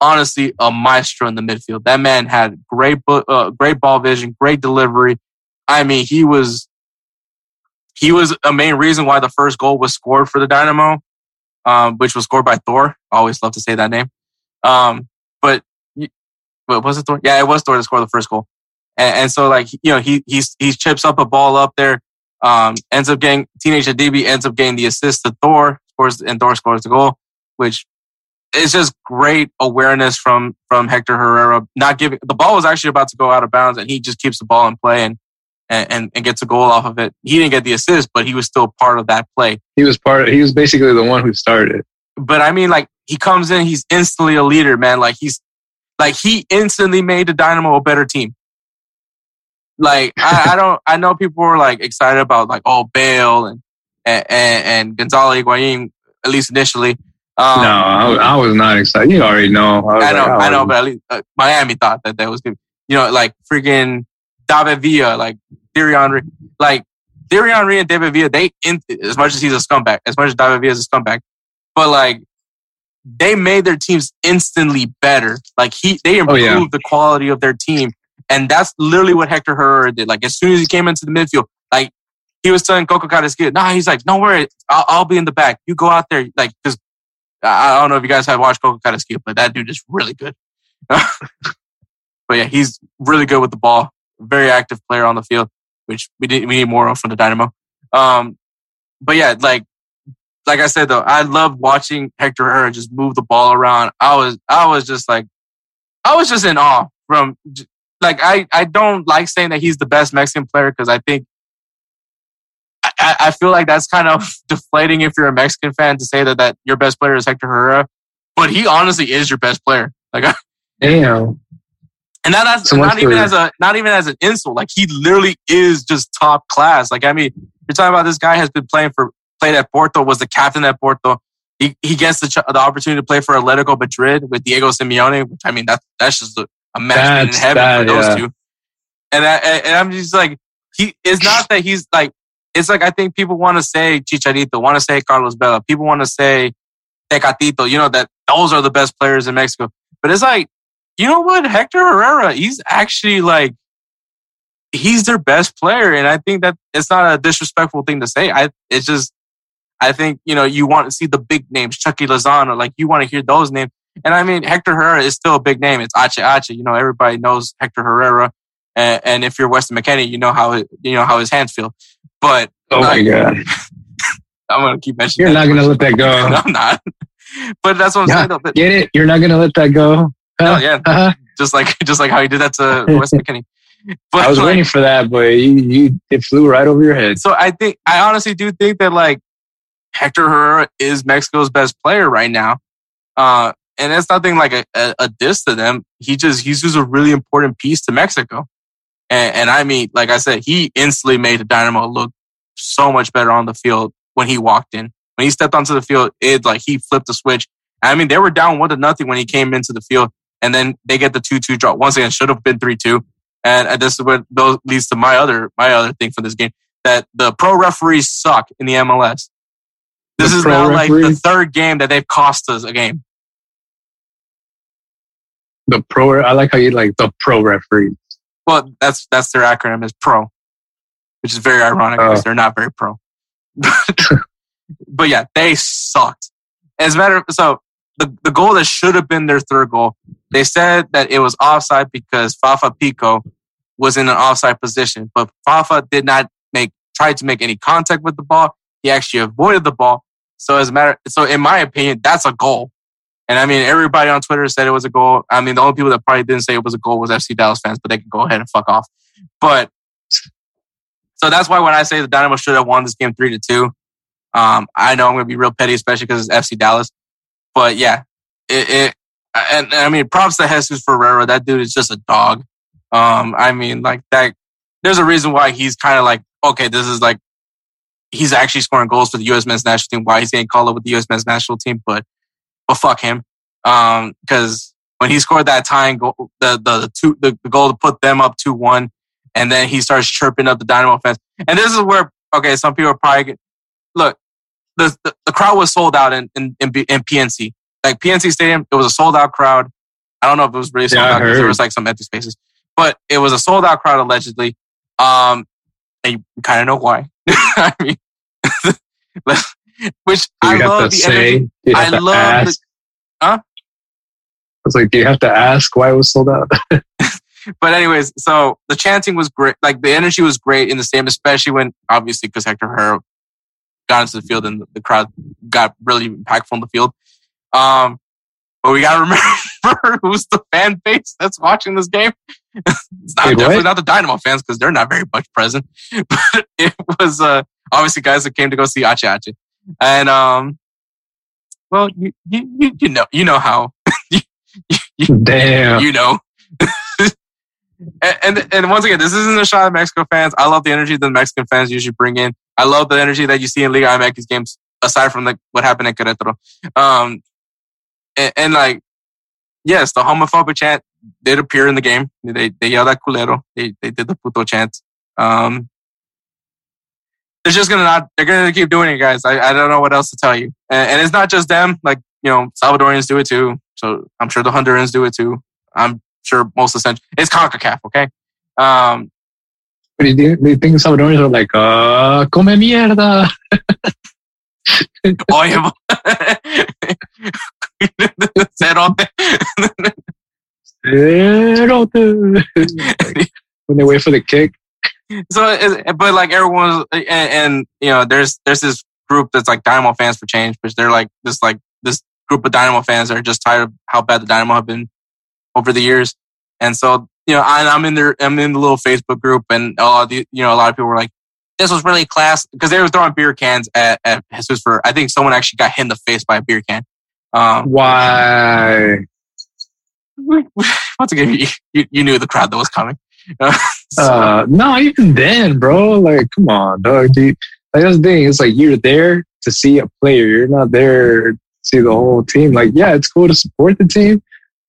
honestly a maestro in the midfield. That man had great, uh, great ball vision, great delivery. I mean, he was, he was a main reason why the first goal was scored for the Dynamo, um, which was scored by Thor. I always love to say that name. Um, but, but was it Thor? Yeah, it was Thor to score the first goal. And, and so like, you know, he, he's, he chips up a ball up there. Um, ends up getting Teenage Hadebe ends up getting the assist to Thor, scores and Thor scores the goal, which is just great awareness from from Hector Herrera. Not giving the ball was actually about to go out of bounds, and he just keeps the ball in play and and and gets a goal off of it. He didn't get the assist, but he was still part of that play. He was part. of, He was basically the one who started. it. But I mean, like he comes in, he's instantly a leader, man. Like he's like he instantly made the Dynamo a better team. Like I, I don't, I know people were like excited about like oh Bale and and, and Gonzalo Higuain at least initially. Um, no, I, I was not excited. You already know. I, I know, like, I know, but at least uh, Miami thought that that was good. You know, like freaking David Villa, like Thierry Henry, like Thierry Henry and David Villa. They, as much as he's a scumbag, as much as David Villa is a scumbag, but like they made their teams instantly better. Like he, they Oh, improved yeah. the quality of their team, and that's literally what Hector Herrera did. Like as soon as he came into the midfield, like he was telling Coco Carrasquilla, nah, he's like, don't worry, I'll, I'll be in the back. You go out there, like, because I don't know if you guys have watched Coco Carrasquilla, but that dude is really good. but yeah, he's really good with the ball. Very active player on the field, which we need, we need more of from the Dynamo. Um, but yeah, like, like I said though, I love watching Hector Herrera just move the ball around. I was, I was just like, I was just in awe from, like, I, I don't like saying that he's the best Mexican player because I think I- I, I feel like that's kind of deflating if you're a Mexican fan to say that, that your best player is Hector Herrera. But he honestly is your best player. Like, I- Damn. And that, that's So not even as a not even as an insult. Like he literally is just top class. Like I mean, you're talking about this guy has been playing for played at Porto, was the captain at Porto. He he gets the the opportunity to play for Atletico Madrid with Diego Simeone, which I mean that's that's just a, a match made in heaven that, for those yeah. two. And I, and and I'm just like he it's not that he's like it's like I think people want to say Chicharito, want to say Carlos Vela, people want to say Tecatito, you know that those are the best players in Mexico. But it's like you know what? Hector Herrera, he's actually like, he's their best player. And I think that it's not a disrespectful thing to say. I, it's just, I think, you know, you want to see the big names, Chucky Lozano, like you want to hear those names. And I mean, Hector Herrera is still a big name. It's Ache Ache. You know, everybody knows Hector Herrera. And, and if you're Weston McKennie, you know how, it, you know, how his hands feel. But Oh my like, god. I'm going to keep mentioning You're not gonna let that go. No, I'm not. But that's what I'm Yeah. saying though. But, Get it? You're not gonna let that go. Huh? yeah. Uh-huh. Just like, just like how he did that to Weston McKennie. But I was like, waiting for that, but you, you it flew right over your head. So I think I honestly do think that like Hector Herrera is Mexico's best player right now. Uh, and it's nothing like a, a, a diss to them. He just he's just a really important piece to Mexico. And, and I mean, like I said, he instantly made the Dynamo look so much better on the field when he walked in. When he stepped onto the field, it like he flipped the switch. I mean, they were down one to nothing when he came into the field, and then they get the two-two draw. Once again, should have been three-two. And, and this is what those leads to my other my other thing for this game that the pro referees suck in the MLS. This The is now like the third game that they've cost us a game. The pro, I like how you like the pro referees. Well, that's that's their acronym is pro, which is very ironic Oh. because they're not very pro. but yeah, they sucked. As a matter of so the, the goal that should have been their third goal, they said that it was offside because Fafa Picault was in an offside position, but Fafa did not make try to make any contact with the ball. He actually avoided the ball. So as a matter, so in my opinion, that's a goal. And I mean, everybody on Twitter said it was a goal. I mean, the only people that probably didn't say it was a goal was FC Dallas fans, but they can go ahead and fuck off. But so that's why when I say the Dynamo should have won this game three to two, um, I know I'm going to be real petty, especially because it's FC Dallas. But yeah, it, it and, and I mean, props to Jesus Ferreira. That dude is just a dog. Um, I mean, like that. There's a reason why he's kind of like, okay, this is like he's actually scoring goals for the U.S. men's national team. Why he's getting called up with the U.S. men's national team, but but fuck him. Um, because when he scored that tying goal, the the, the two the, the goal to put them up two one, and then he starts chirping up the Dynamo fans. And this is where okay, some people are probably look. The, the the crowd was sold out in in, in, in PNC. Like PNC Stadium, it was a sold out crowd. I don't know if it was really sold Yeah, out because there was like some empty spaces, but it was a sold out crowd allegedly. Um, and you kind of know why. I mean, which Do I have love to the say? energy. I love the- Huh? I was like, do you have to ask why it was sold out? but anyways, so the chanting was great. Like the energy was great in the stadium, especially when obviously because Hector Herrera got into the field and the crowd got really impactful in the field. Um, but we got to remember who's the fan base that's watching this game. it's not Wait, definitely what? not the Dynamo fans because they're not very much present. But it was uh, obviously guys that came to go see Ache Ache. And um, well, you, you you you know you know how you, you, Damn. you know. And, and once again, this isn't a shot at Mexico fans. I love the energy that the Mexican fans usually bring in. I love the energy that you see in Liga MX games, aside from like what happened in Querétaro. Um, and, and like, yes, the homophobic chant did appear in the game. They they yelled at culero. They they did the puto chant. Um, they're just gonna not. They're gonna keep doing it, guys. I, I don't know what else to tell you. And, and it's not just them. Like you know, Salvadorians do it too. So I'm sure the Hondurans do it too. I'm sure most central. It's Concacaf, okay? Um, What do you think? Do you think Salvadorians are like, uh, come mierda? oye, Cerote. Cerote. when they wait for the kick. so, but like everyone's, and, and you know, there's there's this group that's like Dynamo fans for change, which they're like this like this group of Dynamo fans are just tired of how bad the Dynamo have been over the years, and so you know, I, I'm in there, I'm in the little Facebook group, and a lot of the, you know, a lot of people were like, "This was really class," because they were throwing beer cans at, at Jesus for. I think someone actually got hit in the face by a beer can. Um, Why? once again, you, you, you knew the crowd that was coming. So- Uh, no, even then, bro. Like, come on, dog. Dude. Like, that's the thing. It's like you're there to see a player. You're not there to see the whole team. Like, yeah, it's cool to support the team,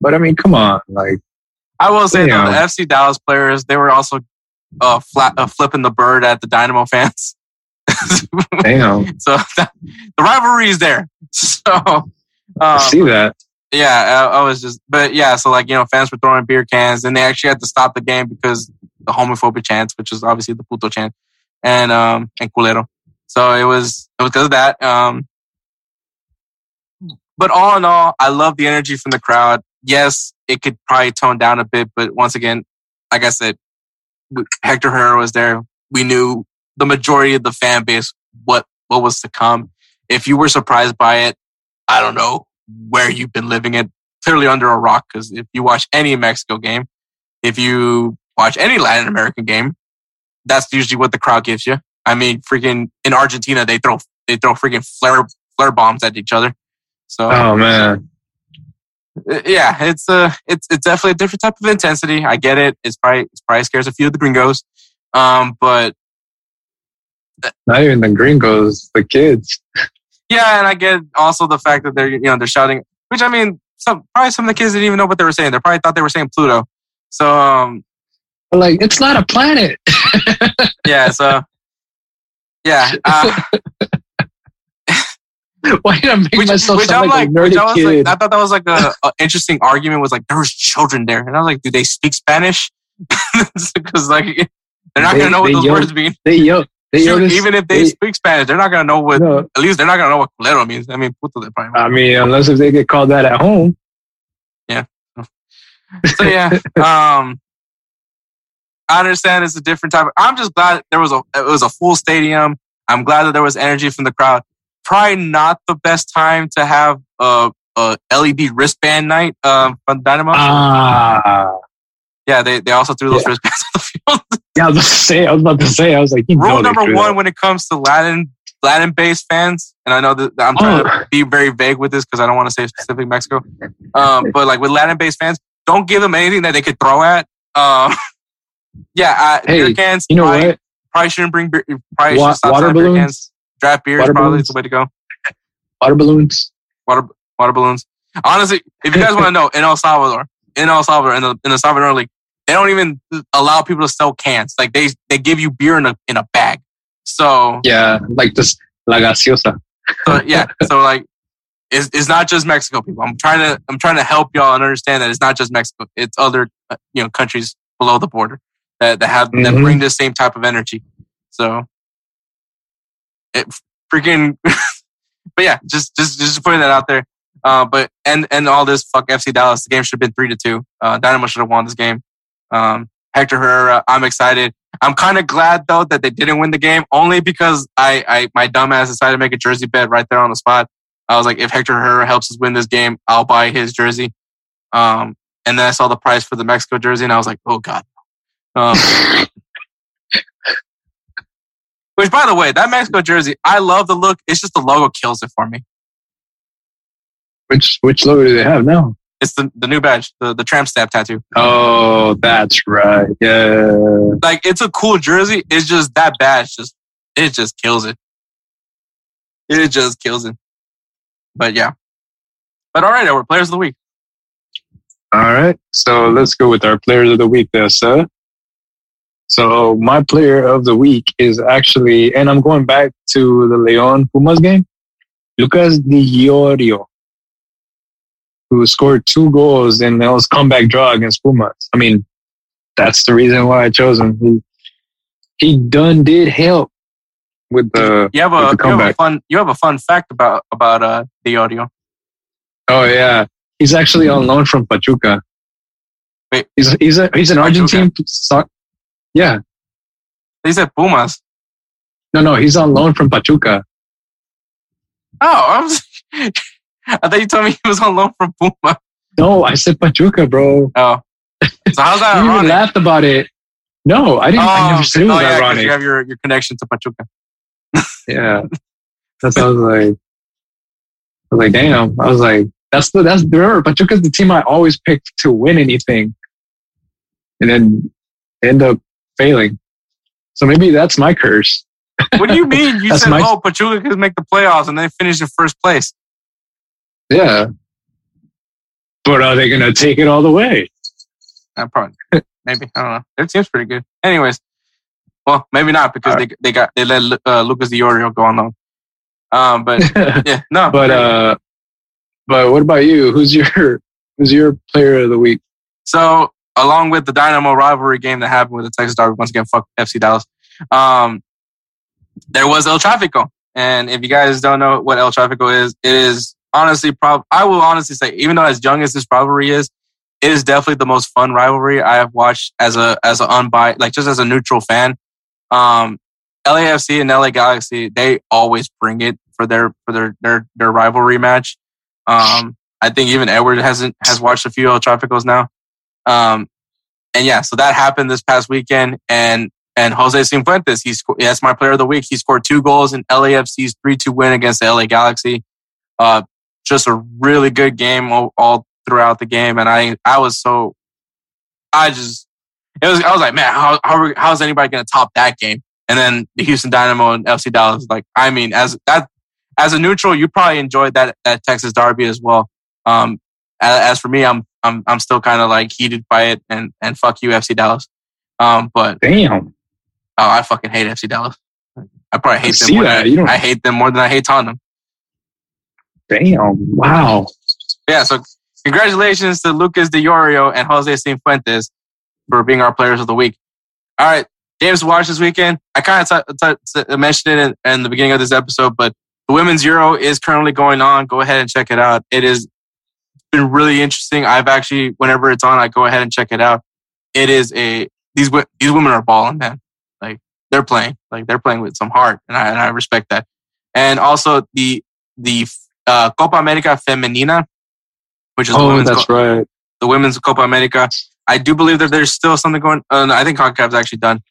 but I mean, come on. Like, I will say though, the FC Dallas players, they were also uh, flat, uh, flipping the bird at the Dynamo fans. damn, so that, the rivalry is there. So, I um, see that. yeah, I, I was just, but yeah, so like, you know, fans were throwing beer cans and they actually had to stop the game because the homophobic chants, which is obviously the puto chant and, um, and culero. So it was, it was because of that. Um, but all in all, I love the energy from the crowd. Yes, it could probably tone down a bit, but once again, like I said, Hector Herrera was there. We knew the majority of the fan base what what was to come. If you were surprised by it, I don't know where you've been living it. Clearly under a rock, because if you watch any Mexico game, if you watch any Latin American game, that's usually what the crowd gives you. I mean, freaking in Argentina, they throw they throw freaking flare flare bombs at each other. So Oh man, yeah, it's a it's it's definitely a different type of intensity. I get it. It's probably it's probably scares a few of the gringos. Um, but not even the gringos, the kids. yeah, and I get also the fact that they're you know they're shouting, which I mean, some probably some of the kids didn't even know what they were saying. They probably thought they were saying Pluto. So um, But like, it's not a planet. yeah, so yeah, uh, Why did I make which, myself which sound I'm like, like, a which I was kid? like, I thought that was like a, a interesting argument. Was like there was children there, and I was like, do they speak Spanish? Because like they're not They- gonna know what they those words mean. they yell. They Shoot, this- even if they, speak Spanish, they're not gonna know what. No. At least they're not gonna know what culero means. I mean, puto they probably. I mean, unless if they get called that at home. Yeah. So yeah, um, I understand it's a different type. Of, I'm just glad there was a it was a full stadium. I'm glad that there was energy from the crowd. Probably not the best time to have a, a LED wristband night um, from Dynamo. Ah, yeah, they, they also threw those Yeah. wristbands on the field. yeah. I was about to say. I was about to say. I was like, Rule number one that. when it comes to Latin Latin based fans, and I know that I'm trying Oh. to be very vague with this because I don't want to say specific Mexico. Um, but like with Latin based fans, don't give them anything that they could throw at. Um, yeah, I, Hey, beer cans. You know probably, what? Probably shouldn't bring beer. Probably Wa- should stop water selling beer cans. balloons. Draft beer is Water probably balloons. the way to go. Water balloons. Water water balloons. Honestly, if you guys want to know, in El Salvador, in El Salvador, in the in the Salvador League, they don't even allow people to sell cans. Like they they give you beer in a in a bag. So Yeah, like this la gaseosa. So yeah, so like, it's, it's not just Mexico, people. I'm trying to I'm trying to help y'all and understand that it's not just Mexico. It's other uh, you know countries below the border that that have that Mhm. bring the same type of energy. So it freaking, but yeah, just just just putting that out there. Uh, but and and all this fuck FC Dallas. The game should have been three to two. Uh, Dynamo should have won this game. Um, Hector Herrera, I'm excited. I'm kind of glad though that they didn't win the game, only because I, I my dumbass decided to make a jersey bet right there on the spot. I was like, if Hector Herrera helps us win this game, I'll buy his jersey. Um, and then I saw the price for the Mexico jersey, and I was like, oh god. Um, which, by the way, that Mexico jersey, I love the look. It's just the logo kills it for me. Which which logo do they have now? It's the, the new badge, the, the tramp stamp tattoo. Oh, that's right. Yeah. Like it's a cool jersey. It's just that badge just it just kills it. It just kills it. But yeah. But all right, our players of the week. All right. So let's go with our players of the week there, sir. So my player of the week is actually, and I'm going back to the Leon Pumas game, Lucas Di Yorio, who scored two goals in those comeback draw against Pumas. I mean, that's the reason why I chose him. He, he done did help with the, You have a, you have a fun you have a fun fact about about uh the audio. Oh yeah, he's actually on loan from Pachuca. Wait. he's he's a he's an Pachuca. Argentine. So- yeah, They said Pumas. no, no, he's on loan from Pachuca. Oh, I was I thought you told me he was on loan from Puma. No, I said Pachuca, bro. Oh. So how's that You even ironic? laughed about it. No, I didn't. I Oh, never said it oh, was yeah, 'cause ironic. you have your, your connection to Pachuca. Yeah, that's I was like. I was like, damn. I was like, that's the that's remember Pachuca's the team I always picked to win anything, and then end up failing. So maybe that's my curse. What do you mean? You said, my- oh, Pachuca could make the playoffs and they finish in first place. Yeah. But are they gonna take it all the way? Uh, probably, maybe. I don't know. Their team's pretty good. Anyways, well, maybe not because they they got they let uh, Lucas Di Yorio go on loan. Um, but yeah, no. but uh, but what about you? Who's your who's your player of the week? So, along with the Dynamo rivalry game that happened with the Texas Derby, once again, fuck FC Dallas. Um, there was El Tráfico, and if you guys don't know what El Tráfico is, it is honestly, prob- I will honestly say, even though as young as this rivalry is, it is definitely the most fun rivalry I have watched as a as an unbiased, like just as a neutral fan. Um, LAFC and LA Galaxy, they always bring it for their for their their their rivalry match. Um, I think even Edward hasn't has watched a few El Tráficos now. Um, and yeah, so that happened this past weekend, and and Jose Cifuentes, he's that's my player of the week. He scored two goals in LAFC's three two win against the LA Galaxy. Uh, just a really good game all, all throughout the game, and I I was so I just it was I was like, man, how how how is anybody going to top that game? And then the Houston Dynamo and FC Dallas, like I mean, as that as a neutral, you probably enjoyed that that Texas Derby as well. Um, as, as for me, I'm I'm I'm still kind of like heated by it, and and fuck you, FC Dallas. Um, but Damn. oh, I fucking hate FC Dallas. I probably hate them see more. that. Than I, I hate them more than I hate Tottenham. Damn. Wow. Yeah, so congratulations to Lucas Di Yorio and Jose Cifuentes for being our players of the week. All right, games to watch this weekend. I kind of t- t- t- mentioned it in, in the beginning of this episode, but the Women's Euro is currently going on. Go ahead and check it out. It has been really interesting. I've actually, whenever it's on, I go ahead and check it out. It is a these these women are balling, man. Like they're playing, like they're playing with some heart, and I and I respect that. And also the the uh, Copa America Femenina, which is the Oh, women's that's co- right. the women's Copa America. I do believe that there's still something going. Uh, no, I think CONCACAF's actually done.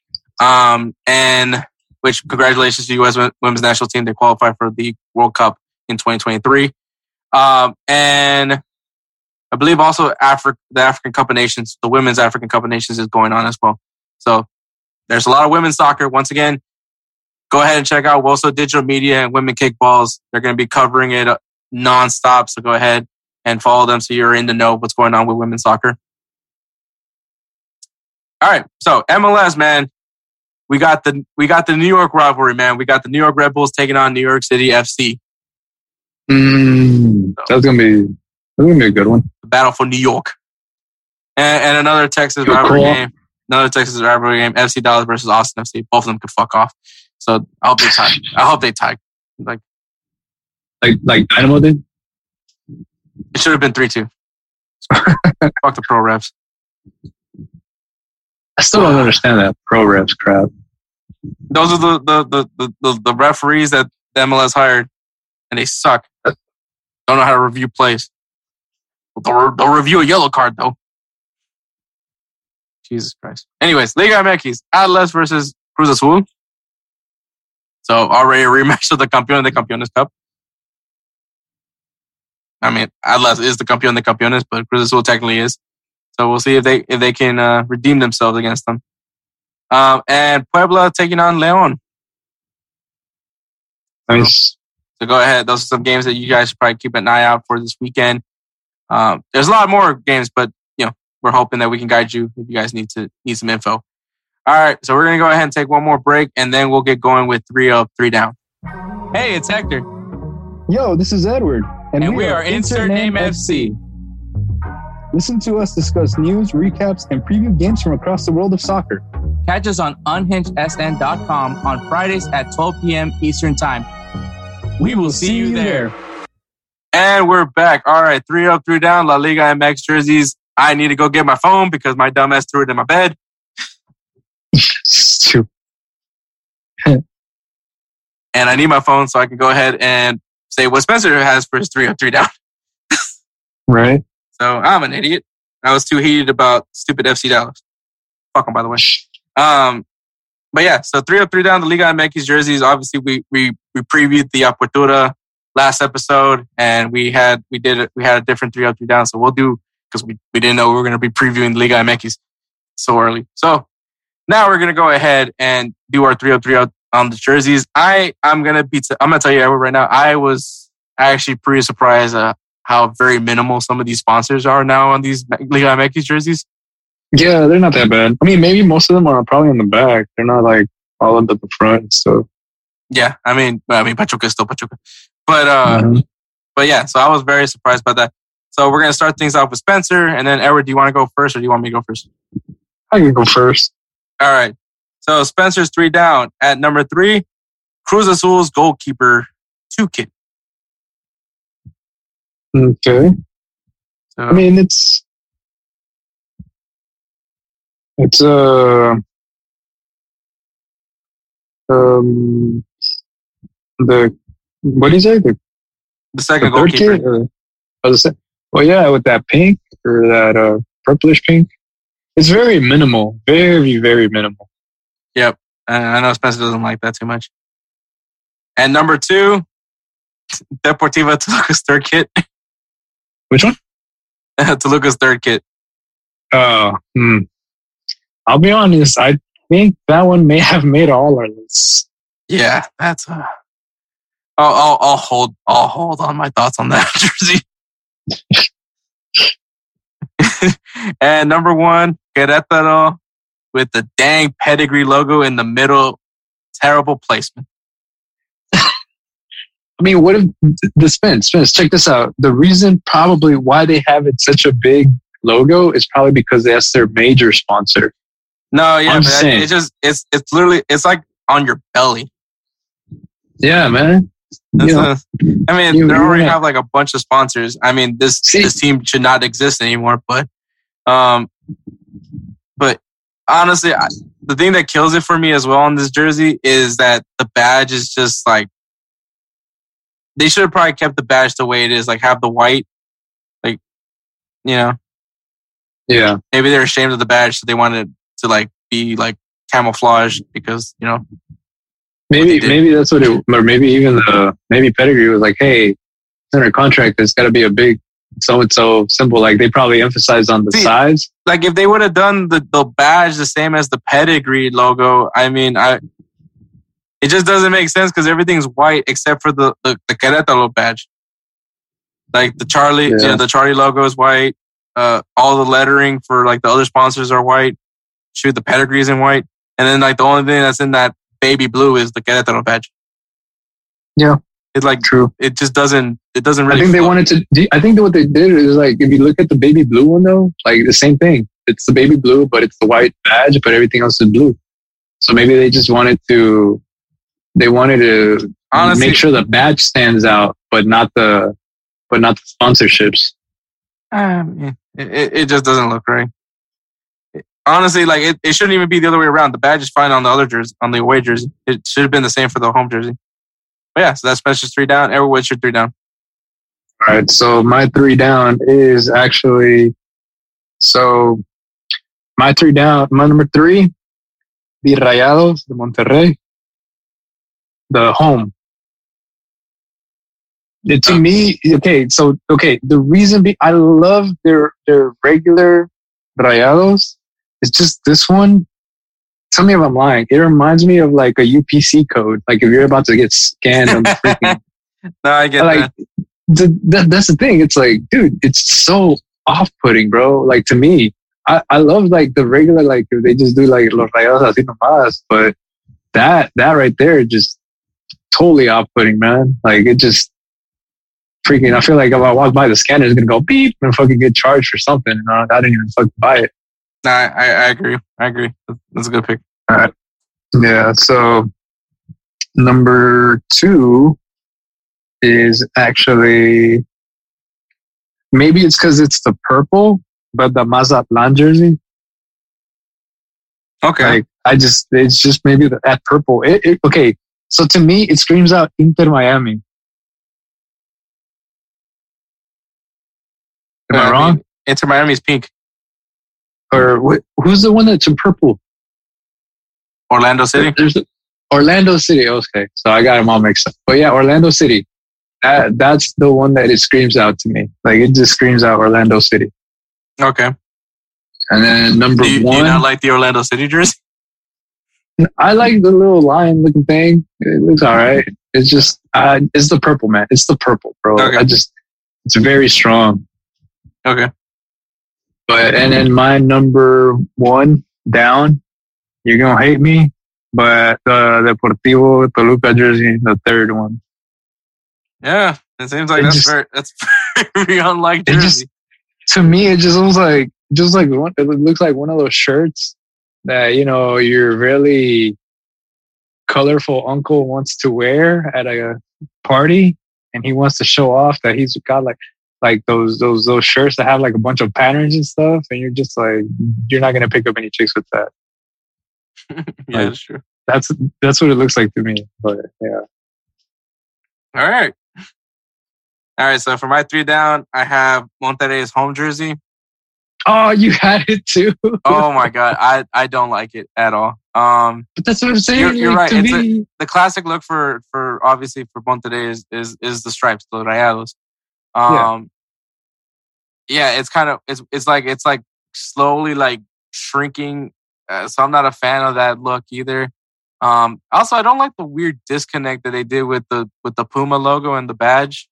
Um, and which congratulations to U.S. wo- women's national team. They qualified for the World Cup in 2023. Um, and I believe also Africa, the African Cup of Nations, the women's African Cup of Nations is going on as well. So there's a lot of women's soccer. Once again, go ahead and check out Woso Digital Media and Women Kickballs. They're going to be covering it uh, nonstop. So go ahead and follow them so you're in the know what's going on with women's soccer. All right, so MLS, man, we got the we got the New York rivalry, man. We got the New York Red Bulls taking on New York City FC, Mm, that's gonna be that's gonna be a good one. Battle for New York, and, and another Texas Yo, rivalry cool. game. Another Texas rivalry game. FC Dallas versus Austin FC. Both of them could fuck off. So I hope they tie. I hope they tie. Like Like like Dynamo did. it should have been three two. fuck the pro refs. I still don't understand that pro refs crap. Those are the the the the, the, the referees that the MLS hired, and they suck. Don't know how to review plays. They'll, they'll review a yellow card though. Jesus Christ. Anyways, Liga MX, Atlas versus Cruz Azul. So already a rematch of the Campeón de Campeones Cup. I mean, Atlas is the Campeón de Campeones, but Cruz Azul technically is. So we'll see if they if they can uh, redeem themselves against them. Um, and Puebla taking on Leon. Nice. So go ahead. Those are some games that you guys should probably keep an eye out for this weekend. Um, there's a lot more games, but you know we're hoping that we can guide you if you guys need to need some info. All right, so we're gonna go ahead and take one more break, and then we'll get going with three up, three down. Hey, it's Hector, Yo, this is Edward. and we are Insert Name FC. Listen to us discuss news, recaps, and preview games from across the world of soccer. Catch us on unhingedsn.com on Fridays at 12 p.m. Eastern Time. We will see you there. And we're back. All right, three up, three down. La Liga MX jerseys. I need to go get my phone because my dumbass threw it in my bed. And I need my phone so I can go ahead and say what Spencer has for his three up, three down. Right? So I'm an idiot. I was too heated about stupid FC Dallas. Fuck 'em, by the way. Um, but yeah, so three up, three down. The Liga MX jerseys. Obviously, we we we previewed the Apertura last episode, and we had we did. We had a different three up, three down. So we'll do because we we didn't know we were going to be previewing Liga MX so early. So now we're gonna go ahead and do our three up, three on the jerseys. I I'm gonna be. I'm gonna tell you right now. I was actually pretty surprised uh, how very minimal some of these sponsors are now on these Liga MX jerseys. Yeah, they're not that bad. I mean, maybe most of them are probably on the back. They're not like all up at the front. So Yeah, I mean, I mean, Pachuca is still Pachuca, but uh, Mhm. but yeah. So I was very surprised by that. So we're gonna start things off with Spencer, and then Edward. Do you want to go first, or do you want me to go first? I can go first. All right. So Spencer's three down at number three. Cruz Azul's goalkeeper, two kid. Okay. So I mean, it's it's uh um the what is it? The, the the second third goalkeeper. kid? Or, was saying, well, yeah, with that pink or that uh purplish pink. It's very minimal, very very minimal. Yep. I know Spencer doesn't like that too much. And number two, Deportiva Toluca's third kit. Which one? Toluca's third kit. Uh, hmm. I'll be honest. I think that one may have made all our lists. Yeah, that's. Uh, I'll, I'll, I'll hold. I'll hold on my thoughts on that jersey. and number one, Querétaro with the dang pedigree logo in the middle. Terrible placement. I mean, what if the Spence? Spence, check this out. The reason probably why they have it such a big logo is probably because that's their major sponsor. No, yeah, saying. it's just it's it's literally it's like on your belly. Yeah, man. That's You know, a- I mean, you- they already have like a bunch of sponsors. I mean, this See- this team should not exist anymore. But, um, but honestly, I, the thing that kills it for me as well on this jersey is that the badge is just like they should have probably kept the badge the way it is, like have the white, like you know, yeah. maybe they're ashamed of the badge, so they wanted to like be like camouflage because you know Maybe maybe that's what it. Or maybe even the maybe pedigree was like, hey, under contract, there's got to be a big so and so symbol. Like they probably emphasized on the See, size. like if they would have done the, the badge the same as the pedigree logo, I mean, I it just doesn't make sense because everything's white except for the the, the Querétaro badge. Like the Charlie, Yeah. you know, the Charlie logo is white. Uh, all the lettering for like the other sponsors are white. Shoot, the pedigree is in white, and then like the only thing that's in that baby blue is the Querétaro badge. Yeah. It like True. it just doesn't it doesn't I really. think they wanted to. I think what they did is like if you look at the baby blue one though, like the same thing. It's the baby blue, but it's the white badge, but everything else is blue. So maybe they just wanted to. They wanted to honestly make sure the badge stands out, but not the, but not the sponsorships. Um, I it, it, it just doesn't look right. Honestly, like it, it shouldn't even be the other way around. The badge is fine on the other jersey, on the away jersey. It should have been the same for the home jersey. But yeah, so that's Spencer's three down. Everyone, what's your three down? All right, so my three down is actually so my three down. My number three, the Rayados de Monterrey, the home. It, to me, okay, so okay, the reason be I love their their regular Rayados. It's just this one. Tell me if I'm lying. It reminds me of like a UPC code. Like if you're about to get scanned on the freaking No, I get like that. the, that, that's the thing. It's like, dude, it's so off-putting, bro. Like to me, I, I love like the regular, like if they just do like los rayados así nomás, but that that right there just totally off-putting, man. Like it just freaking. I feel like if I walk by the scanner, it's gonna go beep and fucking get charged for something. And I, I didn't even fucking buy it. No, I, I I agree. I agree. That's a good pick. Yeah. So number two is actually maybe it's because it's the purple, but the Mazatlan jersey. Okay. Like I just, it's just maybe the, that purple. It, it, okay. So to me, it screams out Inter Miami. Am I Uh, wrong? Inter Miami's pink. Or wh- who's the one that's in purple? Orlando City. There's Orlando City. Okay, so I got them all mixed up. But yeah, Orlando City. That that's the one that it screams out to me. Like it just screams out Orlando City. Okay. And then number Do you, do one, you not like the Orlando City jersey? I like the little lion looking thing. It looks all right. It's just uh, it's the purple man. It's the purple, bro. Okay. I just it's very strong. Okay. But and then my number one down, you're gonna hate me, but the Deportivo Toluca jersey, the third one. Yeah. It seems like It that's just- very that's very unlike It just jersey. to me, it just looks like just like one. It looks like one of those shirts that you know your really colorful uncle wants to wear at a party, and he wants to show off that he's got like like those those those shirts that have like a bunch of patterns and stuff, and you're just like you're not gonna pick up any chicks with that. yeah, that's true. That's that's what it looks like to me. But yeah, All right. All right. So for my three down, I have Monterrey's home jersey. oh, you had it too. Oh my god, I I don't like it at all. Um, but that's what I'm saying. You're- you're like, right. It's a- the classic look for for obviously for Monterrey is is is the stripes, the rayados. Um, yeah. it's kind of it's it's like it's like slowly like shrinking. Uh, so I'm not a fan of that look either. Um, also, I don't like the weird disconnect that they did with the with the Puma logo and the badge.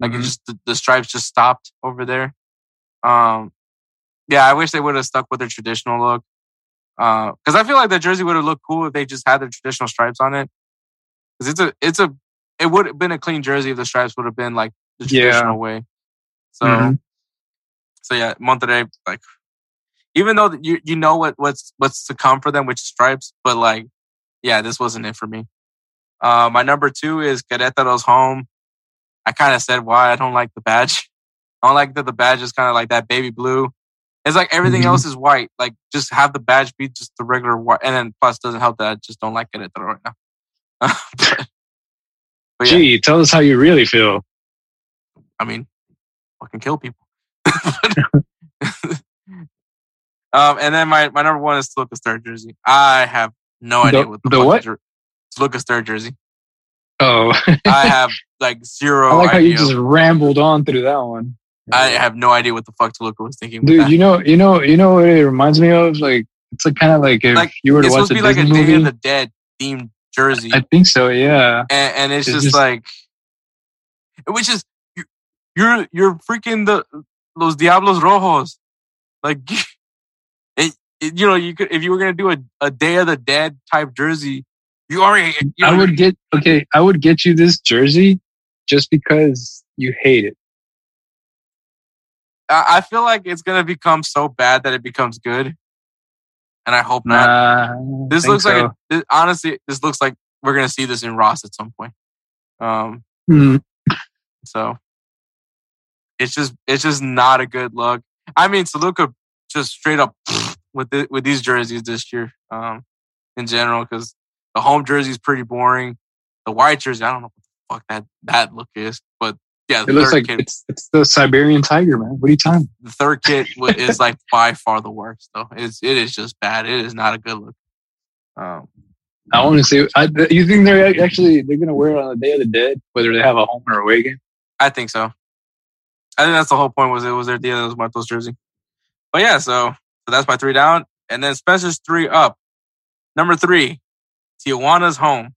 Like it Mhm. just the, the stripes just stopped over there. Um, yeah, I wish they would have stuck with their traditional look. Because I feel like the jersey would have looked cool if they just had the traditional stripes on it. Because it's a it's a it would have been a clean jersey if the stripes would have been like the Yeah. traditional way. So Mhm. so yeah, Monterrey like even though you you know what what's what's to come for them, which is stripes, but like yeah, this wasn't it for me. Uh, my number two is Querétaro's home. I kind of said why I don't like the badge. I don't like that the badge is kind of like that baby blue. It's like everything Mhm. else is white. Like just have the badge be just the regular white, and then plus doesn't help that I just don't like Querétaro right now. but, but yeah, gee, tell us how you really feel. I mean, fucking kill people. um, and then my, my number one is Toluca's third jersey. I have no idea The- what the, the fuck what? jer- Toluca's third jersey. Oh, I have like zero I like how you just rambled on through that one. I have no idea what the fuck Toluca was thinking. Dude, that. you know, you know, you know what it reminds me of? Like, it's like kind of like if like you were to watch a to be like a Day of the Dead themed jersey, I think so. Yeah. and, and it's, it's just, just- like, which is you're you're freaking the los Diablos Rojos, like, it, it- you know, you could if you were gonna do a, a Day of the Dead type jersey, you already you I would get okay. I would get you this jersey just because you hate it. I I feel like it's gonna become so bad that it becomes good, and I hope not. Nah, I this looks like a, this, honestly, this looks like we're gonna see this in Ross at some point. Um, Hmm. so it's just it's just not a good look. I mean, Toluca just straight up with the, with these jerseys this year, um, in general, because the home jersey is pretty boring. The white jersey, I don't know what the fuck that that look is, but yeah, It looks like it's it's the Siberian tiger, man. What are you talking? the third kit is like by far the worst. Though it's it is just bad. It is not a good look. Um, I want to see. I, you think they're actually they're gonna wear it on the Day of the Dead, whether they have a home or away game? I think so. I think that's the whole point. Was it was their Dia de los Muertos jersey? But yeah, so so that's my three down, and then Spencer's three up. Number three, Tijuana's home.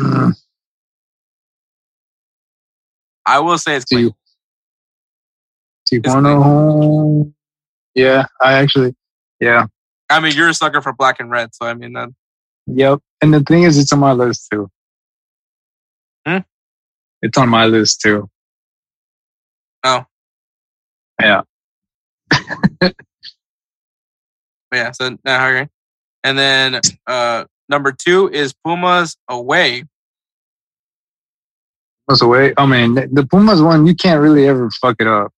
Mm, I will say it's you- Tijuana home. Yeah, I actually, yeah, I mean, you're a sucker for black and red, so I mean that. yep. And the thing is, it's on my list too. It's on my list too. Oh. Yeah. Yeah, so now. And then uh number two is Pumas away. Pumas away. I mean, the Pumas one, you can't really ever fuck it up.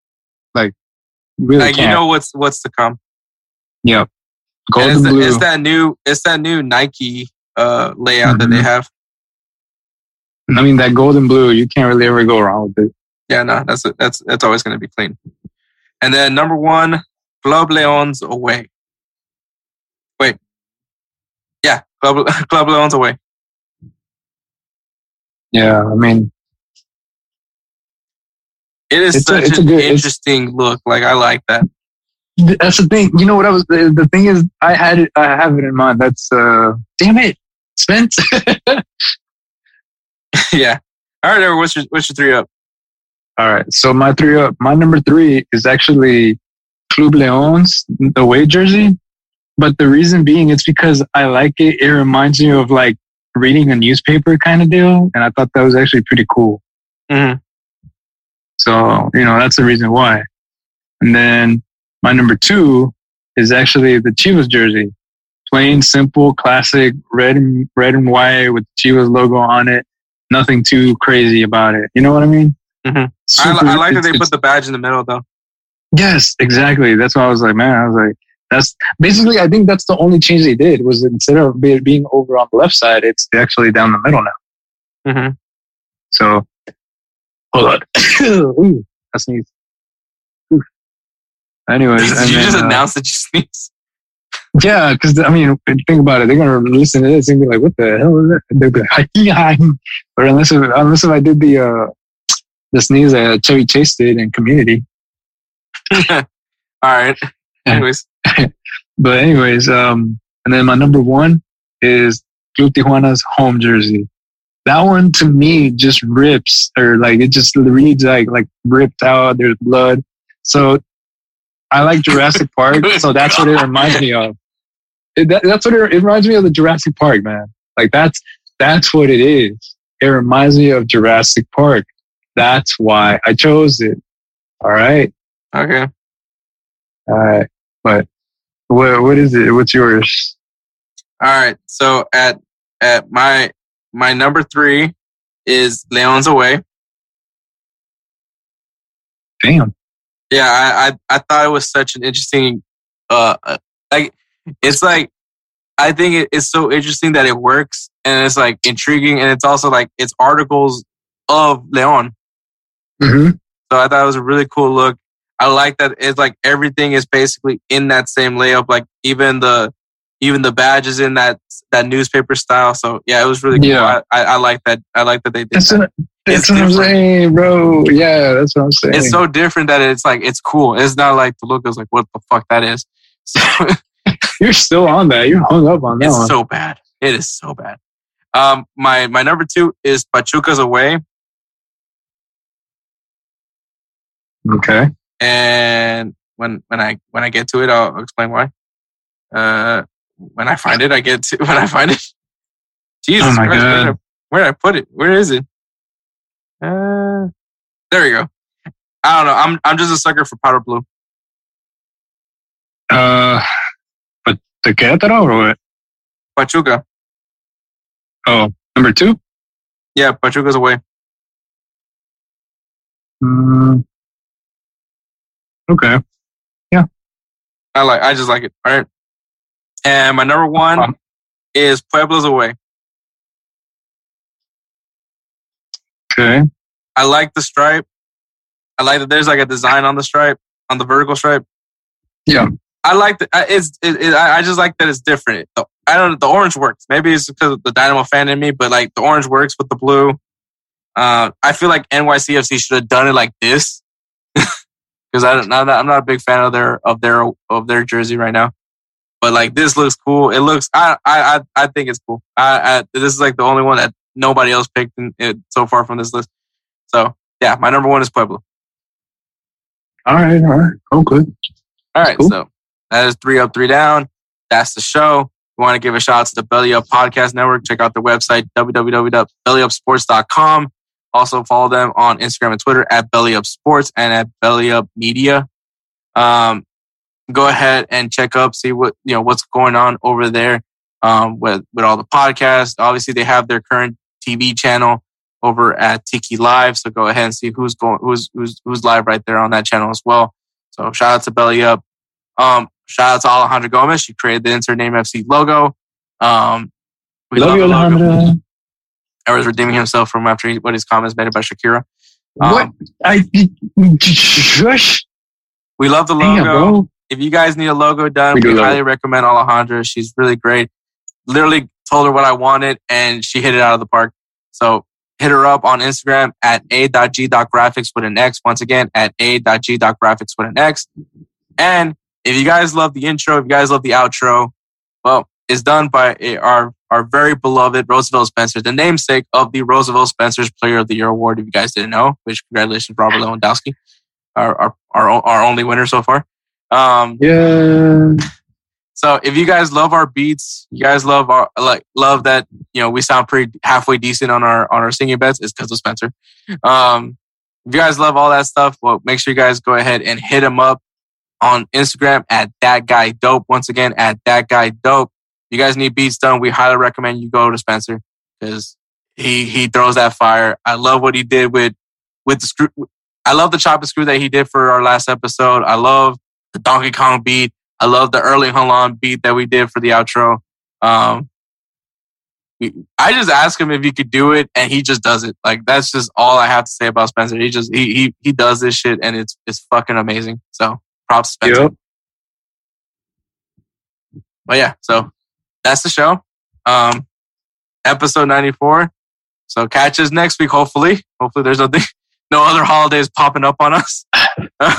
Like, you really Like you can't. know what's what's to come. yep. Golden it's, the- blue. it's that new it's that new Nike uh layout that they Mhm. have. I mean, that golden blue, you can't really ever go wrong with it. Yeah, no, that's that's that's always going to be clean. And then number one, Club Leons away. Wait, yeah, Club Club Leons away. Yeah, I mean, It is a- such a an good- interesting look. Like I like that. that's the thing. You know what I was? The, the thing is, I had it. I have it in mind. That's uh, damn it, Spence. yeah. All right, Eric, what's your what's your three up? All right. So my three up. My number three is actually Club Leon's away jersey, but the reason being, it's because I like it. It reminds me of like reading a newspaper kind of deal, and I thought that was actually pretty cool. hmm So, you know, that's the reason why. And then my number two is actually the Chivas jersey. Plain, simple, classic, red and red and white with Chivas logo on it. Nothing too crazy about it. You know what I mean? Mhm. I, Super- I like that they put the badge in the middle though. Yes, exactly. That's why I was like, man, I was like, that's basically, I think that's the only change they did was instead of being over on the left side, it's actually down the middle now. hmm So, hold on. Ooh, that's neat. Ooh. Anyways, Did you just uh, announced that you sneeze? Yeah, because I mean, think about it. They're gonna listen to this and be like, "What the hell is that?" They'll be like, or unless if, unless if I did the uh, the sneeze that Chevy Chase did in Community. All right. Anyways, But anyways, um, and then my number one is Club Tijuana's home jersey. That one to me just rips, or like it just reads like like ripped out. There's blood. So I like Jurassic Park, so that's what it reminds me of. It, that, that's what it, it reminds me of the Jurassic Park, man. Like that's that's what it is. It reminds me of Jurassic Park. That's why I chose it. All right, okay. all right. But what what is it? What's yours? All right. So at at my my number three is Leon's away. Damn. Yeah, I, I I thought it was such an interesting uh uh, like it's like I think it, it's so interesting that it works and it's like intriguing and it's also like it's articles of Leon. Mm-hmm. So I thought it was a really cool look. I like that it's like everything is basically in that same layup. Like even the even the badge is in that that newspaper style. So yeah, it was really cool. Yeah. I, I, I like that. I like that they did That's that. what, that's It's what I'm different. saying, bro. Yeah, that's what I'm saying. It's so different that it's like it's cool. It's not like the look is like what the fuck that is. So You're still on that. You're hung up on that it's one. so bad. It is so bad. Um, my my number two is Pachuca's away, okay. and when when I when I get to it, I'll explain why. Uh, when I find it, I get to when I find it. Jesus Oh my Christ, where did, I, God. where did I put it? Where is it? Uh, there we go. I don't know. I'm I'm just a sucker for powder blue. Uh, the Querétaro or what? Pachuca, Oh, number two. yeah, Pachuca's away. Mm, Okay. Yeah. I like. I just like it. All right. And my number one Um, is Puebla's Away. Okay. I like the stripe. I like that there's like a design on the stripe, on the vertical stripe. Yeah. I like that. It's. It, it, I just like that it's different. The- I don't. know. The orange works. Maybe it's because of the Dynamo fan in me, but like the orange works with the blue. Uh, I feel like NYCFC should have done it like this because I don't. I'm not, I'm not a big fan of their of their of their jersey right now. But like this looks cool. It looks. I I I, I think it's cool. I, I this is like the only one that nobody else picked in, it so far from this list. So yeah, my number one is Puebla. All right. All right. Oh, good. All right, Cool. so that is three up, three down. That's the show. We want to give a shout out to the Belly Up Podcast Network. Check out their website, www.bellyupsports.com. Also follow them on Instagram and Twitter at Belly Up Sports and at Belly Up Media. Um, go ahead and check up, see what you know what's going on over there um, with with all the podcasts. Obviously, they have their current TV channel over at Tiki Live, so go ahead and see who's going who's who's who's live right there on that channel as well. So shout out to Belly Up. Um, shout out to Alejandro Gomez. She created the Insert Name FC logo. Um, we Love you, the logo. Alejandro. I was redeeming himself from after he, what his comments made about Shakira. What? Um, I shush. we love the logo. bro. If you guys need a logo done, We we, do love highly recommend Alejandra. She's really great. Literally told her what I wanted and she hit it out of the park. So hit her up on Instagram at a.g.graphics with an X. Once again, at a.g.graphics with an X. And if you guys love the intro, if you guys love the outro, well, it's done by a, our our very beloved Roosevelt Spencer, the namesake of the Roosevelt Spencer's Player of the Year award. If you guys didn't know, which congratulations, Robert Lewandowski, our our our, our only winner so far. Um, Yeah. so if you guys love our beats, you guys love our like love that you know we sound pretty halfway decent on our on our singing bets, it's because of Spencer. Um, if you guys love all that stuff, well, make sure you guys go ahead and hit him up on Instagram at that guy dope. Once again, at that guy dope. You guys need beats done, we highly recommend you go to Spencer because he he throws that fire. I love what he did with with the screw. I love the chop and screw that he did for our last episode. I love the Donkey Kong beat. I love the early Holland beat that we did for the outro. Um, I just asked him if he could do it, and he just does it. Like that's just all I have to say about Spencer. He just he he he does this shit, and it's it's fucking amazing. So props, Spencer. Yep. But yeah, so that's the show. Um, episode ninety four. So catch us next week. Hopefully, hopefully there's nothing, no other holidays popping up on us.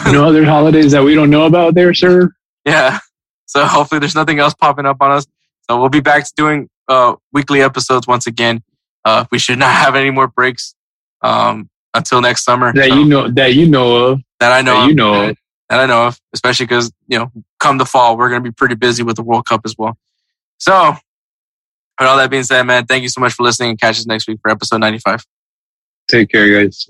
No other holidays that we don't know about there, sir. Yeah. So hopefully there's nothing else popping up on us. So we'll be back to doing uh, weekly episodes once again. Uh, we should not have any more breaks um, until next summer. That So- you know that you know of. that I know that you know of. That I know of, especially because you know, come the fall, we're going to be pretty busy with the World Cup as well. So, with all that being said, man, thank you so much for listening and catch us next week for episode 95. Take care, guys.